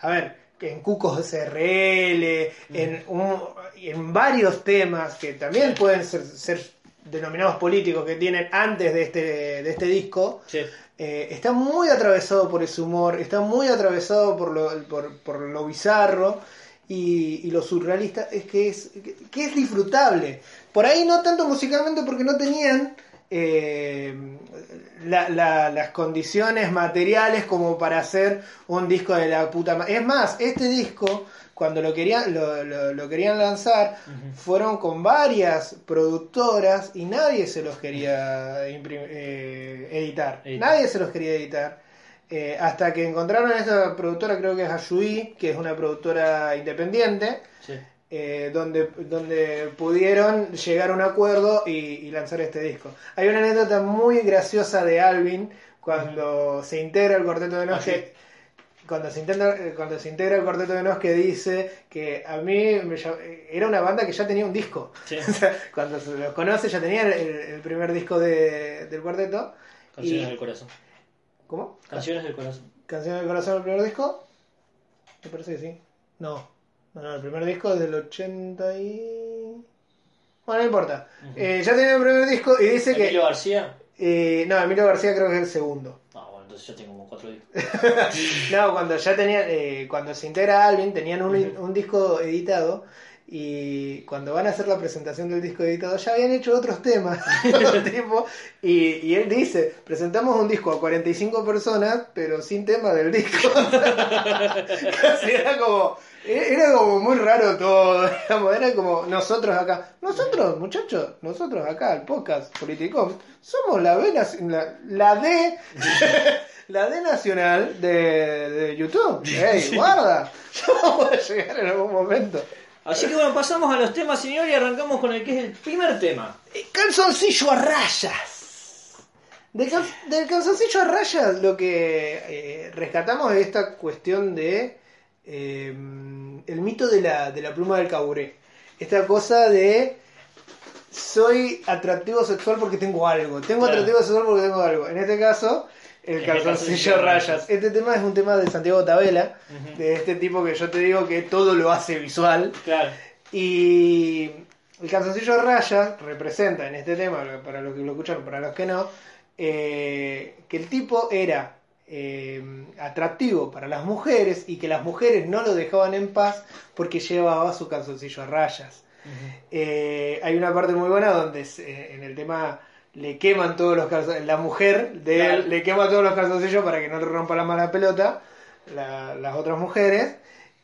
a ver en Cucos SRL en, un- en varios temas que también pueden ser, ser denominados políticos que tienen antes de este de este disco
Sí.
eh, está muy atravesado por ese humor, está muy atravesado por lo, por, por lo bizarro y, y lo surrealista, es que es, que es disfrutable. Por ahí no tanto musicalmente porque no tenían eh, la- la- las condiciones materiales como para hacer un disco de la puta madre. Es más, este disco, cuando lo querían, lo, lo- lo querían lanzar, fueron con varias productoras y nadie se los quería eh, editar.
Editar.
Nadie se los quería editar. Eh, hasta que encontraron a esta productora, creo que es Ayui, que es una productora independiente,
Sí.
eh, donde, donde pudieron llegar a un acuerdo y, y lanzar este disco. Hay una anécdota muy graciosa de Alvin cuando se integra el cuarteto de Nos
Ah,
cuando se integra cuando se integra el cuarteto de Nos que dice que a mí me era una banda que ya tenía un disco.
Sí.
O sea, cuando se los conoce ya tenían el, el primer disco de- del cuarteto.
Canciones
Y-
del corazón.
¿Cómo?
Canciones del corazón.
¿Canción del corazón el primer disco? Me parece que sí. No. No, no, el primer disco es del 80 y... Bueno, no importa. Eh, ya tenía el primer disco y dice
Emilio
que...
García.
eh, no, Emilio García creo que es el segundo.
Ah, bueno, entonces ya tengo como cuatro discos.
No, cuando ya tenían... eh, cuando se integra Alvin tenían un, un disco editado y cuando van a hacer la presentación del disco editado ya habían hecho otros temas tipo, y, y él dice presentamos un disco a 45 personas pero sin tema del disco era como era como muy raro todo digamos, era como nosotros acá. Nosotros muchachos nosotros acá el podcast Politicom somos la B la, la D la D nacional de, de YouTube. Ey guarda ya vamos a llegar en algún momento
Así que bueno, pasamos a los temas, señor, y arrancamos con el que es el primer tema.
Calzoncillo a rayas. De cal- del calzoncillo a rayas lo que eh, rescatamos es esta cuestión de eh, el mito de la, de la pluma del caburé. Esta cosa de soy atractivo sexual porque tengo algo. Tengo
Claro.
atractivo sexual porque tengo algo. En este caso, el calzoncillo rayas. Este tema es un tema de Santiago Tabela, de este tipo que yo te digo que todo lo hace visual.
Claro.
Y el calzoncillo rayas representa en este tema, para los que lo escucharon, para los que no, eh, que el tipo era eh, atractivo para las mujeres y que las mujeres no lo dejaban en paz porque llevaba su calzoncillo a rayas. Eh, hay una parte muy buena donde en el tema le queman todos los calzoncillos, la mujer de él le quema todos los calzoncillos para que no le rompa la mala pelota, la- las otras mujeres,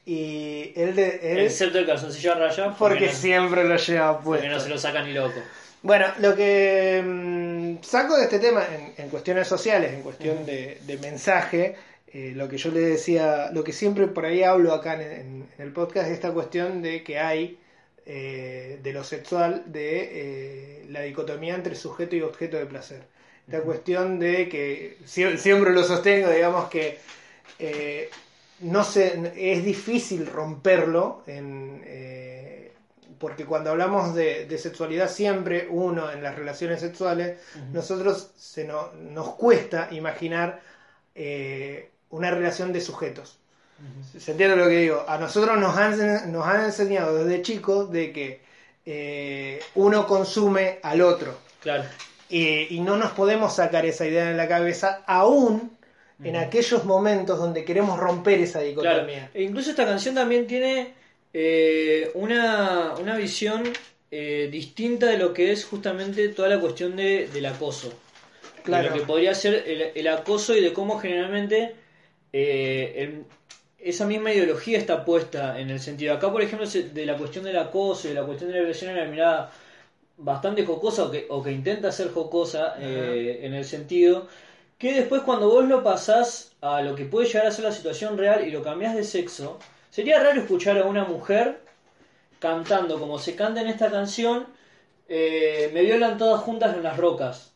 y él, de, él
Excepto el calzoncillo a raya.
porque
no,
siempre lo lleva puesto.
porque no se lo saca ni loco.
Bueno, lo que mm, saco de este tema en, en cuestiones sociales, en cuestión de, de mensaje, eh, lo que yo le decía, lo que siempre por ahí hablo acá en, en- en el podcast, es esta cuestión de que hay eh, de lo sexual, de eh, la dicotomía entre sujeto y objeto de placer. Esta cuestión de que sie- siempre lo sostengo, digamos que eh, no es difícil romperlo en, porque cuando hablamos de, de sexualidad siempre uno en las relaciones sexuales, nosotros se no- nos cuesta imaginar una relación de sujetos. ¿Se entiende lo que digo? A nosotros nos han, nos han enseñado desde chicos de que eh, uno consume al otro.
Claro.
Y, y no nos podemos sacar esa idea de la cabeza, aún en aquellos momentos donde queremos romper esa
Claro.
dicotomía.
E incluso esta canción también tiene eh, una, una visión eh, distinta de lo que es justamente toda la cuestión de, del acoso.
Claro.
De lo que podría ser el, el acoso y de cómo generalmente eh, el- esa misma ideología está puesta en el sentido. Acá, por ejemplo, de la cuestión del acoso y de la cuestión de la violación en la mirada bastante jocosa o que, o que intenta ser jocosa eh, en el sentido que después cuando vos lo pasás a lo que puede llegar a ser la situación real y lo cambiás de sexo, sería raro escuchar a una mujer cantando como se canta en esta canción, eh, me violan todas juntas en las rocas.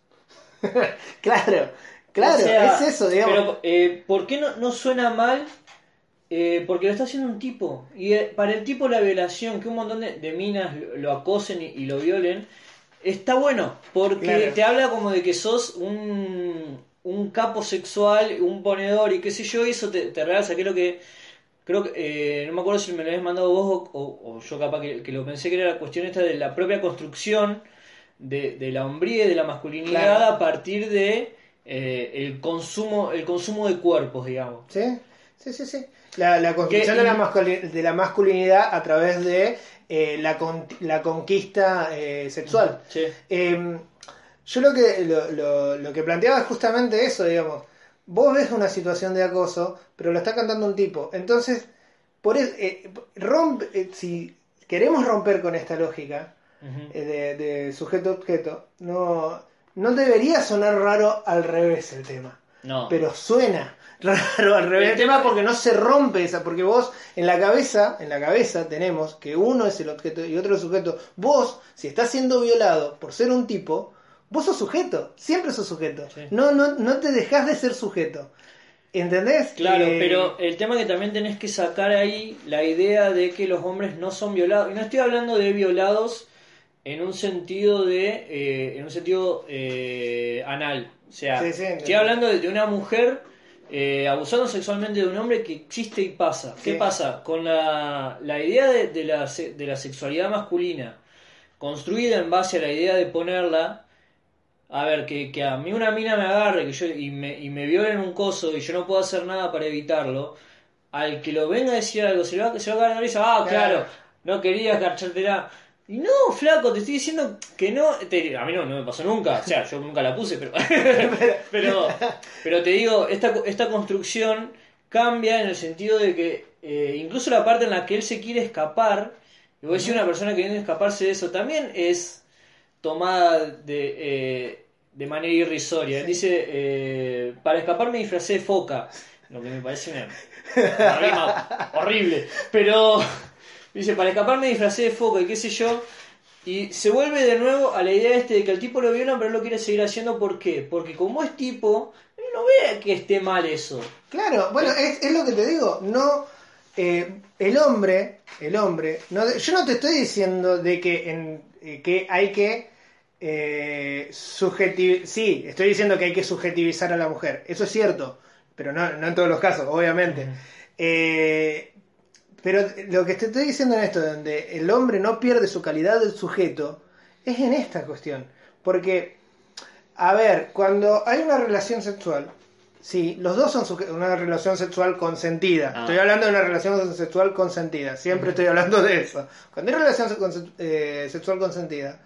Claro, claro,
O sea,
es eso, digamos.
Pero, eh, ¿por qué no, no suena mal? Eh, porque lo está haciendo un tipo. Y eh, para el tipo la violación, que un montón de, de minas lo, lo acosen y, y lo violen, está bueno. Porque
Claro.
te habla como de que sos un, un capo sexual, un ponedor y qué sé yo, y eso te, te realza. Que es lo que... Creo que, eh, no me acuerdo si me lo habías mandado vos o, o- o yo capaz que, que lo pensé que era la cuestión esta de la propia construcción de, de la hombría y de la masculinidad
Claro.
a partir de eh, el consumo el consumo de cuerpos digamos
¿Sí? Sí, sí, sí. La, la construcción de, la de la masculinidad a través de eh, la, con- la conquista eh, sexual.
Sí.
Eh, yo lo que, lo, lo- lo que planteaba es justamente eso, digamos. Vos ves una situación de acoso, pero lo está cantando un tipo. Entonces, por es- eh, rompe- eh, si queremos romper con esta lógica eh, de, de sujeto-objeto, no, no debería sonar raro al revés el tema
no
pero suena raro al revés.
El
tema porque no se rompe esa porque vos en la cabeza en la cabeza tenemos que uno es el objeto y otro el sujeto. Vos si estás siendo violado por ser un tipo vos sos sujeto siempre sos sujeto.
Sí.
no no no te dejas de ser sujeto. ¿entendés?
claro
Eh,
pero el tema que también tenés que sacar ahí la idea de que los hombres no son violados. Y no estoy hablando de violados en un sentido de eh, en un sentido eh, anal. O sea
Sí, sí,
estoy hablando de, de una mujer eh, abusando sexualmente de un hombre que existe y pasa qué pasa con la, la idea de, de la, de la sexualidad masculina construida en base a la idea de ponerla a ver, que, que a mí una mina me agarre que yo, y, me, y me violen un coso y yo no puedo hacer nada para evitarlo, al que lo venga a decir algo, se, lo va, se va a cagar la risa, ah, claro,
Claro.
no querías garchártela. Y no, flaco, te estoy diciendo que no. te- a mí no, no me pasó nunca, o sea, yo nunca la puse, pero. pero, pero te digo, esta, esta construcción cambia en el sentido de que eh, incluso la parte en la que él se quiere escapar, y voy a decir una persona que viene a escaparse de eso, también es tomada de, eh, de manera irrisoria. Él Dice, eh, para escapar me disfracé de foca, lo que me parece una, una rima horrible, pero dice, para escapar me disfracé de foca y qué sé yo, y se vuelve de nuevo a la idea este de que el tipo lo violan pero él lo quiere seguir haciendo, ¿por qué? Porque como es tipo, él no ve que esté mal eso.
Claro, bueno, es, es lo que te digo, no eh, el hombre, el hombre, no, yo no te estoy diciendo de que en, eh, que hay que eh, sí, estoy diciendo que hay que subjetivizar a la mujer, eso es cierto, pero no, no en todos los casos, obviamente. Eh, pero lo que te estoy diciendo en esto, donde el hombre no pierde su calidad de sujeto, es en esta cuestión. Porque, a ver, cuando hay una relación sexual, sí, los dos son una relación sexual consentida.
Ah.
Estoy hablando de una relación sexual consentida, siempre estoy hablando de eso. Cuando hay relación eh, sexual consentida,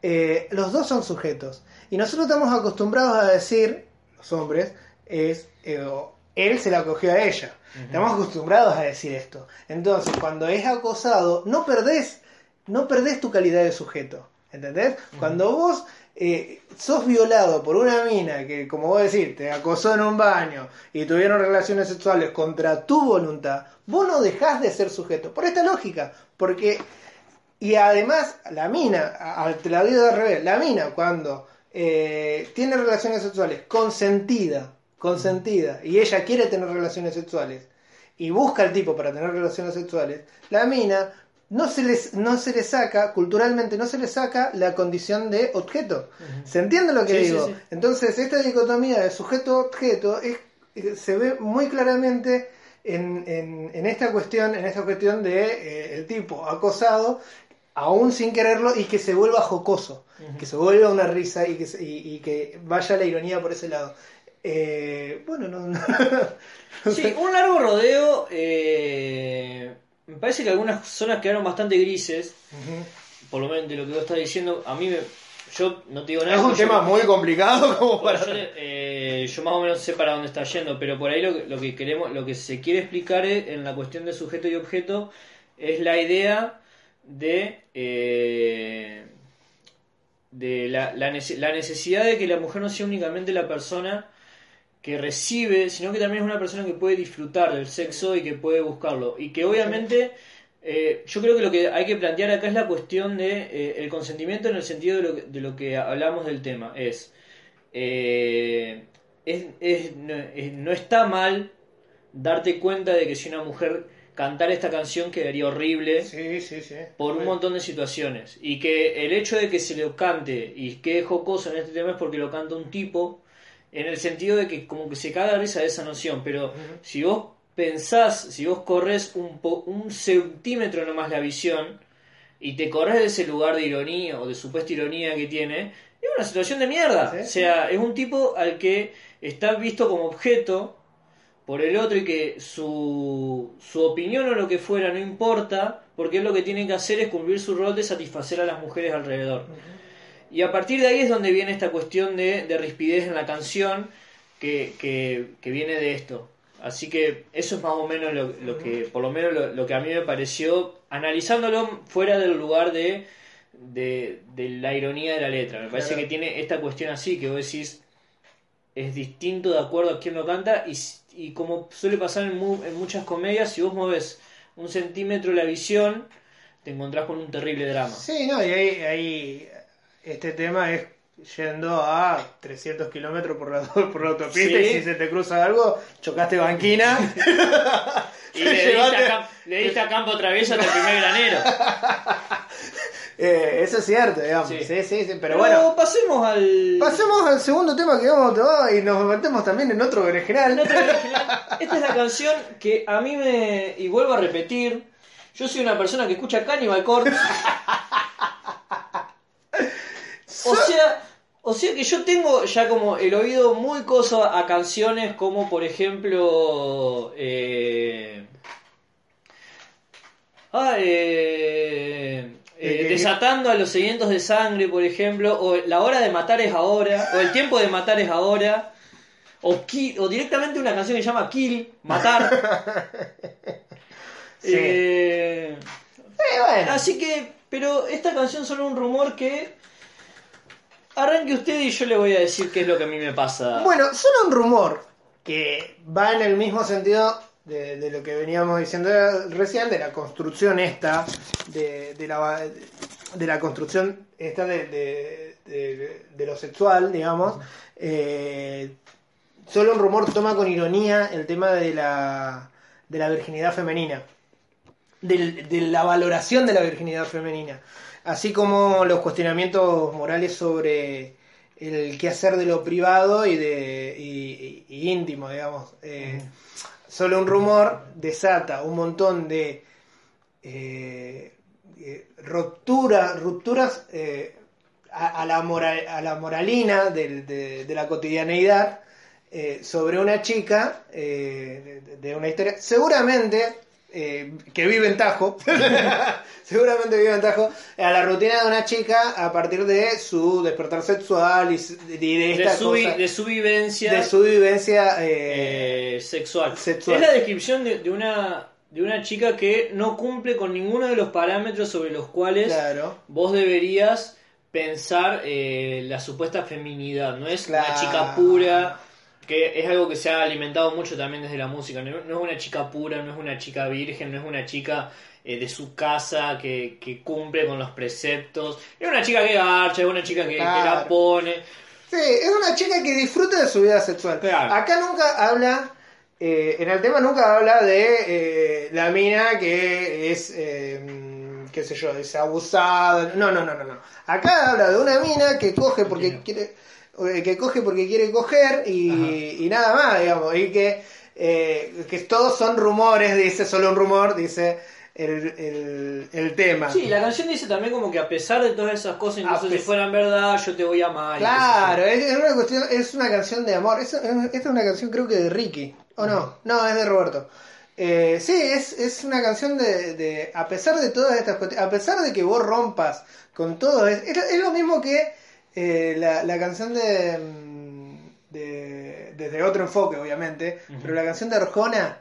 eh, los dos son sujetos. Y nosotros estamos acostumbrados a decir, los hombres, es, eh, o, él se la cogió a ella. Estamos acostumbrados a decir esto. Entonces, cuando es acosado, no perdés, no perdés tu calidad de sujeto. ¿Entendés? Cuando vos eh, sos violado por una mina que, como vos decís, te acosó en un baño y tuvieron relaciones sexuales contra tu voluntad, vos no dejás de ser sujeto. Por esta lógica. Porque y además, la mina, a- te la digo al revés, la mina cuando eh, tiene relaciones sexuales consentida, consentida, y ella quiere tener relaciones sexuales, y busca al tipo para tener relaciones sexuales, la mina no se les no se le saca culturalmente no se le saca la condición de objeto. Se entiende lo que
Sí,
digo
sí.
entonces esta dicotomía de sujeto objeto es eh, se ve muy claramente en, en, en esta cuestión en esta cuestión de eh, el tipo acosado aún sin quererlo y que se vuelva jocoso que se vuelva una risa y que y que vaya la ironía por ese lado Eh, bueno no, no- no
Sí,
sé.
un largo rodeo. eh, me parece que algunas zonas quedaron bastante grises. Por lo menos de lo que vos estás diciendo. A mí me. Yo no te digo nada.
es un
yo-
tema muy complicado como para
yo, eh, yo más o menos sé para dónde está yendo, pero por ahí lo, que- lo que queremos, lo que se quiere explicar es- en la cuestión de sujeto y objeto es la idea de eh, de la, la la necesidad de que la mujer no sea únicamente la persona que recibe, sino que también es una persona que puede disfrutar del sexo y que puede buscarlo. Y que obviamente eh, yo creo que lo que hay que plantear acá es la cuestión de eh, el consentimiento en el sentido de lo, que- de lo que hablamos del tema. Es, eh, es, es- no, es- no está mal darte cuenta de que si una mujer cantara esta canción quedaría horrible
Sí, sí, sí.
por un montón de situaciones. Y que el hecho de que se lo cante y quede jocoso en este tema es porque lo canta un tipo, en el sentido de que como que se caga de risa de esa noción. Pero si vos pensás, si vos corres un, po- un centímetro nomás la visión y te corres de ese lugar de ironía o de supuesta ironía que tiene, es una situación de mierda.
Sí.
O sea, es un tipo al que está visto como objeto por el otro y que su, su opinión o lo que fuera no importa, porque él lo que tiene que hacer es cumplir su rol de satisfacer a las mujeres alrededor. Y a partir de ahí es donde viene esta cuestión de, de rispidez en la canción que, que, que viene de esto. Así que eso es más o menos lo, lo que, por lo menos lo, lo que a mí me pareció, analizándolo fuera del lugar de, de, de la ironía de la letra. Me parece
Claro.
que tiene esta cuestión así, que vos decís, es distinto de acuerdo a quién lo canta y, y como suele pasar en, mu- en muchas comedias, si vos moves un centímetro la visión, te encontrás con un terrible drama.
Sí, no, y ahí, ahí este tema es yendo a 300 kilómetros por la, por la autopista
Sí.
y si se te cruza algo, chocaste banquina.
Y le diste, a, le diste a campo traviesa hasta el primer granero.
Eh, eso es cierto, digamos. Sí,
Sí.
sí, sí, pero, bueno.
pasemos al.
Pasemos al segundo tema que vamos a tomar y nos metemos también en otro original.
en otro. Esta es la canción que a mí me. Y vuelvo a repetir. Yo soy una persona que escucha Cannibal Corpse. O sea, o sea que yo tengo ya como el oído muy coso a canciones como por ejemplo eh, ah, eh, eh,
Eh,
desatando a los sedientos de sangre, por ejemplo, o la hora de matar es ahora, o el tiempo de matar es ahora, o, Kill- o directamente una canción que se llama Kill, matar.
Sí.
Eh,
Sí, bueno.
Así que, pero esta canción solo un rumor que arranque usted y yo le voy a decir qué es lo que a mí me pasa.
Bueno, solo un rumor que va en el mismo sentido de, lo que veníamos diciendo recién, de la construcción esta, de, de la, de la construcción esta de, de- lo sexual, digamos. Eh, solo un rumor toma con ironía el tema de la, de la virginidad femenina. De la valoración de la virginidad femenina. Así como los cuestionamientos morales sobre el qué hacer de lo privado y de y, y- y íntimo, digamos. Eh, Solo un rumor desata un montón de eh, eh, ruptura, rupturas eh, a, a la moral, a la moralina del- de, de la cotidianeidad eh, sobre una chica de, de una historia. Seguramente eh, que vive en Tajo, seguramente vive en Tajo, a la rutina de una chica a partir de su despertar sexual y, de
su,
cosa,
de su vivencia
de su vivencia eh,
eh, sexual.
sexual.
Es la descripción de, de una de una chica que no cumple con ninguno de los parámetros sobre los cuales
claro.
vos deberías pensar eh, la supuesta feminidad. No es
Claro.
una chica pura, que es algo que se ha alimentado mucho también desde la música. No, no es una chica pura, no es una chica virgen, no es una chica eh, de su casa que, que cumple con los preceptos. Es una chica que garcha, es una chica que, que la pone.
Sí, es una chica que disfruta de su vida sexual.
Claro.
Acá nunca habla, eh, en el tema nunca habla de eh, la mina que es, eh, qué sé yo, es abusada. No, no, no, no, no. Acá habla de una mina que coge porque quiere, que coge porque quiere coger y, y nada más, digamos, y que, eh, que todos son rumores, dice solo un rumor, dice el, el, el tema.
Sí, la canción dice también como que a pesar de todas esas cosas, incluso si fueran verdad, yo te voy a amar.
Claro, es, es una cuestión, es una canción de amor. Es- es- esta es una canción creo que de Ricky. ¿O no? No, es de Roberto. Eh, sí, es, es una canción de, de- A pesar de todas estas cuestiones, a pesar de que vos rompas con todo, es, es lo mismo que eh, la, la canción de, mm, de. Desde otro enfoque, obviamente. Pero la canción de Arjona.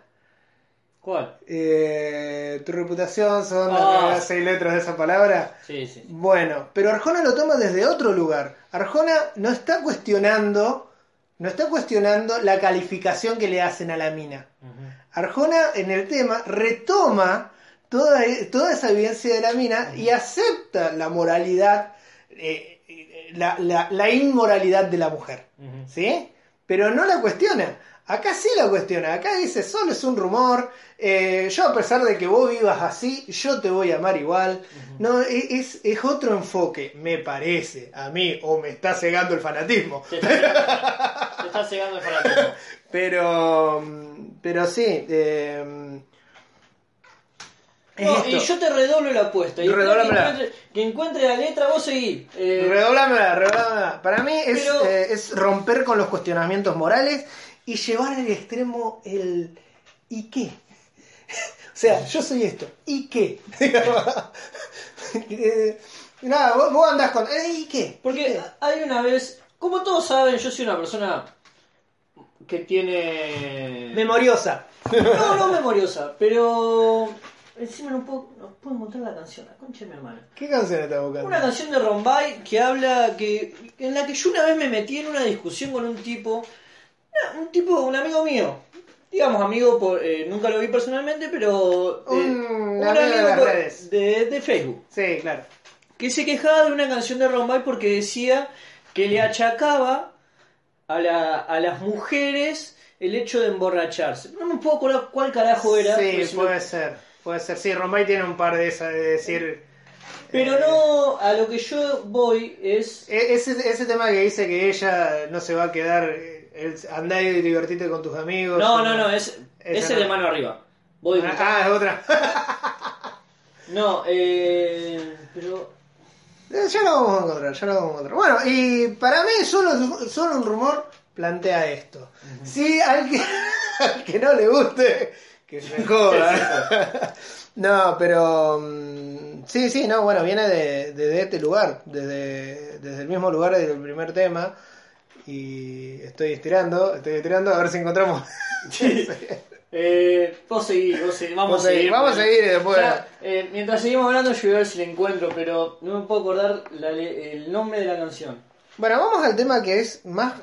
¿Cuál?
eh, tu reputación son las primeras seis letras de esa palabra.
Sí, sí.
Bueno, pero Arjona lo toma desde otro lugar. Arjona no está cuestionando, no está cuestionando la calificación que le hacen a la mina. Arjona en el tema retoma toda, toda esa evidencia de la mina y acepta la moralidad, eh, la, la- la inmoralidad de la mujer. ¿Sí? Pero no la cuestiona. Acá sí la cuestiona. Acá dice, solo es un rumor. eh, yo a pesar de que vos vivas así, yo te voy a amar igual. No, e- es, es otro enfoque, me parece, a mí, o me está cegando el fanatismo.
Te está, te está cegando el fanatismo.
Pero, mm, pero sí. eh,
No, y yo te redoblo la apuesta. Y espero que encuentre, que encuentre la letra, vos seguí. Eh,
Redoblámela, redoblámela. Para mí es,
Pero-
eh, es romper con los cuestionamientos morales y llevar al extremo el ¿y qué? O sea, yo soy esto, ¿y qué? Eh, Nada, vos, vos andás con "Eh, ¿y qué?
porque hay una vez, como todos saben, yo soy una persona que tiene...
Memoriosa.
No, no memoriosa, pero... Encima no puedo, no puedo encontrar la canción, la concha de mi hermana.
¿Qué canción estás buscando?
Una canción de Rombay que habla que en la que yo una vez me metí en una discusión con un tipo, un tipo, un amigo mío, digamos amigo, por, eh, nunca lo vi personalmente, pero eh,
Un amigo de las
por-
redes.
de, de Facebook,
Sí, claro.
que se quejaba de una canción de Rombay porque decía que le achacaba a, la, a las mujeres el hecho de emborracharse. No me puedo acordar cuál carajo era.
Sí,
me-
puede ser. Puede ser. Sí, Rombay tiene un par de esas de decir.
pero no, a lo que yo voy es...
E- Ese, ese tema que dice que ella no se va a quedar. eh, Andá y divertirte con tus amigos.
No, no, no, es, ese
no.
de mano arriba. Voy
Ah, ah, es otra.
No, eh, pero
Eh, ya lo vamos a encontrar, ya lo vamos a encontrar. Bueno, y para mí solo, solo un rumor plantea esto. Si al que, al que no le guste, que joda. no, pero mm, sí, sí, no, bueno, viene de, de- de este lugar, desde, desde el mismo lugar del primer tema. Y estoy estirando, estoy estirando a ver si encontramos.
eh, vos seguí, vos seguí, vamos
Vos
a seguir.
vamos a seguir después-
eh, mientras seguimos hablando, yo voy a ver si la encuentro, pero no me puedo acordar la le- el nombre de la canción.
bueno, vamos al tema que es más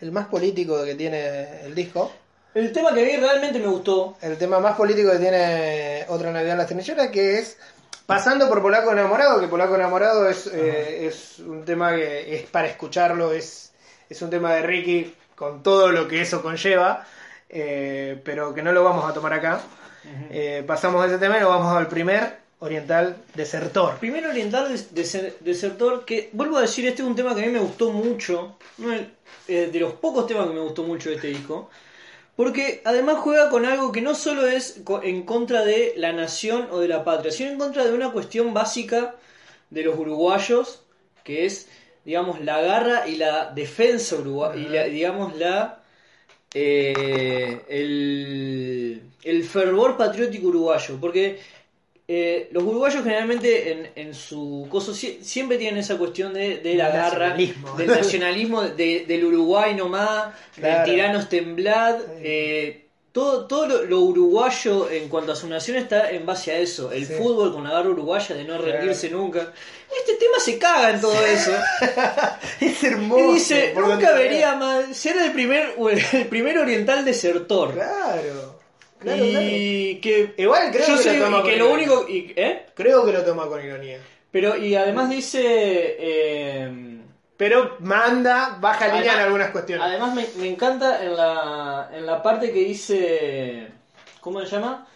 el más político que tiene el disco.
El tema que a mí realmente me gustó,
el tema más político que tiene Otra Navidad en la Trinchera, que es Pasando por Polaco Enamorado, que Polaco Enamorado es, eh, es un tema que es para escucharlo, es, es un tema de Ricky con todo lo que eso conlleva, eh, pero que no lo vamos a tomar acá. Eh, pasamos de ese tema y nos vamos al primer oriental desertor.
Primero oriental de, de ser- desertor, que vuelvo a decir, este es un tema que a mí me gustó mucho, de los pocos temas que me gustó mucho de este disco, porque además juega con algo que no solo es en contra de la nación o de la patria, sino en contra de una cuestión básica de los uruguayos, que es, digamos, la garra y la defensa uruguaya, y la- digamos, la... eh, el, el fervor patriótico uruguayo, porque eh, los uruguayos generalmente en, en su coso sie- siempre tienen esa cuestión de, de la garra, del nacionalismo, de- del Uruguay nomás,
Claro.
del tiranos temblad. eh, todo todo lo, lo uruguayo en cuanto a su nación está en base a eso. El
Sí.
fútbol con la garra uruguaya de no rendirse nunca. Este tema se caga en todo eso.
Es hermoso.
Y dice, nunca
donde sea".
vería mal ser el primer, el primer oriental desertor.
Claro. Claro, claro.
y que
Igual creo
yo
que lo toma
y que
con
lo
ironía.
único y, ¿eh?
Creo que lo toma con ironía.
Pero y además dice eh,
Pero manda, baja línea en algunas cuestiones.
además me, me encanta en la en la parte que dice ¿cómo se llama?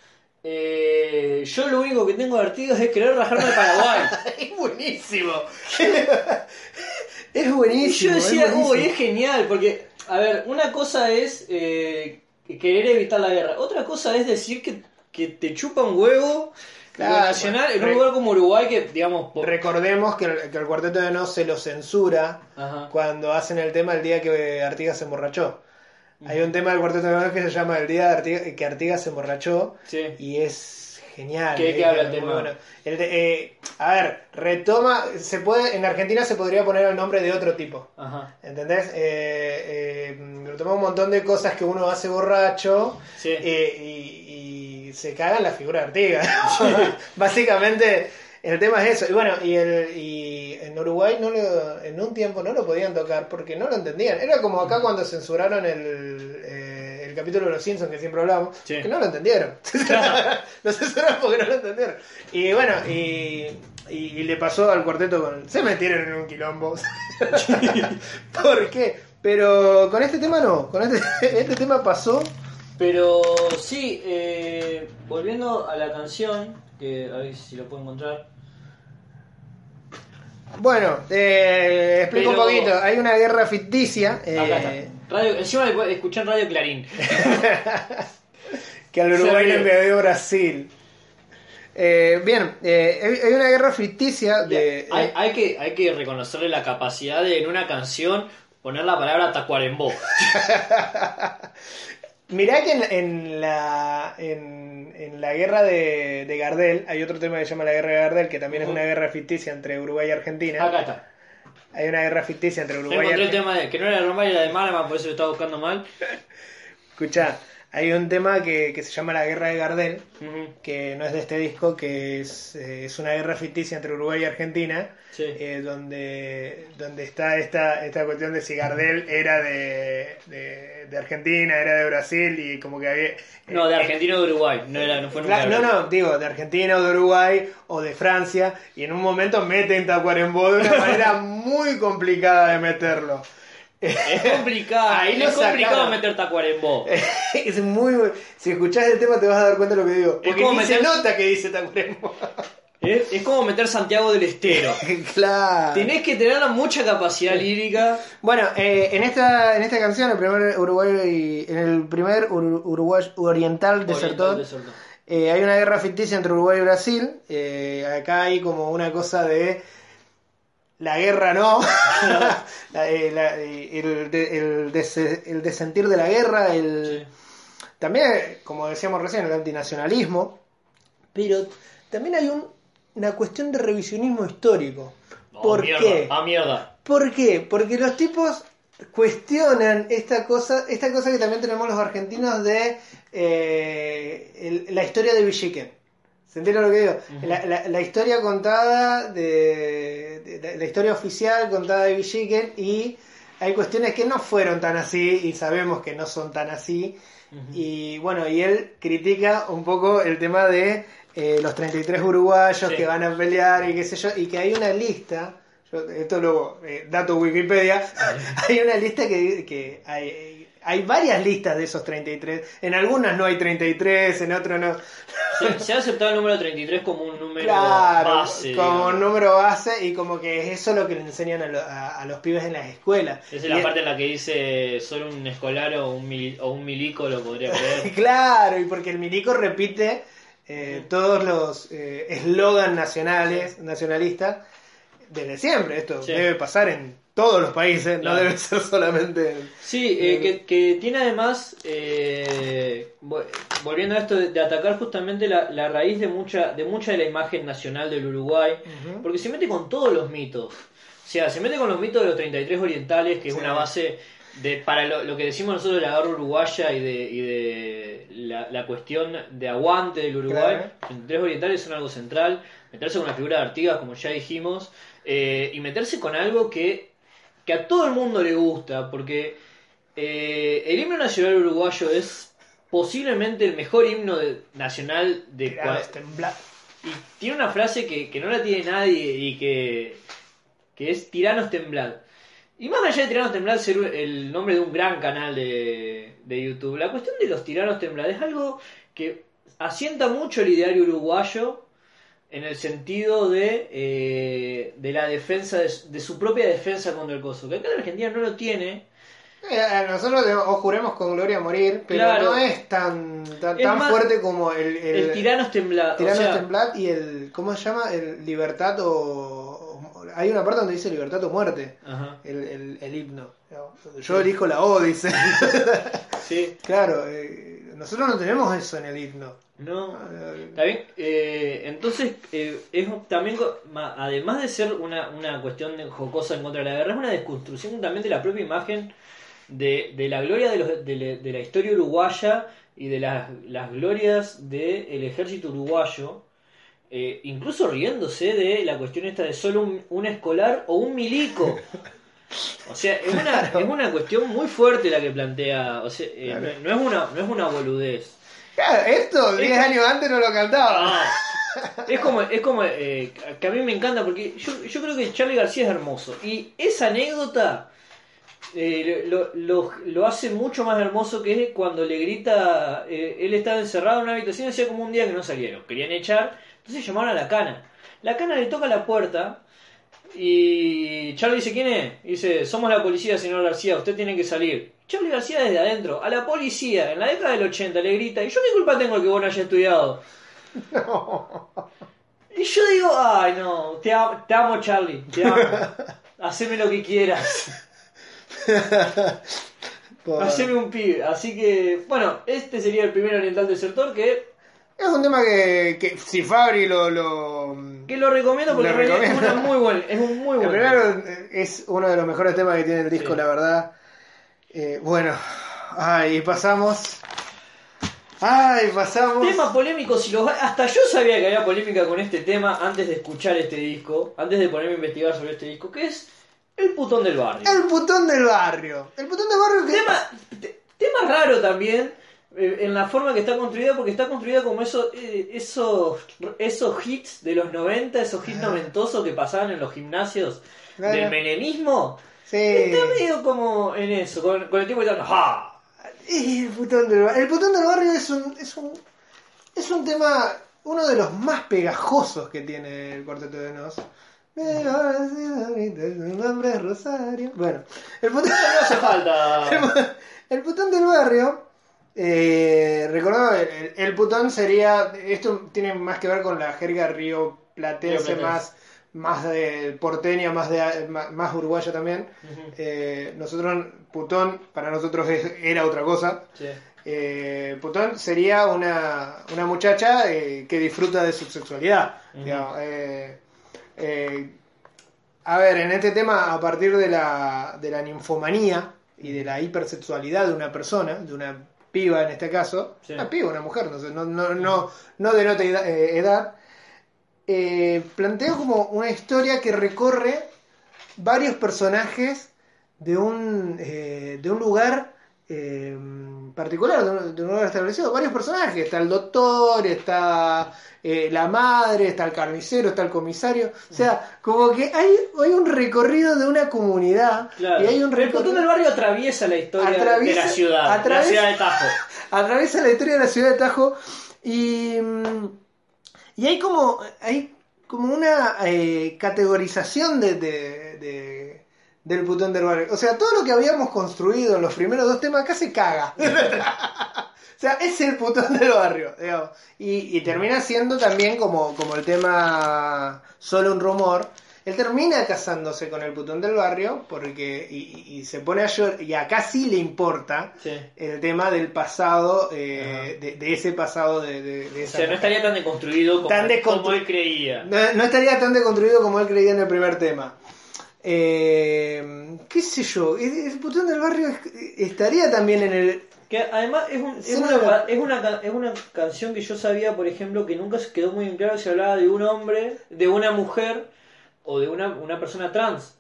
Eh, yo lo único que tengo Artigas es querer rajarme de Paraguay.
es buenísimo. es
Y
buenísimo.
yo decía,
es buenísimo.
uy, es genial, porque, a ver, una cosa es eh, querer evitar la guerra, otra cosa es decir que, que te chupa un huevo
Claro,
lo nacional en un lugar como Uruguay que, digamos, por-
Recordemos que el, que el cuarteto de No se lo censura
Ajá.
cuando hacen el tema el día que Artigas se emborrachó. Hay un tema del cuarteto de No que se llama El día de Artigas- que Artigas se emborrachó
Sí.
y es genial.
¿Qué-
eh,
qué habla el tema?
bueno. El eh, a ver, retoma, se puede, en Argentina se podría poner el nombre de otro tipo.
Ajá.
¿Entendés? Eh, eh, retoma un montón de cosas que uno hace borracho
Sí.
y, y se caga en la figura de Artigas. Básicamente, el tema es eso. Y bueno, y, el, y en Uruguay no lo, en un tiempo no lo podían tocar porque no lo entendían. Era como acá cuando censuraron el capítulo de Los Simpsons que siempre hablamos,
Sí.
que no lo entendieron. lo censuraron porque no lo entendieron. Y bueno, y, y, y le pasó al cuarteto con... Se metieron en un quilombo. ¿Por qué? Pero con este tema no. Con este, este tema pasó...
Pero sí, eh, volviendo a la canción, que a ver si lo puedo encontrar.
Bueno, eh, explico
Pero-
un poquito. Hay una guerra ficticia eh,
Acá está. Radio, encima escuché en Radio Clarín.
que al Uruguay le
ríe.
invadió Brasil. Eh, bien, eh, hay, hay una guerra ficticia de...
hay,
eh,
hay que, hay que reconocerle la capacidad de en una canción poner la palabra tacuarembó.
Mirá que en, en la en, en la guerra de, de Gardel hay otro tema que se llama la guerra de Gardel, que también es una guerra ficticia entre Uruguay y Argentina.
Acá está.
Hay una guerra ficticia entre Uruguay y
encontré el
Argentina.
tema de que no era de Romay, era de Marama, por eso lo estaba buscando mal.
Escuchá, hay un tema que, que se llama la guerra de Gardel, que no es de este disco, que es, eh, es una guerra ficticia entre Uruguay y Argentina,
Sí.
eh, donde, donde está esta, esta cuestión de si Gardel era de, de, de Argentina, era de Brasil y como que había...
No, de
eh,
Argentina o de Uruguay. No, era, no fue nunca.
No, no, digo, de Argentina o de Uruguay o de Francia, y en un momento meten Tacuarembó de una manera muy complicada de meterlo.
Es complicado.
Ahí lo
es complicado meter tacuarembó.
es muy. Si escuchás el tema te vas a dar cuenta de lo que digo.
Es como
ni se
meter-
nota que dice Tacuarembó.
Es, es como meter Santiago del Estero.
claro.
Tenés que tener mucha capacidad lírica.
Bueno, eh, en esta en esta canción, el primer Uruguay, en el primer Ur- Uruguay Oriental desertor,
Oriental desertor.
Eh, hay una guerra ficticia entre Uruguay y Brasil. Eh, acá hay como una cosa de. La guerra no. La- eh, la- eh, el, el des- el desentir de la guerra. El, También, como decíamos recién, el antinacionalismo. Pero también hay un- una cuestión de revisionismo histórico.
Oh,
¿Por
mierda,
qué?
Ah, mierda.
¿Por qué? Porque los tipos cuestionan esta cosa, esta cosa que también tenemos los argentinos de eh, el- la historia de Villiquen. ¿Se entiende lo que digo? La, la- la historia contada de, de- de- la historia oficial contada de Villiquen y hay cuestiones que no fueron tan así y sabemos que no son tan así. Y bueno, y él critica un poco el tema de eh, los 33 uruguayos
Sí.
que van a pelear y qué sé yo, y que hay una lista, yo- esto luego, eh, dato Wikipedia, hay una lista que, que hay, hay varias listas de esos 33, en algunas no hay 33, en otras no.
Se, se ha aceptado el número 33 como un número
Claro,
base.
como
digamos.
un número base y como que es eso lo que le enseñan a, lo- a- a los pibes en las escuelas.
Esa es
Y
la parte en la que dice solo un escolar o un, mili- o un milico lo podría creer.
Claro, y porque el milico repite eh, todos los eh, eslogan nacionales, nacionalistas, desde siempre. Esto
Sí.
debe pasar en todos los países,
Claro.
no debe ser solamente en...
Sí, eh, que, que tiene además, eh, vo- volviendo a esto de, de atacar justamente la, la raíz de mucha, de mucha de la imagen nacional del Uruguay, porque se mete con todos los mitos. O sea, se mete con los mitos de los 33 orientales, que es una base de para lo, lo que decimos nosotros de la guerra uruguaya y de, y de la, la cuestión de aguante del Uruguay.
Claro.
Los 33 orientales son algo central. Meterse con la figura de Artigas, como ya dijimos, eh, y meterse con algo que, que a todo el mundo le gusta, porque eh, el himno nacional uruguayo es posiblemente el mejor himno de- nacional de
Tirado,
cua-
temblado.
y tiene una frase que, que no la tiene nadie y que, que es Tiranos Temblad. Y más allá de Tiranos Temblad ser el nombre de un gran canal de, de YouTube, la cuestión de los Tiranos Temblad es algo que asienta mucho el ideario uruguayo en el sentido de, eh, de la defensa, de, su- de su propia defensa contra el coso. Que acá en Argentina no lo tiene.
Eh, nosotros os juremos con gloria a morir, pero
Claro.
no es tan, tan,
Es
tan
más,
fuerte como el, el,
El, tirano es temblado.
Tirano Temblad y el. ¿Cómo se llama? El Libertad o. Hay una parte donde dice Libertad o Muerte,
Ajá,
el, el, el himno. Yo elijo la O, dice.
sí.
claro, eh, nosotros no tenemos eso en el himno.
No.
Eh,
Está bien, eh, entonces eh, es también, además de ser una, una cuestión de jocosa en contra de la guerra, es una desconstrucción también de la propia imagen de, de la gloria de, los- de la historia uruguaya y de las, las glorias del ejército uruguayo, eh, incluso riéndose de la cuestión esta de solo un, un escolar o un milico. O sea, es una, es una cuestión muy fuerte la que plantea, o sea, eh,
Claro.
no, no es una, no es una boludez.
Claro, esto 10 años antes no lo cantaba.
Ah, es como, es como eh, que a mí me encanta porque yo, yo creo que Charlie García es hermoso. Y esa anécdota eh, lo, lo- lo hace mucho más hermoso que es cuando le grita, eh, él estaba encerrado en una habitación y hacía como un día que no salía, lo querían echar, entonces llamaron a la cana. La cana le toca la puerta y Charlie dice, ¿quién es? Dice, somos la policía, señor García, usted tiene que salir. Charlie García desde adentro, a la policía, en la década del 80, le grita, ¿y yo qué culpa tengo que vos no hayas estudiado? Y yo digo, ay no, te, am- te amo Charlie, te amo. Haceme lo que quieras. Haceme un pibe. Así que, bueno, este sería el primer oriental desertor que,
Es un tema que, que si Fabri lo. lo
que lo recomiendo porque
Lo
es, una muy buen, es un muy
el
buen
primero
tema.
eh, es uno de los mejores temas que tiene el disco,
Sí.
la verdad. Eh, bueno, ay, pasamos. Ay, pasamos.
Tema polémico, si los, hasta yo sabía que había polémica con este tema antes de escuchar este disco, antes de ponerme a investigar sobre este disco, que es El putón del barrio.
El putón del barrio. El putón del barrio que.
tema, te- tema raro también en la forma que está construida, porque está construida como eso, eh, esos, esos hits de los 90, esos hits noventosos que pasaban en los gimnasios
Claro.
del menemismo.
Sí.
Está medio como en eso, con, con el tipo gritando ¡Ja!
El putón del barrio. El putón del barrio es un, es un. Es un tema. Uno de los más pegajosos que tiene el cuarteto de Nos. El nombre es Rosario. Bueno, el putón,
No hace falta.
el putón del barrio. Eh, recordaba, el, el putón sería. Esto tiene más que ver con la jerga río platense, más, más de porteña, más, de, más, más uruguaya también. Eh, nosotros, putón, para nosotros es- era otra cosa.
Sí.
Eh, putón sería una, una muchacha eh, que disfruta de su sexualidad. Digamos, eh, a ver, en este tema, a partir de la, de la ninfomanía y de la hipersexualidad de una persona, de una piba en este caso,
Sí.
una piba, una mujer, no, sé, no, no, no, no denota eh, edad, eh, plantea como una historia que recorre varios personajes de un, eh, de un lugar eh, particular, de un, lugar establecido. Varios personajes. Está el doctor, está eh, la madre, está el carnicero, está el comisario. O sea, como que hay, hay un recorrido de una comunidad.
Claro.
Y hay un
el putón
recorrido...
del barrio atraviesa la historia de la ciudad,
atraviesa-
la ciudad de Tajo.
atraviesa la historia de la ciudad de Tajo y, y hay como hay como una eh, categorización de, de- de- del putón del barrio. O sea, todo lo que habíamos construido en los primeros dos temas acá se caga. O sea, es el putón del barrio, digamos. Y, y termina siendo también como, como el tema solo un rumor. Él termina casándose con el putón del barrio porque y, y- se pone a llorar. Y acá sí le importa
Sí.
el tema del pasado, eh, de, de ese pasado de, de- de
O sea, no estaría tan deconstruido como,
Tan
como él creía.
no, no estaría tan deconstruido como él creía en el primer tema. Eh, ¿Qué sé yo? El, el putón del barrio es- estaría también en el.
Que además es, un- es
Sí,
una,
no.
ca- es, una, ca- es una canción que yo sabía, por ejemplo, que nunca se quedó muy en claro si hablaba de un hombre, de una mujer o de una, una persona trans.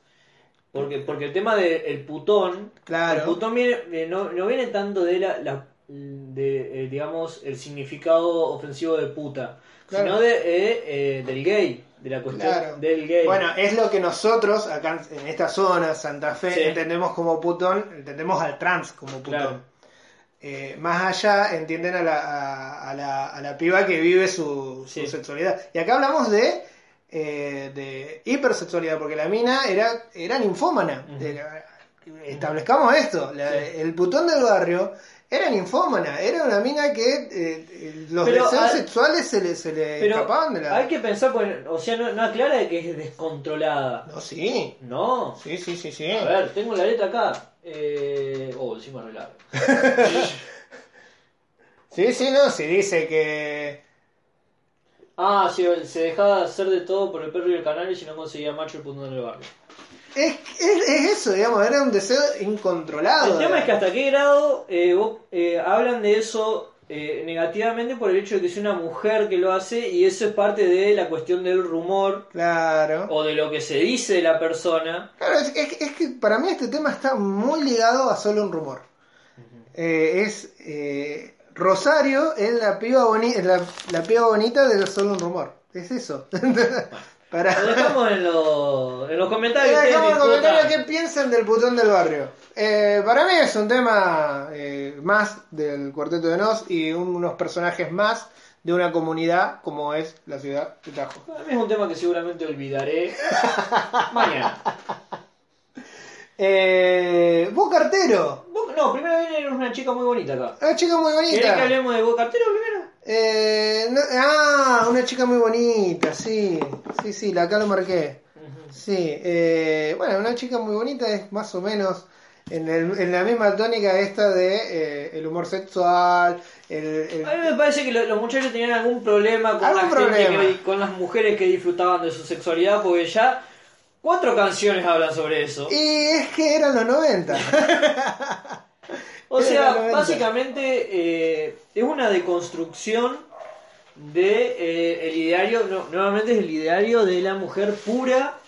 Porque, porque el tema del el putón,
Claro.
el putón viene, eh, no, no viene tanto de la, la- de, eh, digamos, el significado ofensivo de puta,
Claro.
sino de, eh, eh, del gay, de la cuestión
Claro.
del gay.
Bueno, es lo que nosotros, acá en esta zona, Santa Fe,
Sí.
entendemos como putón, entendemos al trans como putón.
Claro.
eh, más allá entienden a la, a, a la, a la piba que vive su, su
Sí.
sexualidad. Y acá hablamos de, eh, de hipersexualidad, porque la mina era, era ninfómana. Era- establezcamos esto, la-
Sí.
el putón del barrio era ninfómana, era una mina que eh, eh, los
Pero
deseos sexuales se le, se le
Pero
escapaban de la...
hay que pensar, pues, o sea, no, no aclara de que es descontrolada.
No, sí,
No.
sí, sí, sí, sí.
A ver, tengo la letra acá. Eh... Oh, encima re largo.
Sí, sí, no, sí dice que...
Ah, sí, se dejaba hacer de todo por el perro y el canario si no conseguía macho el putón del barrio.
Es, es, es eso, digamos, era un deseo incontrolado.
El tema es que hasta qué grado eh, vos, eh, hablan de eso eh, negativamente por el hecho de que es una mujer que lo hace y eso es parte de la cuestión del rumor
Claro.
o de lo que se dice de la persona.
Claro, es, es- es que para mí este tema está muy ligado a solo un rumor. Eh, es eh, Rosario es la piba, boni la, la piba bonita de solo un rumor. Es eso. para
Lo dejamos en, los- en los comentarios.
Eh,
ustedes
dejamos en
discutan.
comentarios qué piensan del putón del barrio. Eh, para mí es un tema eh, más del Cuarteto de Nos y un- unos personajes más de una comunidad como es la ciudad de Tajo.
Para mí es un tema que seguramente olvidaré mañana.
Eh, vos cartero,
Vos- No, primero viene una chica muy bonita acá.
una chica muy
¿Querés que
bonita.
hablemos de vos cartero primero?
Eh, no- ah, una chica muy bonita, sí, sí, sí, la acá lo marqué. Sí, eh, bueno, una chica muy bonita es más o menos en, el- en la misma tónica esta de eh, el humor sexual, el, el-
A mí me parece que lo- los muchachos tenían algún problema con
Algún
la gente
problema.
que- con las mujeres que disfrutaban de su sexualidad, porque ya cuatro canciones hablan sobre eso.
Y es que eran los 90.
O sea,
la 90.
básicamente eh, es una deconstrucción de eh, el ideario, no, nuevamente es el ideario de la mujer pura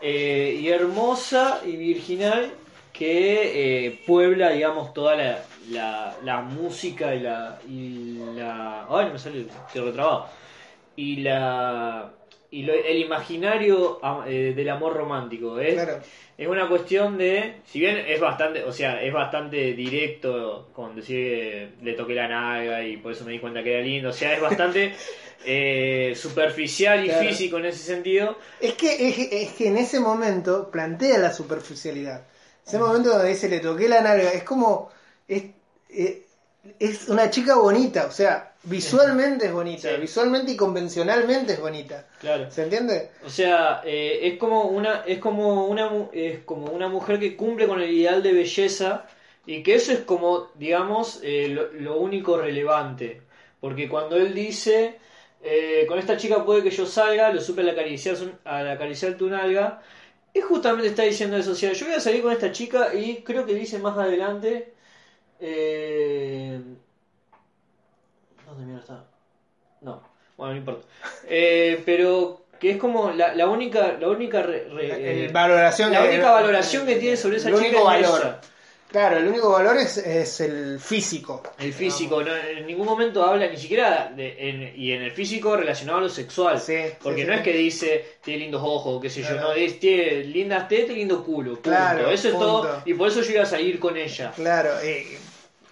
eh, y hermosa y virginal que puebla, digamos, toda la, la, la música y la, y la... Ay, no me sale, retrabado. Y la... Y lo- el imaginario eh, del amor romántico, ¿eh?
Claro.
Es una cuestión de, si bien es bastante, o sea, es bastante directo con decir le toqué la nalga y por eso me di cuenta que era lindo, o sea, es bastante eh, superficial y
Claro.
físico en ese sentido.
Es que, es, es que en ese momento plantea la superficialidad. Ese momento donde dice le toqué la nalga, es como. Es, es, es una chica bonita, o sea, visualmente es bonita,
Sí.
visualmente y convencionalmente es bonita.
Claro.
¿Se entiende?
O sea, eh, es como una, es como una, es como una mujer que cumple con el ideal de belleza y que eso es como, digamos, eh, lo, lo único relevante, porque cuando él dice eh, con esta chica puede que yo salga, lo supe al acariciar, al acariciar tu nalga, es justamente está diciendo eso, o sea, yo voy a salir con esta chica y creo que dice más adelante, eh, ¿dónde mierda está? No, bueno, no importa. Eh, pero que es como la, la única, la única re- re-
El valoración
la
que-
única valoración que tiene sobre esa
el
chica
único
es
valor. Claro, el único valor es, es el físico.
El físico, no, en ningún momento habla ni siquiera de, en- y en el físico relacionado a lo sexual.
Sí,
porque
sí,
no
sí.
es que dice tiene lindos ojos, qué sé yo, no, es, tiene lindas tetas y lindo culo. Punto.
Claro,
Eso es todo. Y por eso yo iba a salir con ella.
Claro, eh, eh,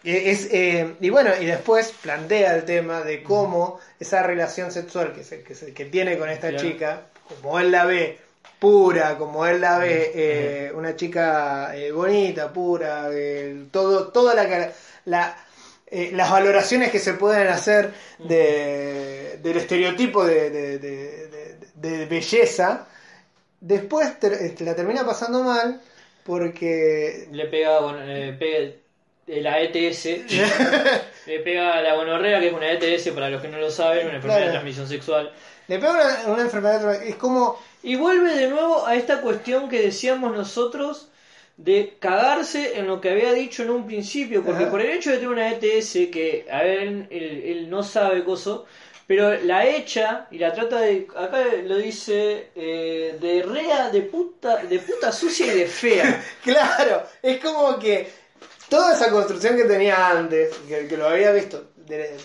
es, eh, y bueno, y después plantea el tema de cómo esa relación sexual que, se, que, se- que tiene con esta
Claro.
chica, como él la ve, pura, como él la ve, eh, una chica eh, bonita, pura, eh, todo, toda la, eh, las valoraciones que se pueden hacer de, del estereotipo de, de- de- de- de belleza, después ter- la termina pasando mal porque
Le pega, bueno, eh, pega la ETS. le pega la gonorrea, que es una ETS para los que no lo saben, una enfermedad de transmisión sexual.
Le pega una, una enfermedad, es como,
Y vuelve de nuevo a esta cuestión que decíamos nosotros de cagarse en lo que había dicho en un principio, porque
Ajá.
por el hecho de tener una ETS que, a ver, él no sabe coso, pero la echa y la trata de, acá lo dice, eh, de rea, de puta, de puta sucia y de fea.
claro, es como que toda esa construcción que tenía antes, que, que lo había visto de-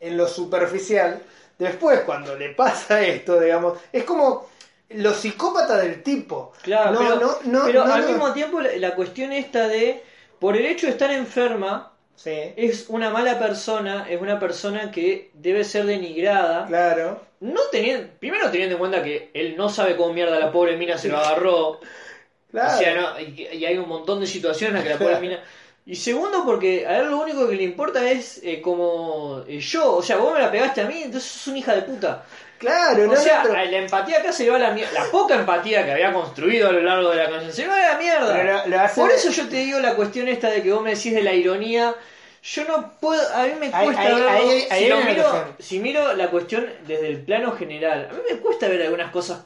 en lo superficial, después cuando le pasa esto, digamos, es como lo psicópata del tipo.
Claro,
No,
pero,
no, no,
pero
no,
al mismo tiempo la, la cuestión esta de, por el hecho de estar enferma,
Sí,
es una mala persona, es una persona que debe ser denigrada.
claro.
No teniendo, primero teniendo en cuenta que él no sabe cómo mierda la pobre mina se lo agarró.
Claro.
O sea, no, y, y hay un montón de situaciones en las que la pobre mina. Y segundo, porque a él lo único que le importa es eh, como eh, yo. O sea, vos me la pegaste a mí, entonces sos una hija de puta.
Claro,
O
no,
sea,
no, pero,
la empatía acá se va a la mierda. La poca empatía que había construido a lo largo de la canción se va a la mierda.
pero lo- lo hace-
Por eso yo te digo la cuestión esta de que vos me decís de la ironía. Yo no puedo, a mí me cuesta
ahí-
verlo.
ahí- ahí
si, miro, si miro la cuestión desde el plano general, a mí me cuesta ver algunas cosas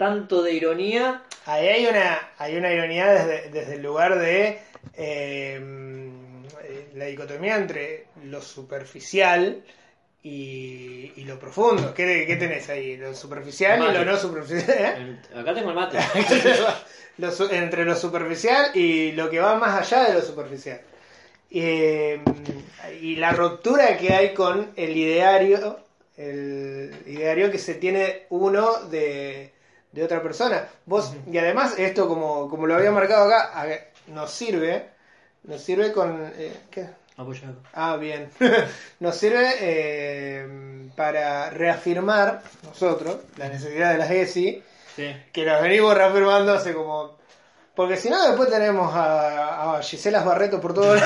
tanto de ironía.
Ahí hay una, hay una ironía desde, desde el lugar de eh, la dicotomía entre lo superficial y, y lo profundo. ¿Qué, qué tenés ahí? Lo superficial y lo no superficial. ¿eh?
Acá tengo el mate.
Lo entre lo superficial y lo que va más allá de lo superficial. Eh, y la ruptura que hay con el ideario, el ideario que se tiene uno de, de otra persona. Vos, y además, esto como, como lo había marcado acá, nos sirve, nos sirve con... eh, ¿qué?
Apoya acá.
Ah, bien. Nos sirve eh, para reafirmar nosotros la necesidad de las ESI,
Sí.
que las venimos reafirmando hace como... Porque si no, después tenemos a, a Gisela Barreto por.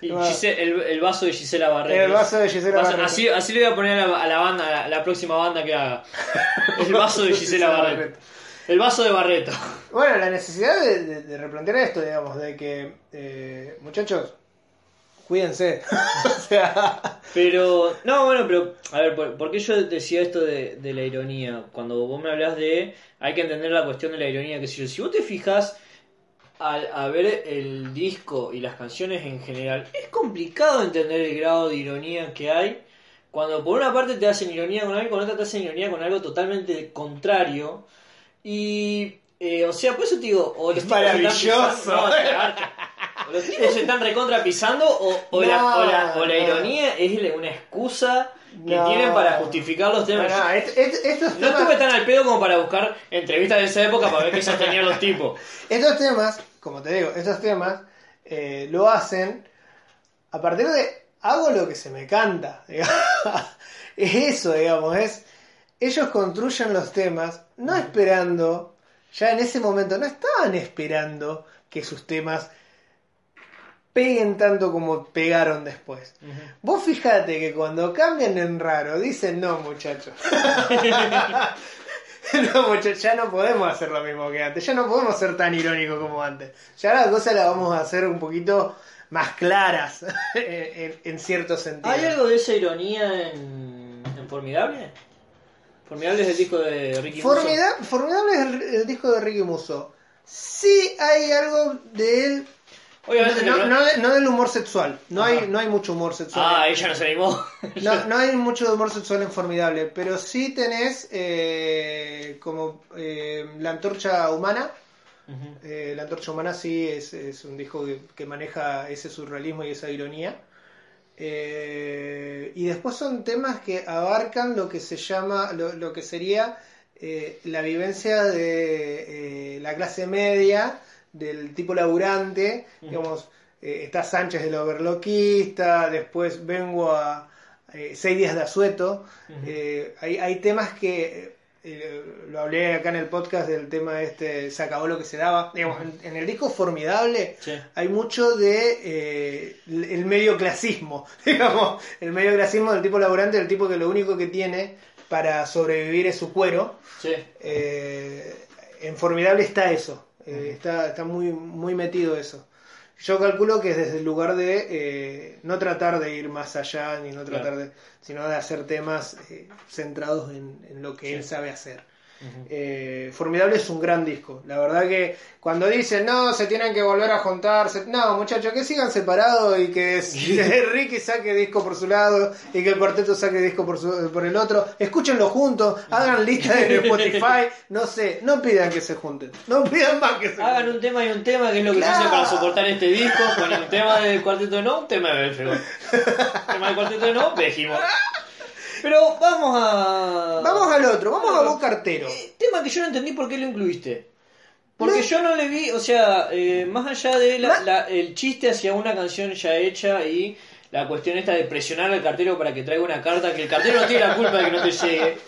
Y Gise- el, el vaso de Gisela Barreto.
El vaso de Gisela Barreto.
Así, así le voy a poner a la, a la banda, a la, la próxima banda que haga. El vaso de Gisela Barreto. El vaso de Barreto.
Bueno, la necesidad de, de- de replantear esto, digamos, de que, eh, muchachos, cuídense. o sea,
Pero, no, bueno, pero, a ver, ¿por, por qué yo decía esto de, de la ironía? Cuando vos me hablas de, hay que entender la cuestión de la ironía, que si, si vos te fijas al a ver el disco y las canciones en general, es complicado entender el grado de ironía que hay. Cuando por una parte te hacen ironía con algo y con otra te hacen ironía con algo totalmente contrario. Y, eh, o sea, por eso te digo, o los
Es
están
maravilloso.
no, los tipos se están recontra pisando o, o la,
No,
o, la, o la
no.
ironía es una excusa que
No.
tienen para justificar los temas.
no, estos,
estuve tan al pedo como para buscar entrevistas de esa época para ver qué sostenían los tipos.
estos temas, como te digo, estos temas eh, lo hacen a partir de hago lo que se me canta. digamos. es eso, digamos, es ellos construyen los temas no esperando, ya en ese momento no estaban esperando que sus temas peguen tanto como pegaron después. Vos fíjate que cuando cambian en raro, dicen no muchachos. no muchachos, ya no podemos hacer lo mismo que antes, ya no podemos ser tan irónicos como antes. Ya la cosa la vamos a hacer un poquito más claras en, cierto sentido.
¿Hay algo de esa ironía en, en Formidable? Formidable es el disco de Ricky Musso.
Formida- formidable es el, el disco de Ricky Musso. Sí hay algo de él,
Obviamente
no,
le-
no de- no del humor sexual, no
Ajá.
hay, no hay mucho humor sexual.
Ah, ella no se animó.
No, no hay mucho humor sexual en Formidable, pero sí tenés eh, como eh, la antorcha humana. Eh, la antorcha humana sí es, es un disco que, que maneja ese surrealismo y esa ironía. Y después son temas que abarcan lo que se llama, lo, lo que sería la vivencia de la clase media, del tipo laburante, digamos, eh, está Sánchez el overloquista, después vengo a eh, Seis días de asueto, eh, hay, hay temas que lo hablé acá en el podcast del tema este se acabó lo que se daba. Digamos en, en el disco formidable
Sí.
hay mucho de el medio clasismo digamos el medio clasismo del tipo laburante del tipo que lo único que tiene para sobrevivir es su cuero.
Sí.
en Formidable está eso, eh, está, está muy, muy metido eso. Yo calculo que es desde el lugar de eh, no tratar de ir más allá, ni no tratar
Claro.
de, sino de hacer temas eh, centrados en, en lo que él sabe hacer. Eh, Formidable es un gran disco. La verdad que cuando dicen no, se tienen que volver a juntarse, no, muchachos, que sigan separados y que Ricky saque disco por su lado y que el cuarteto saque disco por, su- por el otro. Escúchenlo juntos, hagan lista en Spotify, no sé, no pidan que se junten, no pidan más que se
Hagan
junten.
un tema y un tema, que es lo que se
Claro.
hace para soportar este disco, con un tema del cuarteto no, un tema de Belfegor. tema del cuarteto no, Bejimo. Pero vamos a.
Vamos al otro, vamos a Boca Artero.
Eh, tema que yo no entendí por qué lo incluiste. Porque
No.
yo no le vi, o sea, eh, más allá de la- la- el chiste hacia una canción ya hecha y la cuestión esta de presionar al cartero para que traiga una carta, que el cartero no tiene la culpa de que no te llegue.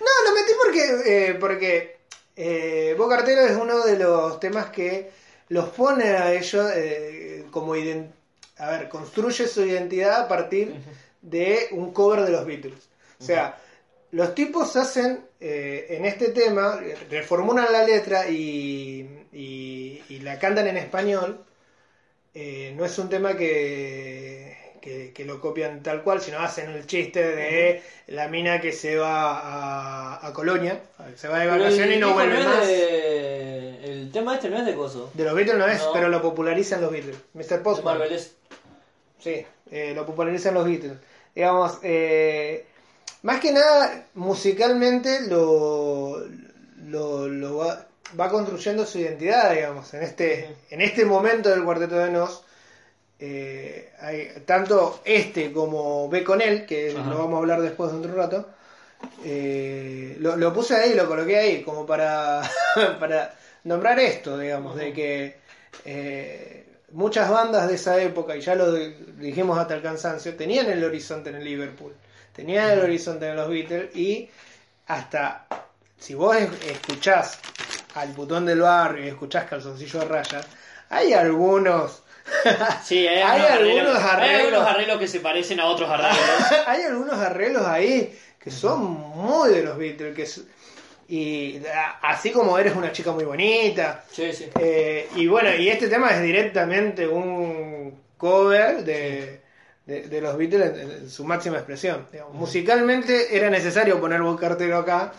No, lo metí porque, eh, porque eh, Cartero es uno de los temas que los pone a ellos eh, como a ver, construye su identidad a partir de un cover de los Beatles. O sea, los tipos hacen eh, en este tema, reformulan la letra y, y- y la cantan en español. Eh, no es un tema que, que, que lo copian tal cual, sino hacen el chiste de la mina que se va a, a Colonia, se va de vacaciones y no vuelve más.
de- El tema este no es de coso.
De los Beatles no es,
No.
pero lo popularizan los Beatles. Mr.
De
Postman.
Marvel es-
Sí, eh, lo popularizan los Beatles. Digamos, eh, más que nada, musicalmente lo, lo, lo va, va construyendo su identidad, digamos. En este, en este momento del Cuarteto de Nos, eh, hay tanto este como Ve con él, que
Ajá.
lo vamos a hablar después de otro rato. eh, lo, lo puse ahí, lo coloqué ahí, como para, para nombrar esto, digamos, de que eh, muchas bandas de esa época, y ya lo di- dijimos hasta el cansancio, tenían el horizonte en el Liverpool, tenían el horizonte en los Beatles, y hasta si vos es- escuchás al botón del barrio y escuchás calzoncillo de raya, hay algunos.
Sí, hay,
Hay
algunos, arreglos, hay algunos arreglos que se parecen a otros arreglos.
hay algunos arreglos ahí que son muy de los Beatles, que y así como eres una chica muy bonita,
Sí, sí.
eh, y bueno, y este tema es directamente un cover de, de, de los Beatles en, en su máxima expresión. digamos. Musicalmente era necesario poner cartero acá,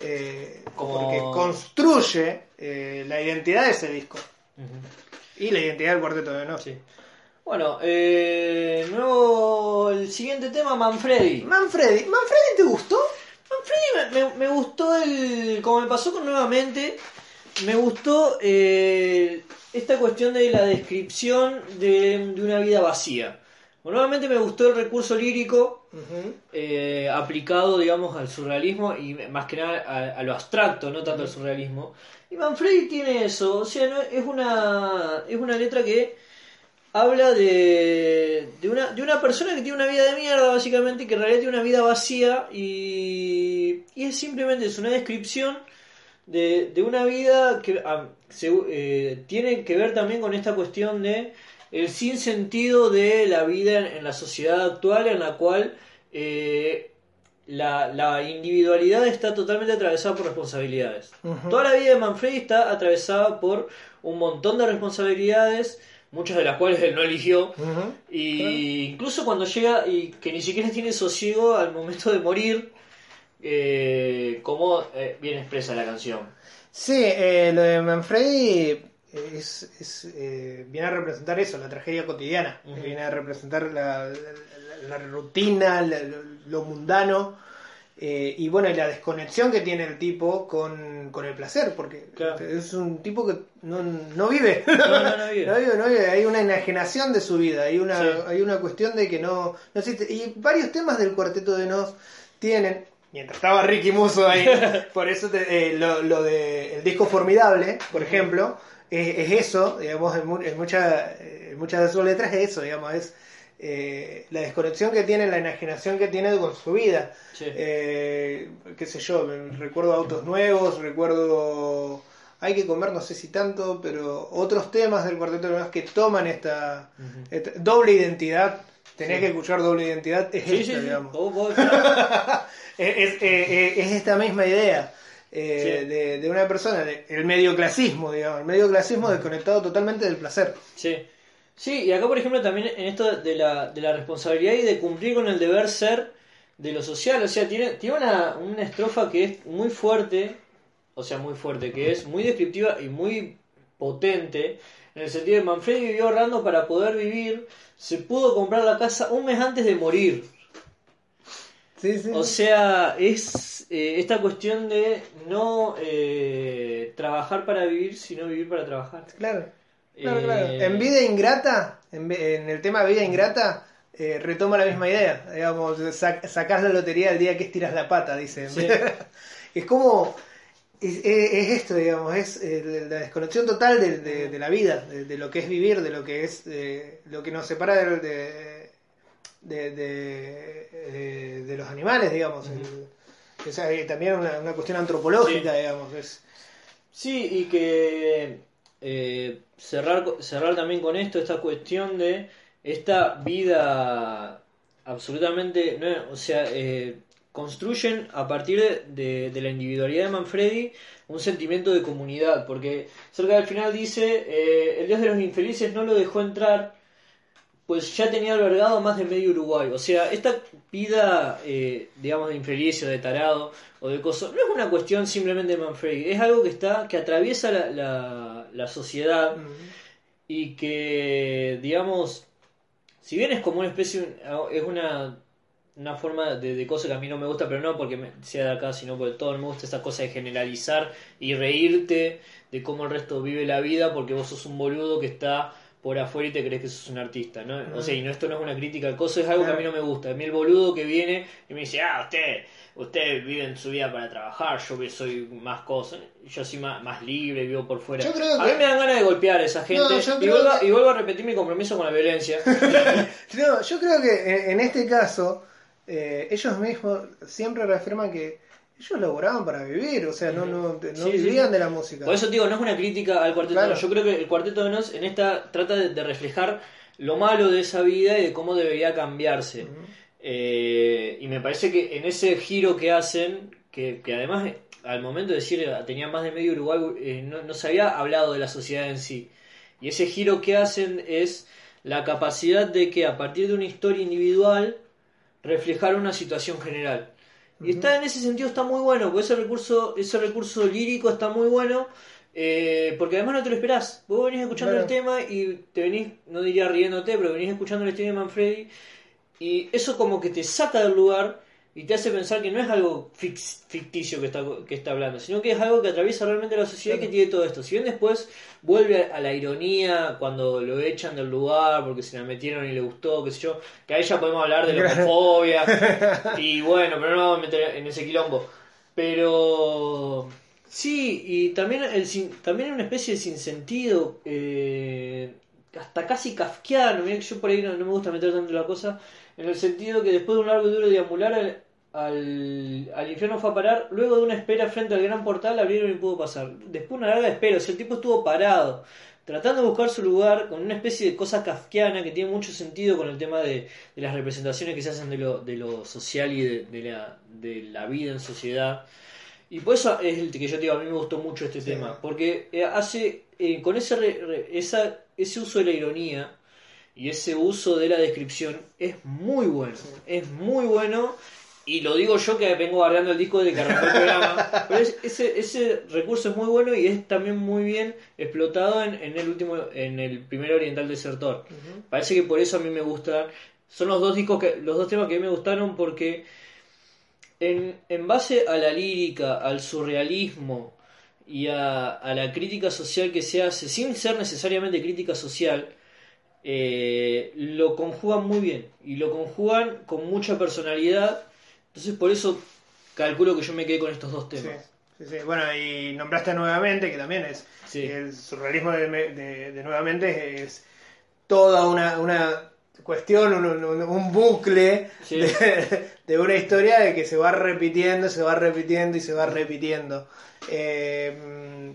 eh,
Como-
porque construye eh, la identidad de ese disco y la identidad del cuarteto de Nos.
Sí. Bueno, eh, nuevo, el siguiente tema, Manfredi.
Manfredi, ¿Manfredi te gustó?
Manfredi me, me- me gustó el. Como me pasó con nuevamente, me gustó eh, esta cuestión de la descripción de, de una vida vacía. Nuevamente me gustó el recurso lírico eh, aplicado, digamos, al surrealismo y más que nada a, a lo abstracto, no tanto al surrealismo. Y Manfredi tiene eso, o sea, no, es una es una letra que habla de, de, una, de una persona que tiene una vida de mierda, básicamente, que en realidad tiene una vida vacía y, y es simplemente es una descripción de, de una vida que ah, se- eh, tiene que ver también con esta cuestión de el sinsentido de la vida en, en la sociedad actual en la cual eh, la, la individualidad está totalmente atravesada por responsabilidades. Toda la vida de Manfredi está atravesada por un montón de responsabilidades, muchas de las cuales él no eligió, y incluso cuando llega y que ni siquiera tiene sosiego al momento de morir, eh, como eh, bien expresa la canción.
Sí, eh, lo de Manfredi es, es, eh, viene a representar eso, la tragedia cotidiana. Viene a representar la, la- la rutina, la- lo, lo mundano. Eh, y bueno, y la desconexión que tiene el tipo con, con el placer, porque
Claro.
es un tipo que no, no vive.
No, no, no vive.
No vive, no vive. Hay una enajenación de su vida, hay una,
Sí.
hay una cuestión de que no, no existe. Y varios temas del cuarteto de Nos tienen, mientras estaba Ricky Muso ahí, por eso te- eh, lo, lo de el disco Formidable, por ejemplo, es, es eso, digamos, en, en mucha- eh, en muchas de sus letras es eso, digamos, es eh, la desconexión que tiene, la enajenación que tiene con su vida.
Sí.
Eh, qué sé yo, recuerdo autos nuevos, recuerdo hay que comer, no sé si tanto, pero otros temas del Cuarteto de que toman esta, esta doble identidad. Tenés
Sí.
que escuchar doble identidad, es
Sí,
esta, digamos. Es, es- es esta misma idea eh,
Sí.
de, de una persona, de- el medioclasismo, digamos, el medioclasismo desconectado totalmente del placer.
Sí. Sí, y acá por ejemplo también en esto de la, de la responsabilidad y de cumplir con el deber ser de lo social, o sea, tiene, tiene una, una estrofa que es muy fuerte, o sea, muy fuerte, que es muy descriptiva y muy potente, en el sentido de Manfredi vivió ahorrando para poder vivir, se pudo comprar la casa un mes antes de morir.
Sí, sí.
O sea, es eh, esta cuestión de no eh, trabajar para vivir, sino vivir para trabajar.
Claro, claro,
Eh,
claro. En Vida Ingrata, en, el tema Vida Ingrata, eh, retoma la misma idea. Digamos, sac- sacás la lotería el día que estiras la pata, dice.
Sí.
es como. es, es- es esto, digamos, es eh, la desconexión total de, de- de la vida, de, de lo que es vivir, de lo que es eh, lo que nos separa de, de, de- de- eh, de los animales, digamos. El- o sea, hay también una, una cuestión antropológica, digamos. Es,
Sí, y que eh, cerrar, cerrar también con esto, esta cuestión de esta vida absolutamente, no, o sea, eh, construyen a partir de la individualidad de Manfredi un sentimiento de comunidad, porque cerca del final dice, eh, el dios de los infelices no lo dejó entrar, pues ya tenía albergado más de medio Uruguay. O sea, esta vida, eh, digamos, de infeliz o de tarado o de coso, no es una cuestión simplemente de Manfredi, es algo que está, que atraviesa la, la, la sociedad y que, digamos, si bien es como una especie, es una, una forma de, de cosa que a mí no me gusta, pero no porque me- sea de acá, sino porque todo me gusta esa cosa de generalizar y reírte de cómo el resto vive la vida porque vos sos un boludo que está por afuera y te crees que sos un artista, ¿no? O sea, y no, esto no es una crítica al coso, es algo que a mí no me gusta. A mí el boludo que viene y me dice, ah, usted, usted vive en su vida para trabajar, yo que soy más cosa, yo soy más, más libre, vivo por fuera.
Yo creo
a mí me dan ganas de golpear a esa gente
No,
y, vuelvo, a-
que-
y vuelvo a repetir mi compromiso con la violencia.
No, yo creo que en, en este caso, eh, ellos mismos siempre reafirman que ellos laboraban para vivir, o sea, no, no, no
Sí,
vivían
sí.
de la música.
Por eso digo, no es una crítica al Cuarteto
Claro.
de Nos. Yo creo que el Cuarteto de Nos en esta trata de, de reflejar lo malo de esa vida y de cómo debería cambiarse. Eh, y me parece que en ese giro que hacen, que, que además al momento de decir eh, tenía más de medio Uruguay, eh, no, no se había hablado de la sociedad en sí. Y ese giro que hacen es la capacidad de que a partir de una historia individual reflejar una situación general. Y está en ese sentido está muy bueno, porque ese recurso, ese recurso lírico está muy bueno, eh, porque además no te lo esperás. Vos venís escuchando
Claro.
el tema y te venís, no diría riéndote, pero venís escuchando el estilo de Manfredi, y eso como que te saca del lugar y te hace pensar que no es algo ficticio que está, que está hablando, sino que es algo que atraviesa realmente la sociedad y que tiene todo esto. Si bien después vuelve a, a la ironía cuando lo echan del lugar porque se la metieron y le gustó, qué sé yo, que ahí ya podemos hablar de la homofobia y bueno, pero no vamos a meter en ese quilombo. Pero sí, y también, el, también una especie de sinsentido, eh, hasta casi kafkiano, mirá que yo por ahí no, no me gusta meter tanto la cosa, en el sentido que después de un largo y duro deambular al, al, infierno fue a parar, luego de una espera frente al gran portal abrieron y pudo pasar. Después de una larga espera, o sea, el tipo estuvo parado, tratando de buscar su lugar con una especie de cosa kafkiana que tiene mucho sentido con el tema de, de las representaciones que se hacen de lo, de lo social y de, de la, de la vida en sociedad. Y por eso es el que yo te digo, a mí me gustó mucho este
Sí.
tema, porque eh, hace, eh, con ese, re- re- esa, ese uso de la ironía y ese uso de la descripción es muy bueno, es muy bueno. Y lo digo yo que vengo guardando el disco de que arrancó el programa. Pero es- ese, ese recurso es muy bueno y es también muy bien explotado en, en el último, en el primer Oriental Desertor. Parece que por eso a mí me gustan. Son los dos discos que, los dos temas que a mí me gustaron porque en, en base a la lírica, al surrealismo y a, a la crítica social que se hace, sin ser necesariamente crítica social, eh, lo conjugan muy bien y lo conjugan con mucha personalidad. Entonces por eso calculo que yo me quedé con estos dos
Sí,
temas.
sí, sí. Bueno, y nombraste nuevamente, que también es
Sí.
el surrealismo de, de- de nuevamente es toda una, una cuestión, un, un- un bucle
Sí.
de, de una historia de que se va repitiendo, se va repitiendo y se va repitiendo. Eh,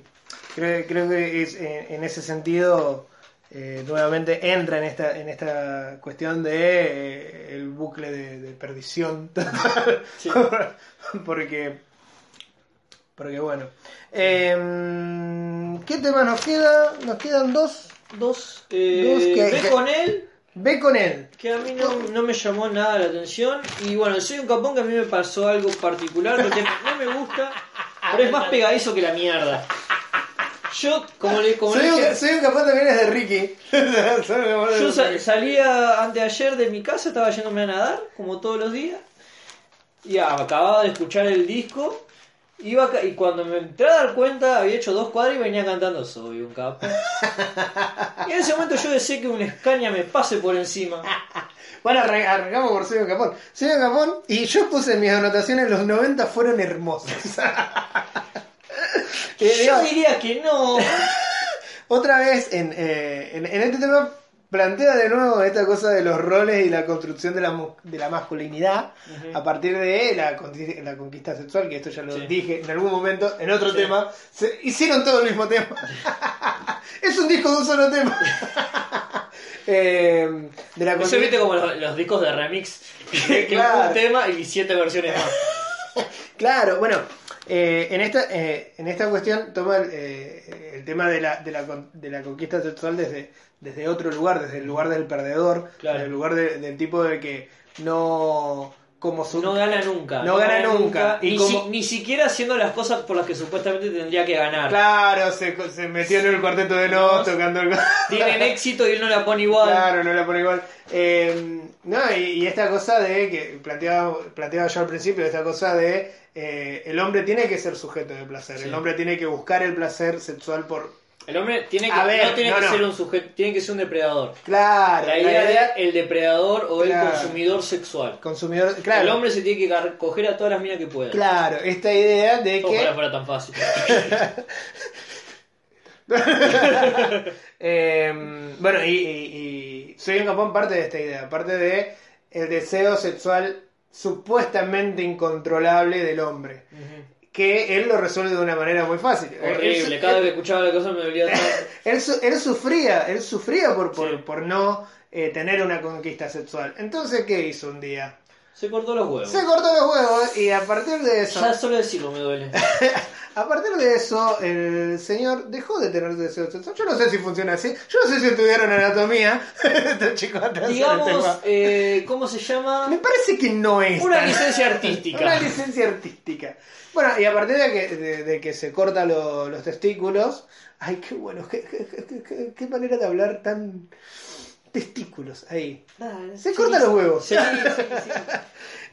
creo, creo que es, en, en ese sentido eh, nuevamente entra en esta en esta cuestión de eh, el bucle de, de perdición.
Sí.
porque porque bueno. Em, qué tema nos queda nos quedan dos.
Dos, eh,
Dos que-
ve
que-
con él,
ve con él.
Que a mí no, no me llamó nada la atención. Y bueno, soy un capón que a mí me pasó algo particular, porque no me gusta, pero es más pegadizo que la mierda. Yo, como le, como le
soy,
dije,
un, soy un capaz también es de Ricky un
Yo salía anteayer de mi casa, estaba yéndome a nadar, como todos los días. Y acababa de escuchar el disco. Iba y cuando me entré a dar cuenta, había hecho dos cuadros y venía cantando Soy un capo. Y en ese momento yo deseé que una escaña me pase por encima.
Bueno, arran- arrancamos por Soy un Capón. Soy un Capón y yo puse en mis anotaciones los 90 fueron hermosos. Eh,
Yo diría que no.
otra vez en, eh, en, en este tema plantea de nuevo esta cosa de los roles y la construcción de la, de la masculinidad a partir de la, conquista- la conquista sexual, que esto ya lo
Sí.
dije en algún momento, en otro
Sí.
tema. Se, hicieron todo el mismo tema. es un disco de un solo tema. Eh, de la
Eso viste como los, los discos de remix. Que que un tema y siete versiones más.
Claro, bueno, eh, en, esta, eh, en esta cuestión toma el, eh, el tema de la, de, la, de la conquista sexual desde, desde otro lugar, desde el lugar del perdedor,
Claro.
desde el lugar de- del tipo de que no... Como su,
No gana nunca.
No gana nunca. Y
ni,
como-
si- ni siquiera haciendo las cosas por las que supuestamente tendría que ganar.
Claro, se, se metió en el cuarteto de nos tocando el...
Tienen éxito y él no la pone igual.
Claro, no la pone igual. Eh, no, y, y esta cosa de que planteaba, planteaba yo al principio, esta cosa de eh, el hombre tiene que ser sujeto de placer,
Sí.
el hombre tiene que buscar el placer sexual por...
El hombre tiene que,
A ver,
no tiene
no,
que
no.
ser un sujeto, tiene que ser un depredador.
Claro,
La idea de el depredador o
Claro.
el consumidor sexual.
consumidor, claro,
El hombre se tiene que coger a todas las minas que pueda.
claro, esta idea de
Ojalá
que
fuera tan fácil.
eh, bueno, y, y, y soy en Japón parte de esta idea, parte de el deseo sexual supuestamente incontrolable del hombre. Que él lo resuelve de una manera muy fácil.
Horrible,
Él-
cada
él-
vez que escuchaba la cosa me dolía todo.
él, su- él sufría, él sufría por, por,
Sí.
por no eh, tener una conquista sexual. Entonces, ¿qué hizo un día?
Se cortó los huevos.
Se cortó los huevos y a partir de eso,
Ya solo decirlo me duele.
a partir de eso, el señor dejó de tener deseo sexual. Yo no sé si funciona así. Yo no sé si estudiaron anatomía. Estos chicos atrás
Digamos, eh, ¿cómo se llama?
Me parece que no es
Una
tan-
licencia artística.
Una licencia artística. Bueno, y a partir de que, de, de que se cortan lo- los testículos, ay, qué bueno, qué, qué- qué- qué- qué manera de hablar tan testículos ahí. Se cortan los huevos.
Sí, sí, sí.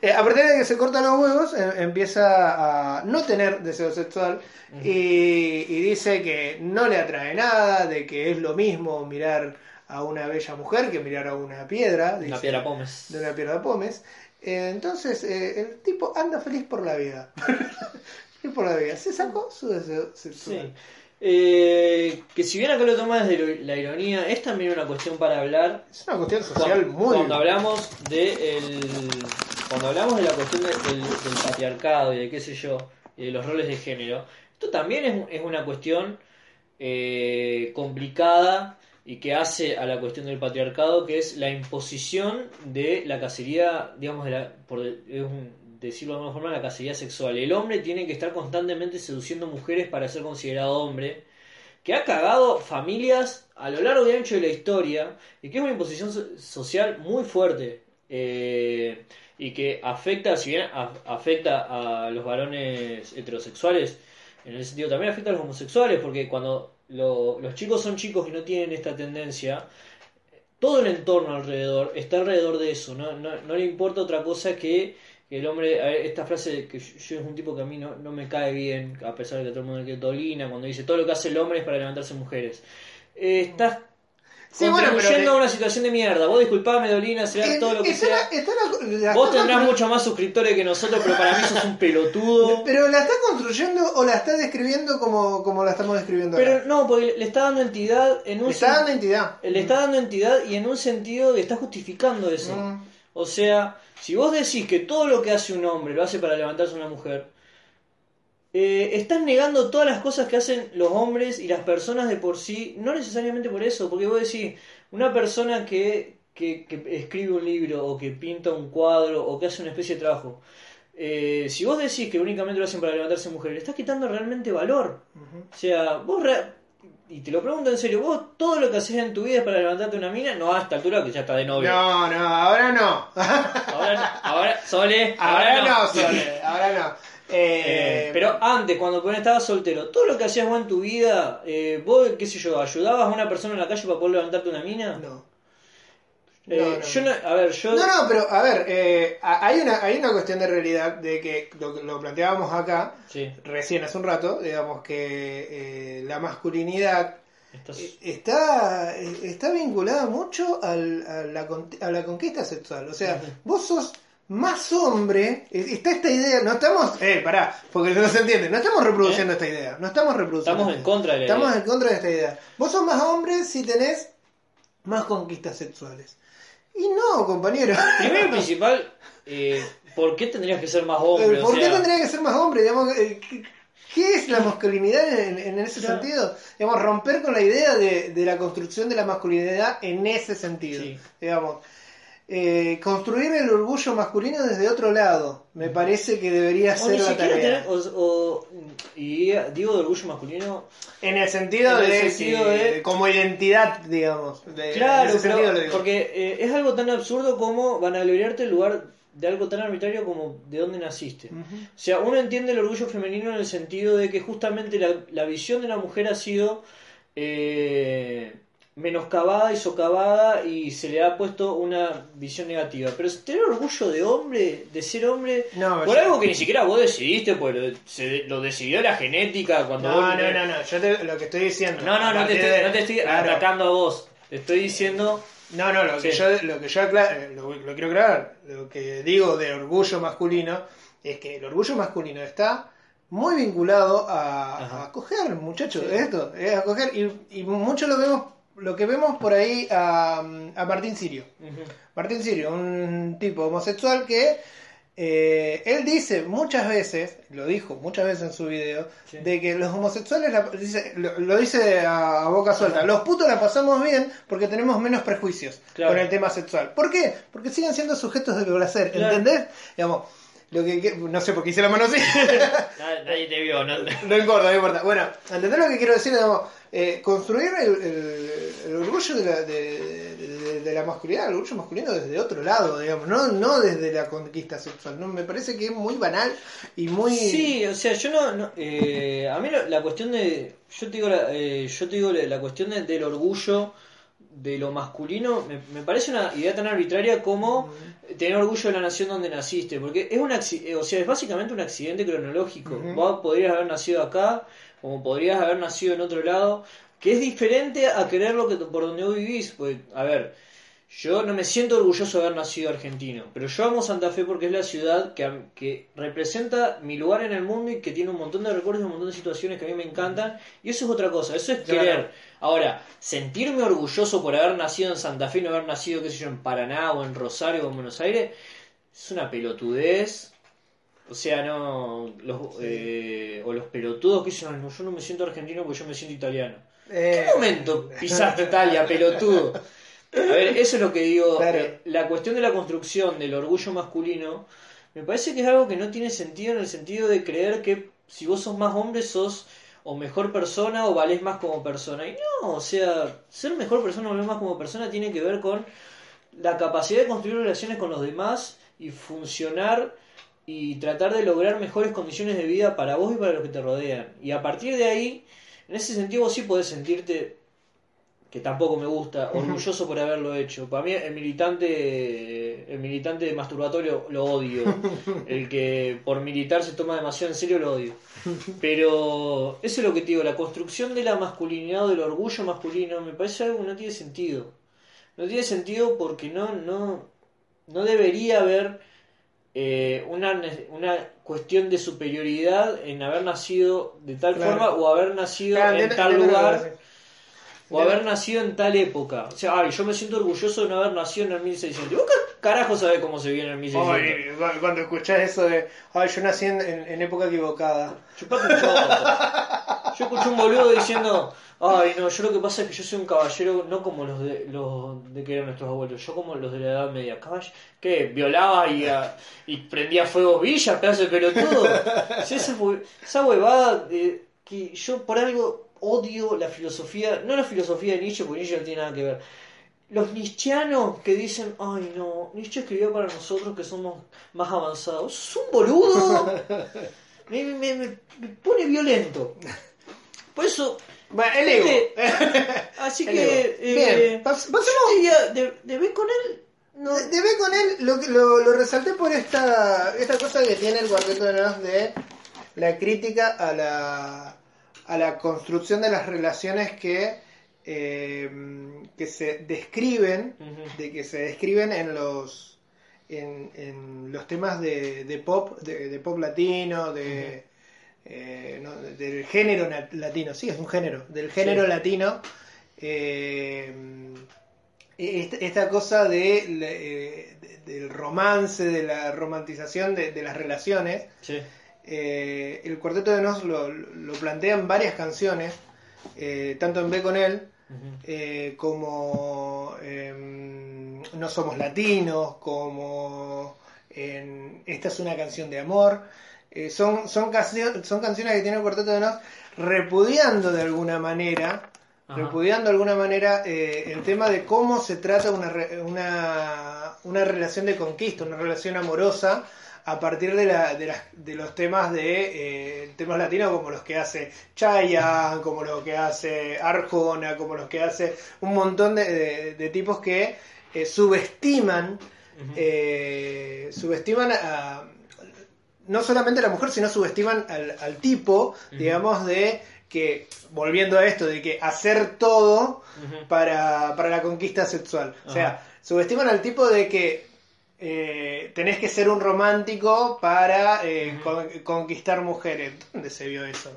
Eh, a partir de que se cortan los huevos, eh, empieza a no tener deseo sexual y, y dice que no le atrae nada, de que es lo mismo mirar a una bella mujer que mirar a una piedra.
Una
dice
piedra pómez.
de una piedra de pomes. Eh, entonces, eh, el tipo anda feliz por la vida. feliz por la vida. Se sacó su deseo
Sí.
sexual.
Eh, que si bien acá lo tomas desde la ironía, es también una cuestión para hablar
Es una cuestión social
cuando,
muy.
cuando hablamos de el, cuando hablamos de la cuestión de- del, del patriarcado y de qué sé yo y de los roles de género esto también es, es una cuestión eh, complicada y que hace a la cuestión del patriarcado que es la imposición de la cacería digamos de la, por es un- decirlo de alguna forma la cacería sexual. El hombre tiene que estar constantemente seduciendo mujeres para ser considerado hombre que ha cagado familias a lo largo y ancho de la historia y que es una imposición so- social muy fuerte eh, y que afecta, si bien a- afecta a los varones heterosexuales, en ese sentido también afecta a los homosexuales, porque cuando lo- los chicos son chicos y no tienen esta tendencia, todo el entorno alrededor está alrededor de eso, no, no, no le importa otra cosa que el hombre, a ver, esta frase que yo, yo es un tipo que a mí no, no me cae bien, a pesar de que todo el mundo le dolina, cuando dice todo lo que hace el hombre es para levantarse mujeres. Eh, estás
Sí, bueno,
contribuyendo
pero-
a una situación de mierda. Vos disculpame, Dolina, será
Eh,
todo lo que
está
sea.
la- está la- la
Vos tendrás mucho más suscriptores que nosotros, pero para mí sos un pelotudo.
Pero la está construyendo o la está describiendo como, como la estamos describiendo
Pero
ahora.
no, porque le está dando entidad en un
Le está dando entidad.
le está dando entidad y en un sentido que está justificando eso.
Mm.
O sea, si vos decís que todo lo que hace un hombre lo hace para levantarse una mujer, eh, estás negando todas las cosas que hacen los hombres y las personas de por sí, no necesariamente por eso, porque vos decís, una persona que, que, que escribe un libro o que pinta un cuadro o que hace una especie de trabajo, eh, si vos decís que únicamente lo hacen para levantarse mujer, le estás quitando realmente valor. O sea, vos, re- y te lo pregunto en serio, vos todo lo que haces en tu vida es para levantarte una mina, no a esta altura que ya está de novio.
No, no, ahora no.
Ahora, no, ahora, Sole,
ahora
ahora,
no, Sole, ahora no. Eh,
Eh, pero antes, cuando estabas soltero, todo lo que hacías vos en tu vida, eh, vos, qué sé yo, ayudabas a una persona en la calle para poder levantarte una mina.
no.
Eh,
No, no,
yo
no.
no, a ver, yo.
No, no, pero a ver, eh, hay, una, hay una cuestión de realidad de que lo, lo planteábamos acá
Sí,
recién hace un rato, digamos que eh, la masculinidad
estás-
está, está vinculada mucho al- a, la, con- a la conquista sexual. O sea, vos sos más hombre, está esta idea, no estamos, eh, pará, porque no se entiende, no estamos reproduciendo esta idea, no estamos reproduciendo.
Estamos
esta
en contra de la
Estamos
idea.
en contra de esta idea. Vos sos más hombre si tenés más conquistas sexuales. Y no, compañero.
Primero y principal, eh, ¿por qué tendrías que ser más hombre?
Eh,
O
¿Por qué
sea,
tendría que ser más hombre? Digamos, eh, ¿qué, qué es la masculinidad en, en ese
Claro.
sentido? Digamos, romper con la idea de, de la construcción de la masculinidad en ese sentido.
Sí.
Digamos, eh, construir el orgullo masculino desde otro lado. Me parece que debería
o
ser
ni
la tarea.
tener- o- o- y digo de orgullo masculino,
En el sentido,
En el
de,
sentido
que-
de-
como identidad, digamos. De- en
Claro,
ese sentido lo
pero
digo.
porque eh, es algo tan absurdo como van a liberarte el lugar de algo tan arbitrario como de dónde naciste. O sea, uno entiende el orgullo femenino en el sentido de que justamente la, la visión de la mujer ha sido eh, menoscabada y socavada y se le ha puesto una visión negativa. Pero tener orgullo de hombre, de ser hombre,
No,
por
yo-
algo que ni siquiera vos decidiste, pues lo, se- lo decidió la genética cuando
No,
vos...
no, no, no, yo te- lo que estoy diciendo.
No, no, no te estoy,
de-
no te estoy
Claro.
atacando a vos. Te estoy diciendo...
No, no, lo que
Sí.
yo, lo que yo acla- eh, lo, lo quiero aclarar, lo que digo de orgullo masculino es que el orgullo masculino está muy vinculado a, a coger, muchachos,
Sí.
esto, es a coger, y, y mucho lo vemos, lo que vemos por ahí a, a Martín Sirio.
Ujú.
Martín Sirio, un tipo homosexual que eh, él dice muchas veces, lo dijo muchas veces en su video,
Sí.
de que los homosexuales, la- dice- lo, lo dice a, a boca suelta, los putos la pasamos bien porque tenemos menos prejuicios
Claro.
con el tema sexual. ¿Por qué? Porque siguen siendo sujetos de placer,
Claro.
¿entendés? Digamos, lo que, que- no sé por qué hice la mano así.
Nadie, te vio, ¿no?
No importa, no importa. Bueno, ¿entendés lo que quiero decir? Digamos, eh, construir el, el- el orgullo de la, de, de- de la masculinidad, el orgullo masculino desde otro lado, digamos, no, no desde la conquista sexual. ¿no? Me parece que es muy banal y muy...
Sí, o sea, yo no, no, eh, a mí lo- la cuestión de, yo te digo, la, eh, yo te digo la, la cuestión de- del orgullo de lo masculino, me, me parece una idea tan arbitraria como tener orgullo de la nación donde naciste, porque es un eh, o sea, es básicamente un accidente cronológico. Vos podrías haber nacido acá, como podrías haber nacido en otro lado, que es diferente a querer lo que por donde vos vivís, pues, a ver, yo no me siento orgulloso de haber nacido argentino, pero yo amo Santa Fe porque es la ciudad que, que representa mi lugar en el mundo y que tiene un montón de recuerdos y un montón de situaciones que a mí me encantan. Y eso es otra cosa, eso es
Claro.
querer. Ahora, sentirme orgulloso por haber nacido en Santa Fe y no haber nacido, qué sé yo, en Paraná o en Rosario o en Buenos Aires, es una pelotudez. O sea, no. Los, eh, o los pelotudos que dicen, "Ay, no, yo no me siento argentino porque yo me siento italiano.
Eh,
¿En qué momento pisaste Italia, pelotudo? A ver, eso es lo que digo.
Claro.
eh, la cuestión de la construcción del orgullo masculino me parece que es algo que no tiene sentido en el sentido de creer que si vos sos más hombre sos o mejor persona o valés más como persona. Y no, o sea, ser mejor persona o valer más como persona tiene que ver con la capacidad de construir relaciones con los demás y funcionar y tratar de lograr mejores condiciones de vida para vos y para los que te rodean. Y a partir de ahí, en ese sentido vos sí podés sentirte, que tampoco me gusta, orgulloso por haberlo hecho. Para mí el militante, el militante masturbatorio lo odio. El que por militar se toma demasiado en serio lo odio. Pero eso es lo que te digo, la construcción de la masculinidad o del orgullo masculino me parece algo que no tiene sentido. No tiene sentido porque no, no, no debería haber eh, una, una cuestión de superioridad en haber nacido de tal
Claro.
forma o haber nacido
Claro,
en tal lugar. O haber nacido en tal época. O sea, ay, yo me siento orgulloso de no haber nacido en el 1600. ¿Y ¿Vos carajo sabés cómo se viene en el 1600?
Ay, cu- cuando escuchás eso de, ay, yo nací en, en- en época equivocada.
Chupate un choto. Yo escuché un boludo diciendo, ay no, yo lo que pasa es que yo soy un caballero no como los de los de que eran nuestros abuelos, yo como los de la Edad Media. Caball ¿Qué? ¿Violaba y, a- y prendía fuego villas, pedazo de pelotudo? O sea, esa, esa huevada de que yo por algo odio la filosofía, no la filosofía de Nietzsche, porque Nietzsche no tiene nada que ver. Los nietzscheanos que dicen, ay no, Nietzsche escribió para nosotros que somos más avanzados. ¡Es un boludo! me, me- me- me pone violento. Por eso,
Bueno, el ego.
Este, así
El
que,
ego.
eh,
Bien, pasemos-
de, de con él, no,
De, de ver con él, lo, lo, lo resalté por esta, esta cosa que tiene el Cuarteto de Nos de la crítica a la, a la construcción de las relaciones que, eh, que se describen, de que se describen en los en, en los temas de, de pop, de, de pop latino, de, eh, no, del género latino, sí, es un género, del género
Sí.
latino. eh, esta, esta cosa de, del romance, de la romantización de, de las relaciones,
Sí.
Eh, el Cuarteto de Nos lo, lo plantea en varias canciones, eh, tanto en B con él, eh, como em, No Somos Latinos, como en Esta es una canción de amor. Eh, son, son, cancio- son canciones que tiene el Cuarteto de Nos repudiando de alguna manera,
Ajá.
repudiando de alguna manera el tema de cómo se trata una, re- una, una relación de conquista, una relación amorosa a partir de, la, de, las- de los temas de eh, temas latinos como los que hace Chayanne, como los que hace Arjona, como los que hace un montón de, de- de tipos que eh, subestiman eh, subestiman a no solamente a la mujer, sino subestiman al, al tipo, digamos, de que, volviendo a esto, de que hacer todo para, para la conquista sexual. O sea, subestiman al tipo de que eh, tenés que ser un romántico para eh, con- conquistar mujeres. ¿Dónde se vio eso?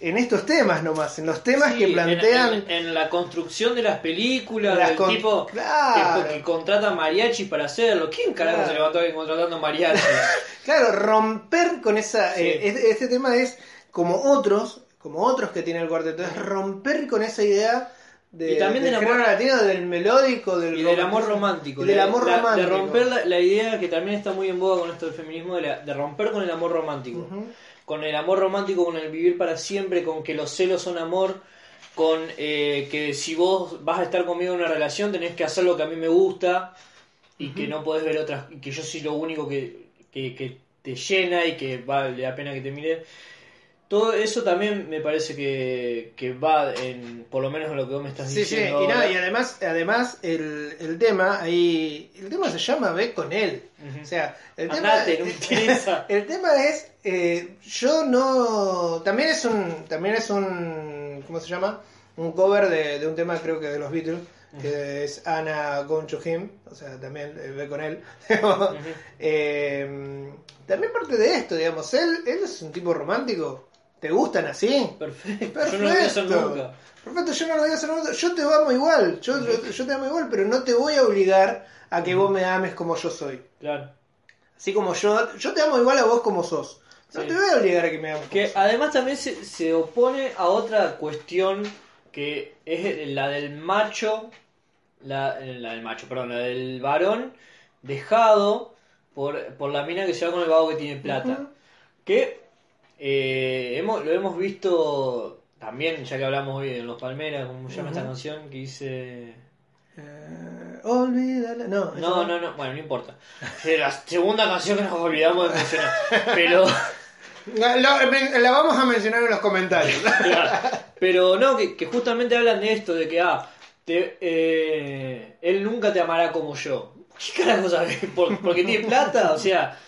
En estos temas nomás, en los temas
Sí,
que
en-
plantean...
En, en la construcción de las películas,
Las
del
con-
tipo
Claro.
que, que contrata mariachi para hacerlo. ¿Quién carajo
Claro.
se levantó ahí contratando mariachi?
Claro, romper con esa.
Sí.
eh, este, este tema es como otros, como otros que tiene el cuarteto, es romper con esa idea de,
Y también
del
amor-
latino, del melódico, del
y del amor romántico.
y del amor
la-
romántico.
De romper la, la idea que también está muy en boga con esto del feminismo, de, la- de romper con el amor romántico. Con el amor romántico, con el vivir para siempre, con que los celos son amor, con eh, que si vos vas a estar conmigo en una relación tenés que hacer lo que a mí me gusta y que no podés ver otras, y que yo soy lo único que, que, que te llena y que vale la pena que te mire. Todo eso también me parece que, que va en, por lo menos en lo que vos me estás
Sí, sí,
diciendo.
y, nada, y además, además el, el tema ahí, el tema se llama Ve con él. O sea, el
Andate,
tema, el tema es, eh, yo no, también es un, también es un, ¿cómo se llama? Un cover de, de un tema creo que de los Beatles, que es Anna Gone to Him, o sea, también eh, ve con él. Eh, también parte de esto, digamos, él, él es un tipo romántico, ¿te gustan así?
Perfecto. Yo no lo voy a hacer nunca.
Perfecto, yo no lo voy a hacer nunca. Yo te amo igual, yo, yo, yo te amo igual, pero no te voy a obligar a que vos me ames como yo soy.
Claro.
Así como yo, yo te amo igual a vos como sos. No
Sí.
te voy a obligar a que me ames. como
Que además también se, se opone a otra cuestión que es la del macho, la, la del macho, perdón, la del varón dejado por, por la mina que se va con el vago que tiene plata. Que eh, hemos, lo hemos visto también, ya que hablamos hoy en Los Palmeras, ¿cómo se llama esta canción? Que dice...
Eh, olvídala. No,
No, no, no, bueno, no importa. Es la segunda canción que nos olvidamos de mencionar. Pero...
La, la- la vamos a mencionar en los comentarios.
Claro. Pero no, que, que justamente hablan de esto, de que, ah, te- eh, él nunca te amará como yo. ¿Qué carajo sabes? ¿Por- ¿Porque tiene plata? O sea,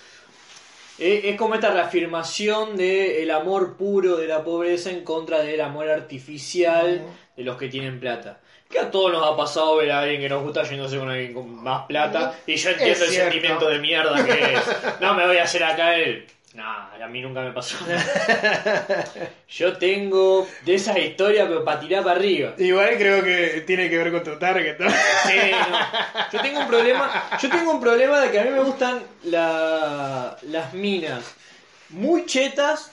es, como esta reafirmación del el amor puro de la pobreza en contra del amor artificial de los que tienen plata. Que a todos nos ha pasado ver a alguien que nos gusta yéndose con alguien con más plata. Y yo entiendo el sentimiento de mierda que es. No me voy a hacer acá el. Nah, a mí nunca me pasó. Yo tengo de esas historias, pero para tirar para arriba.
Igual creo que tiene que ver con tu target. ¿no?
Sí, no. Yo tengo un problema. Yo tengo un problema de que a mí me gustan la- las minas muy chetas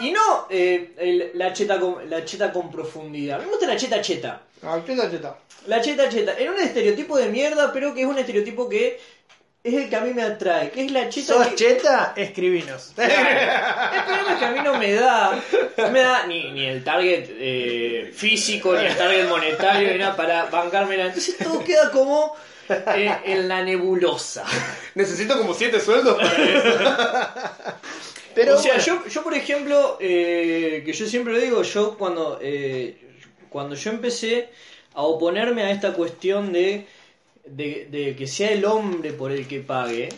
y no eh, el- la cheta con, la cheta con profundidad. A mí me gusta la cheta cheta.
Ah, cheta, cheta.
La cheta cheta. En un estereotipo de mierda, pero que es un estereotipo que es el que a mí me atrae. Que es la cheta
¿Sos
que-
cheta? Escribinos.
Claro. El problema es que a mí no me da, no me da ni, ni el target eh, físico, ni el target monetario, ni nada para bancármela. Entonces todo queda como eh, en la nebulosa.
Necesito como siete sueldos para eso. Pero
o sea,
bueno.
yo, yo por ejemplo, eh, que yo siempre lo digo, yo cuando, eh, cuando yo empecé a oponerme a esta cuestión de, de, de que sea el hombre por el que pague,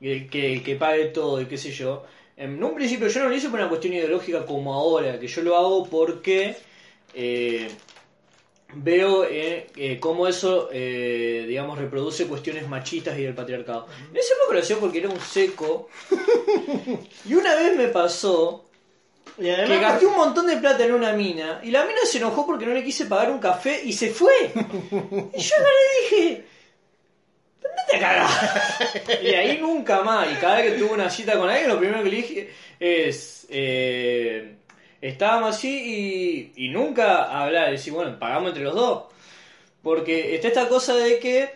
que, que, que pague todo y qué sé yo, en un principio yo no lo hice por una cuestión ideológica como ahora, que yo lo hago porque... eh, veo eh, eh, cómo eso, eh, digamos, reproduce cuestiones machistas y del patriarcado. En ese época lo hacía porque era un seco. y una vez me pasó
Y
que gasté un montón de plata en una mina y la mina se enojó porque no le quise pagar un café y se fue. Y yo le dije, andate a cagar. Y ahí nunca más. Y cada vez que tuve una cita con alguien, lo primero que le dije es, eh, estábamos así y, y nunca hablar, decir, bueno, pagamos entre los dos. Porque está esta cosa de que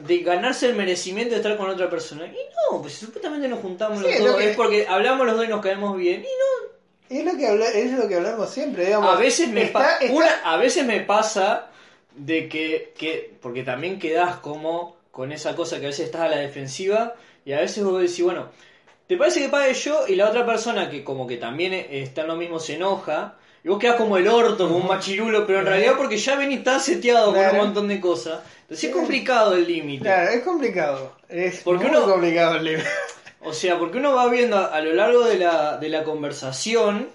de ganarse el merecimiento de estar con otra persona. Y no, pues supuestamente nos juntamos
Sí,
los dos,
que-
es porque hablamos los dos y nos caemos bien. Y no,
es lo que, habla- es lo que hablamos siempre, digamos.
a veces me
está-
pa-
está-
una- a veces me pasa de que, que porque también quedás como con esa cosa que a veces estás a la defensiva y a veces vos decís bueno te parece que pague yo y la otra persona que como que también está en lo mismo se enoja y vos quedás como el orto como un machirulo pero en realidad porque ya venís tan seteado con un montón de cosas entonces es complicado el límite.
Claro, es complicado. Es
Porque
muy
uno-
complicado el libro.
o sea porque uno va viendo a, a lo largo de la, de la conversación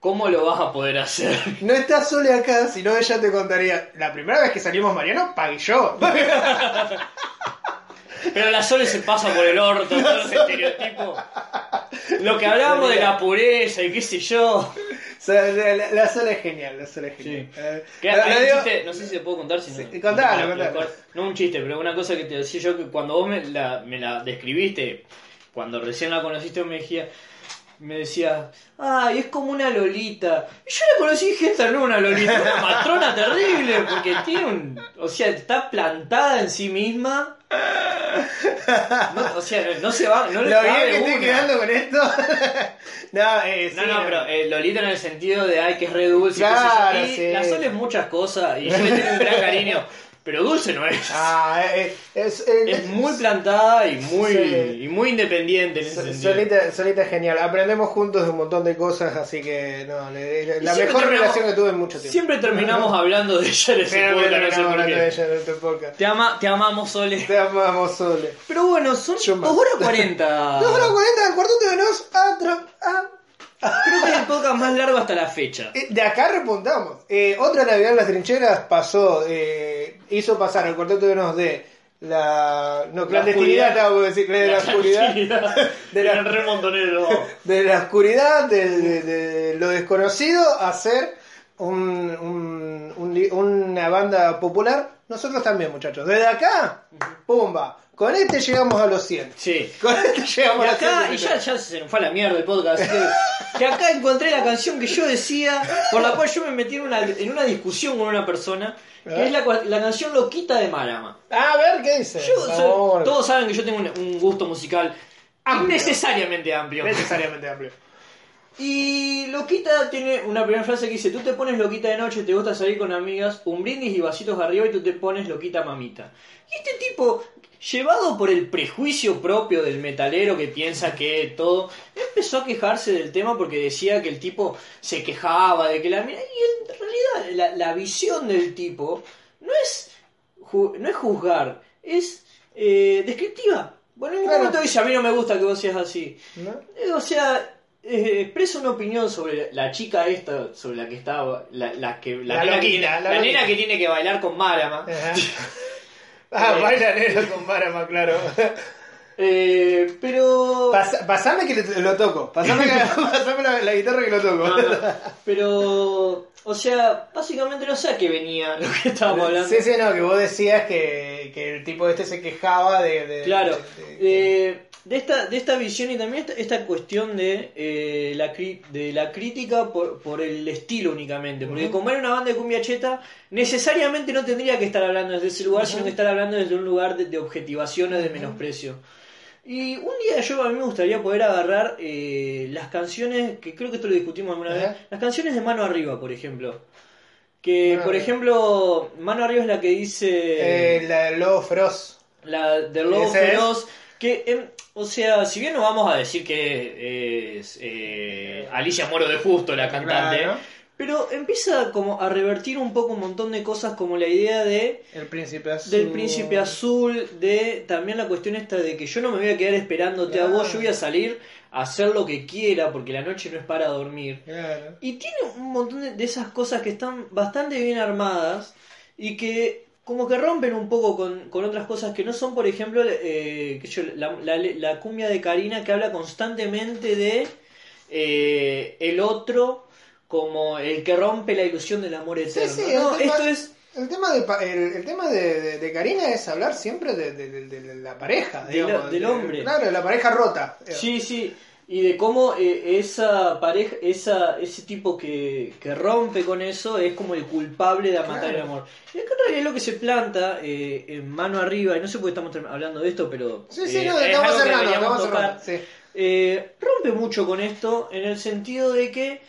cómo lo vas a poder hacer
No estás solo acá, si no ella te contaría. La primera vez que salimos Mariano, pagué yo.
Pero la Sole se pasa por el orto, todos los estereotipos. Lo que hablábamos de la pureza y qué sé yo.
La, la, la sola es genial, la sola es genial.
Sí.
Eh,
Que un
digo-
chiste, no sé si te puedo contar, si no.
Sí, contalo,
no,
contalo.
no, No un chiste, pero una cosa que te decía yo que cuando vos me la, me la describiste, cuando recién la conociste, me decía, me decía, ay, es como una lolita. Y yo la conocí y dije, esta no es una lolita, una matrona terrible, porque tiene un. O sea, está plantada en sí misma. No, o sea, no se va, no le
Lo bien que estoy
una.
quedando con esto. no, eh,
No,
sí,
no, pero eh, Lolita en el sentido de, ay, que es re dulce.
Claro,
y
sí.
la Sol es muchas cosas y yo le tengo un gran cariño, pero dulce no es.
Ah, eh, es, eh,
Es muy plantada y muy,
Sí.
y muy independiente en ese sentido.
Solita, solita es genial. Aprendemos juntos de un montón de cosas, así que no, le- le- la mejor relación que tuve en mucho tiempo.
Siempre terminamos hablando de ella en ese
Siempre
podcast, no sé
de ella en este podcast.
Te, ama, te amamos, Sole.
Te amamos, Sole.
Pero bueno, son
Yo
2
más.
horas 40.
2 horas 40 del cuarteto de nos ah.
Creo que es el podcast más largo hasta la fecha.
Eh, De acá repuntamos. Eh, otra Navidad en las trincheras pasó, eh, hizo pasar al cuarteto de nos de la no, clandestinidad,
oscuridad.
tengo que decir, de la, oscuridad, de la- de la oscuridad, de, de- de lo desconocido, a ser un, un- un una banda popular. Nosotros también, muchachos. Desde acá, pumba. Con este llegamos a los 100.
Sí.
Con este llegamos
Y
a los
acá,
100.
y ya, ya se nos fue a la mierda el podcast. que, que acá encontré la canción que yo decía, por la cual yo me metí en una, en una discusión con una persona, que es la, canción Loquita de Marama.
A ver, ¿qué dice?
Yo soy- todos saben que yo tengo un, un gusto musical
Amplio.
necesariamente amplio.
Necesariamente amplio.
Y Loquita tiene una primera frase que dice, tú te pones loquita de noche, te gusta salir con amigas, un brindis y vasitos arriba y tú te pones loquita mamita. Y este tipo, llevado por el prejuicio propio del metalero que piensa que todo, empezó a quejarse del tema porque decía que el tipo se quejaba de que la mina... Y en realidad la, la visión del tipo no es, no es juzgar, es eh, descriptiva. Bueno, en ningún
Claro.
momento dice, a mí no me gusta que vos seas así.
¿No?
Eh, O sea, eh, expresa una opinión sobre la chica esta, sobre la que estaba, la, la que, la,
La
nena, que
la
nena que tiene que bailar con Marama.
Ah, baila negro con Marama, claro.
Eh, pero...
Pasa- pasame que le- lo toco. Pasame, que, pasame la, la guitarra que lo toco.
No, no, pero, o sea, básicamente no sé a qué venía lo que estábamos hablando.
Sí, sí, no, que vos decías que, que el tipo este se quejaba de... de-
Claro,
de- de-
eh, de, esta, de esta visión y también esta, esta cuestión de, eh, la, cri- de la crítica por, por el estilo únicamente. Porque como era una banda de cumbia cheta, necesariamente no tendría que estar hablando desde ese lugar, sino que estar hablando desde un lugar de, de objetivación o de menosprecio. Y un día yo a mí me gustaría poder agarrar eh, las canciones, que creo que esto lo discutimos alguna vez, las canciones de Mano Arriba, por ejemplo. Que,
Mano
por
Arriba.
ejemplo, Mano Arriba es la que dice...
eh, la Lobo Feroz.
La del lobo
Ese es.
Que, em, o sea, si bien no vamos a decir que es eh, Alicia Moro de Justo la cantante,
Claro.
pero empieza como a revertir un poco un montón de cosas como la idea de
El príncipe azul.
del príncipe azul, de también la cuestión esta de que yo no me voy a quedar esperándote a vos, yo voy a salir a hacer lo que quiera porque la noche no es para dormir.
Claro.
Y tiene un montón de esas cosas que están bastante bien armadas y que como que rompen un poco con, con otras cosas que no son, por ejemplo, eh, que yo, la, la- la cumbia de Karina que habla constantemente de eh, el otro como el que rompe la ilusión del amor eterno.
sí,
No,
el tema-
esto es
El tema de, el, el tema de, de- de Karina es hablar siempre de, la pareja,
la-
digamos,
del
de-
hombre.
Claro, de la pareja rota.
Sí, sí. Y de cómo eh, esa pareja, esa, ese tipo que, que rompe con eso es como el culpable de matar el amor. Y acá en realidad lo que se planta eh, en mano arriba, y no sé por qué estamos hablando de esto, pero
Sí, sí,
eh,
no,
es
estamos cerrando, estamos
tocar.
cerrando. Sí.
Eh, rompe mucho con esto en el sentido de que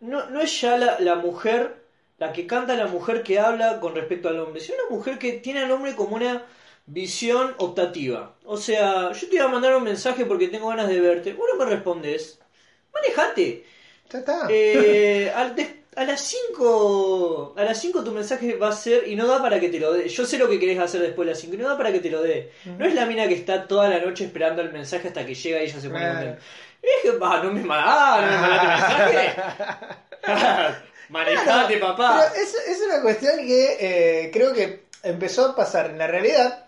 no, no es ya la, la mujer, la que canta la mujer que habla con respecto al hombre, sino una mujer que tiene al hombre como una visión optativa. O sea, yo te iba a mandar un mensaje porque tengo ganas de verte. Vos no me respondes. Manejate.
Ya está.
Eh, al a las 5 a las 5 tu mensaje va a ser y no da para que te lo dé. Yo sé lo que querés hacer después de las 5 y no da para que te lo dé. No es la mina que está toda la noche esperando el mensaje hasta que llega y ella se pone
Claro.
contenta. Es que, ah, no me, ah, no me mandaste mensaje. Manejate, papá.
Pero es, es una cuestión que eh, creo que empezó a pasar en la realidad.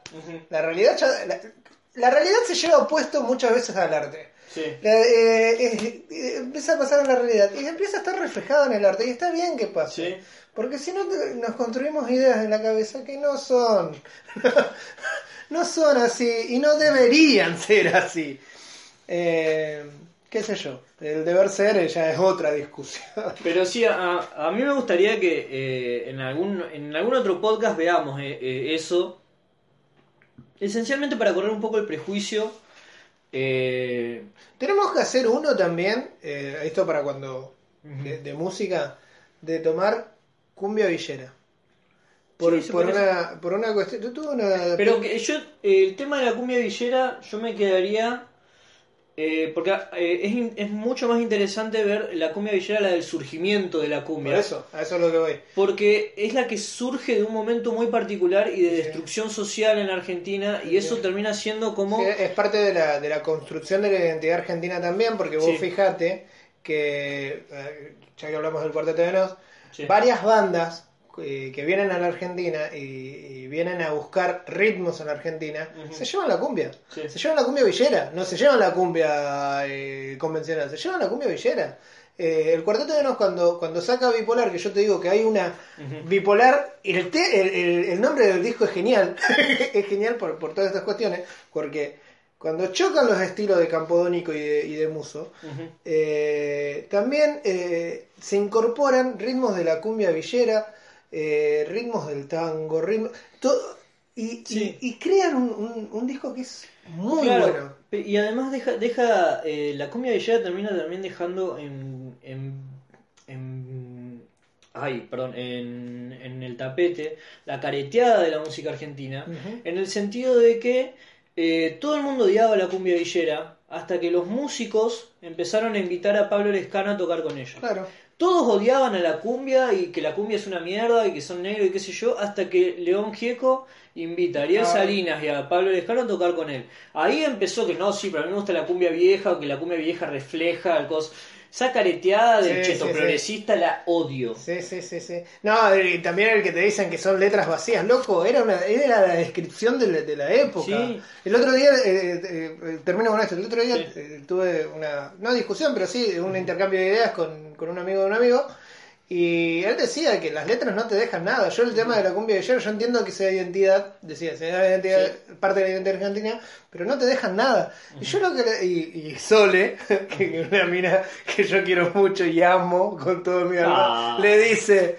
La realidad, ya- la, la realidad se lleva opuesto muchas veces al arte.
Sí.
La- eh, eh, empieza a pasar en la realidad y empieza a estar reflejado en el arte y está bien que pase.
Sí.
Porque si no nos construimos ideas en la cabeza que no son, no son así y no deberían ser así. Eh, ¿Qué sé yo? El deber ser ya es otra discusión.
Pero sí, a, a mí me gustaría que eh, en, algún, en algún otro podcast veamos eh, eh, eso. Esencialmente para correr un poco el prejuicio.
Tenemos que hacer uno también, esto para cuando, de, de música, de tomar cumbia villera. Por,
Sí,
por, una, por una cuestión. Yo tuve una.
pero que yo, el tema de la cumbia villera, yo me quedaría. Eh, porque eh, es, mucho más interesante ver la cumbia villera, la del surgimiento de la
Por
cumbia.
eso, a eso es lo que voy.
Porque es la que surge de un momento muy particular y de
Sí.
destrucción social en Argentina, y eso termina siendo como.
Sí, es parte de la, de la construcción de la identidad argentina también, porque vos fijate que, eh, ya que hablamos del Cuarteto de Nos, varias bandas eh, que vienen a la Argentina y, y vienen a buscar ritmos en la Argentina, se llevan la cumbia.
Sí.
Se llevan la cumbia villera, no se llevan la cumbia eh, convencional, se llevan la cumbia villera. Eh, el Cuarteto de Nos cuando, cuando saca Bipolar, que yo te digo que hay una bipolar, el, te- el, el- el nombre del disco es genial, es genial por, por todas estas cuestiones, porque cuando chocan los estilos de Campodónico y de, y de Muso, eh, también eh, se incorporan ritmos de la cumbia villera, eh, ritmos del tango, ritmos, todo, y,
Sí.
y- y crean un, un- un disco que es muy
Claro,
bueno.
y además deja, deja eh, la cumbia villera termina también dejando en, en, en- ay, perdón, en, en el tapete la careteada de la música argentina, en el sentido de que eh, todo el mundo odiaba la cumbia villera hasta que los músicos empezaron a invitar a Pablo Lescano a tocar con ellos.
Claro.
Todos odiaban a la cumbia y que la cumbia es una mierda y que son negros y qué sé yo, hasta que León Gieco invita a Ariel. Salinas y a Pablo Lescano a tocar con él. Ahí empezó que no, sí, pero a mí me gusta la cumbia vieja, o que la cumbia vieja refleja el cos. Esa careteada del
Sí,
cheto
sí, sí.
progresista la odio.
Sí, sí, sí, sí. No, y también el que te dicen que son letras vacías, loco, era una, era la descripción de la, de la época.
Sí.
El otro día, eh, eh, eh, termino con esto, el otro día eh, tuve una, no discusión, pero sí un intercambio de ideas con, con un amigo de un amigo, y él decía que las letras no te dejan nada. Yo el tema de la cumbia de ayer, yo entiendo que sea identidad, decía, sea identidad, parte de la identidad argentina, pero no te dejan nada. Y yo lo que le- y, y Sole, que es una mina que yo quiero mucho y amo con todo mi alma,
Ah.
le dice,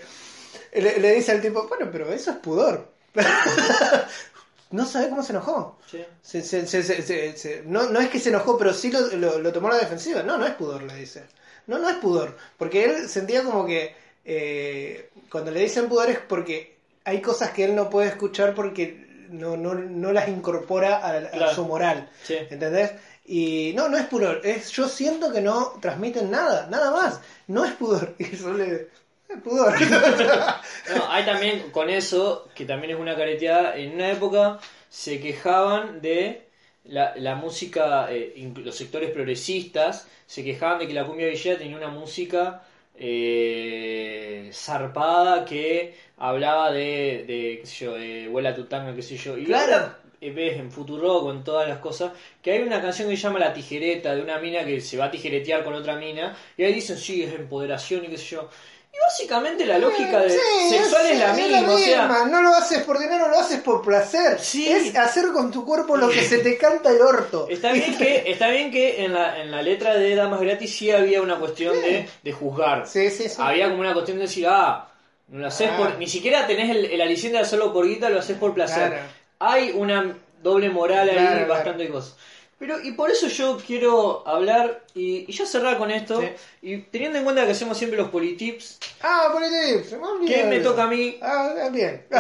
le, le dice al tipo, bueno, pero eso es pudor. no sabe cómo se enojó.
Sí.
Se- se- se- se- se- se- no, no es que se enojó, pero sí lo, lo- lo tomó a la defensiva. No, no es pudor, le dice. No, no es pudor. Porque él sentía como que eh, cuando le dicen pudor es porque hay cosas que él no puede escuchar porque no, no, no las incorpora a, su moral.
Sí.
¿Entendés? Y no, no es pudor. Es, yo siento que no transmiten nada, nada más. No es pudor. Y eso le... Es pudor.
No, hay también con eso, que también es una careteada, en una época se quejaban de la, la música, eh, los sectores progresistas, se quejaban de que la cumbia villera tenía una música eh, zarpada que hablaba de, de qué sé yo, de vuela tu tanga, qué sé yo. Y
Claro.
eh, ves en Futuro con todas las cosas que hay una canción que se llama La Tijereta de una mina que se va a tijeretear con otra mina y ahí dicen sí, es empoderación y qué sé yo. Y básicamente la lógica de
Sí,
sexual es, la misma, o sea.
No lo haces por dinero, lo haces por placer.
Sí.
Es hacer con tu cuerpo lo que se te canta el orto.
Está bien que, está bien que en, la, en la letra de Damas Gratis sí había una cuestión de, de juzgar.
Sí, sí, sí.
Había como una cuestión de decir, ah, no lo haces
Ah.
por. Ni siquiera tenés el, el aliciente de hacerlo por guita, lo haces por placer.
Claro.
Hay una doble moral ahí,
claro.
bastante cosas. Pero, y por eso yo quiero hablar y, y ya cerrar con esto.
Sí.
Y teniendo en cuenta que hacemos siempre los politips,
Ah, me olvidado.
¿qué me toca a mí?
Ah, bien.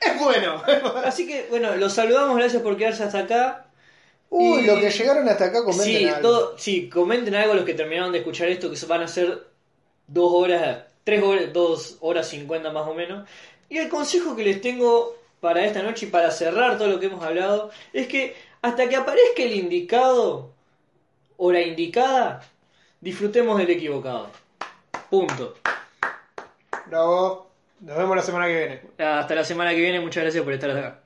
es bueno.
Así que, bueno, los saludamos, gracias por quedarse hasta acá.
Uy,
Y-
los que llegaron hasta acá comenten
Sí,
algo.
todo, sí, comenten algo los que terminaron de escuchar esto, que van a ser dos horas, tres horas, dos horas cincuenta más o menos. Y el consejo que les tengo para esta noche y para cerrar todo lo que hemos hablado es que hasta que aparezca el indicado o la indicada, disfrutemos del equivocado. Punto.
Bravo. Nos vemos la semana que viene.
Hasta la semana que viene, muchas gracias por estar acá.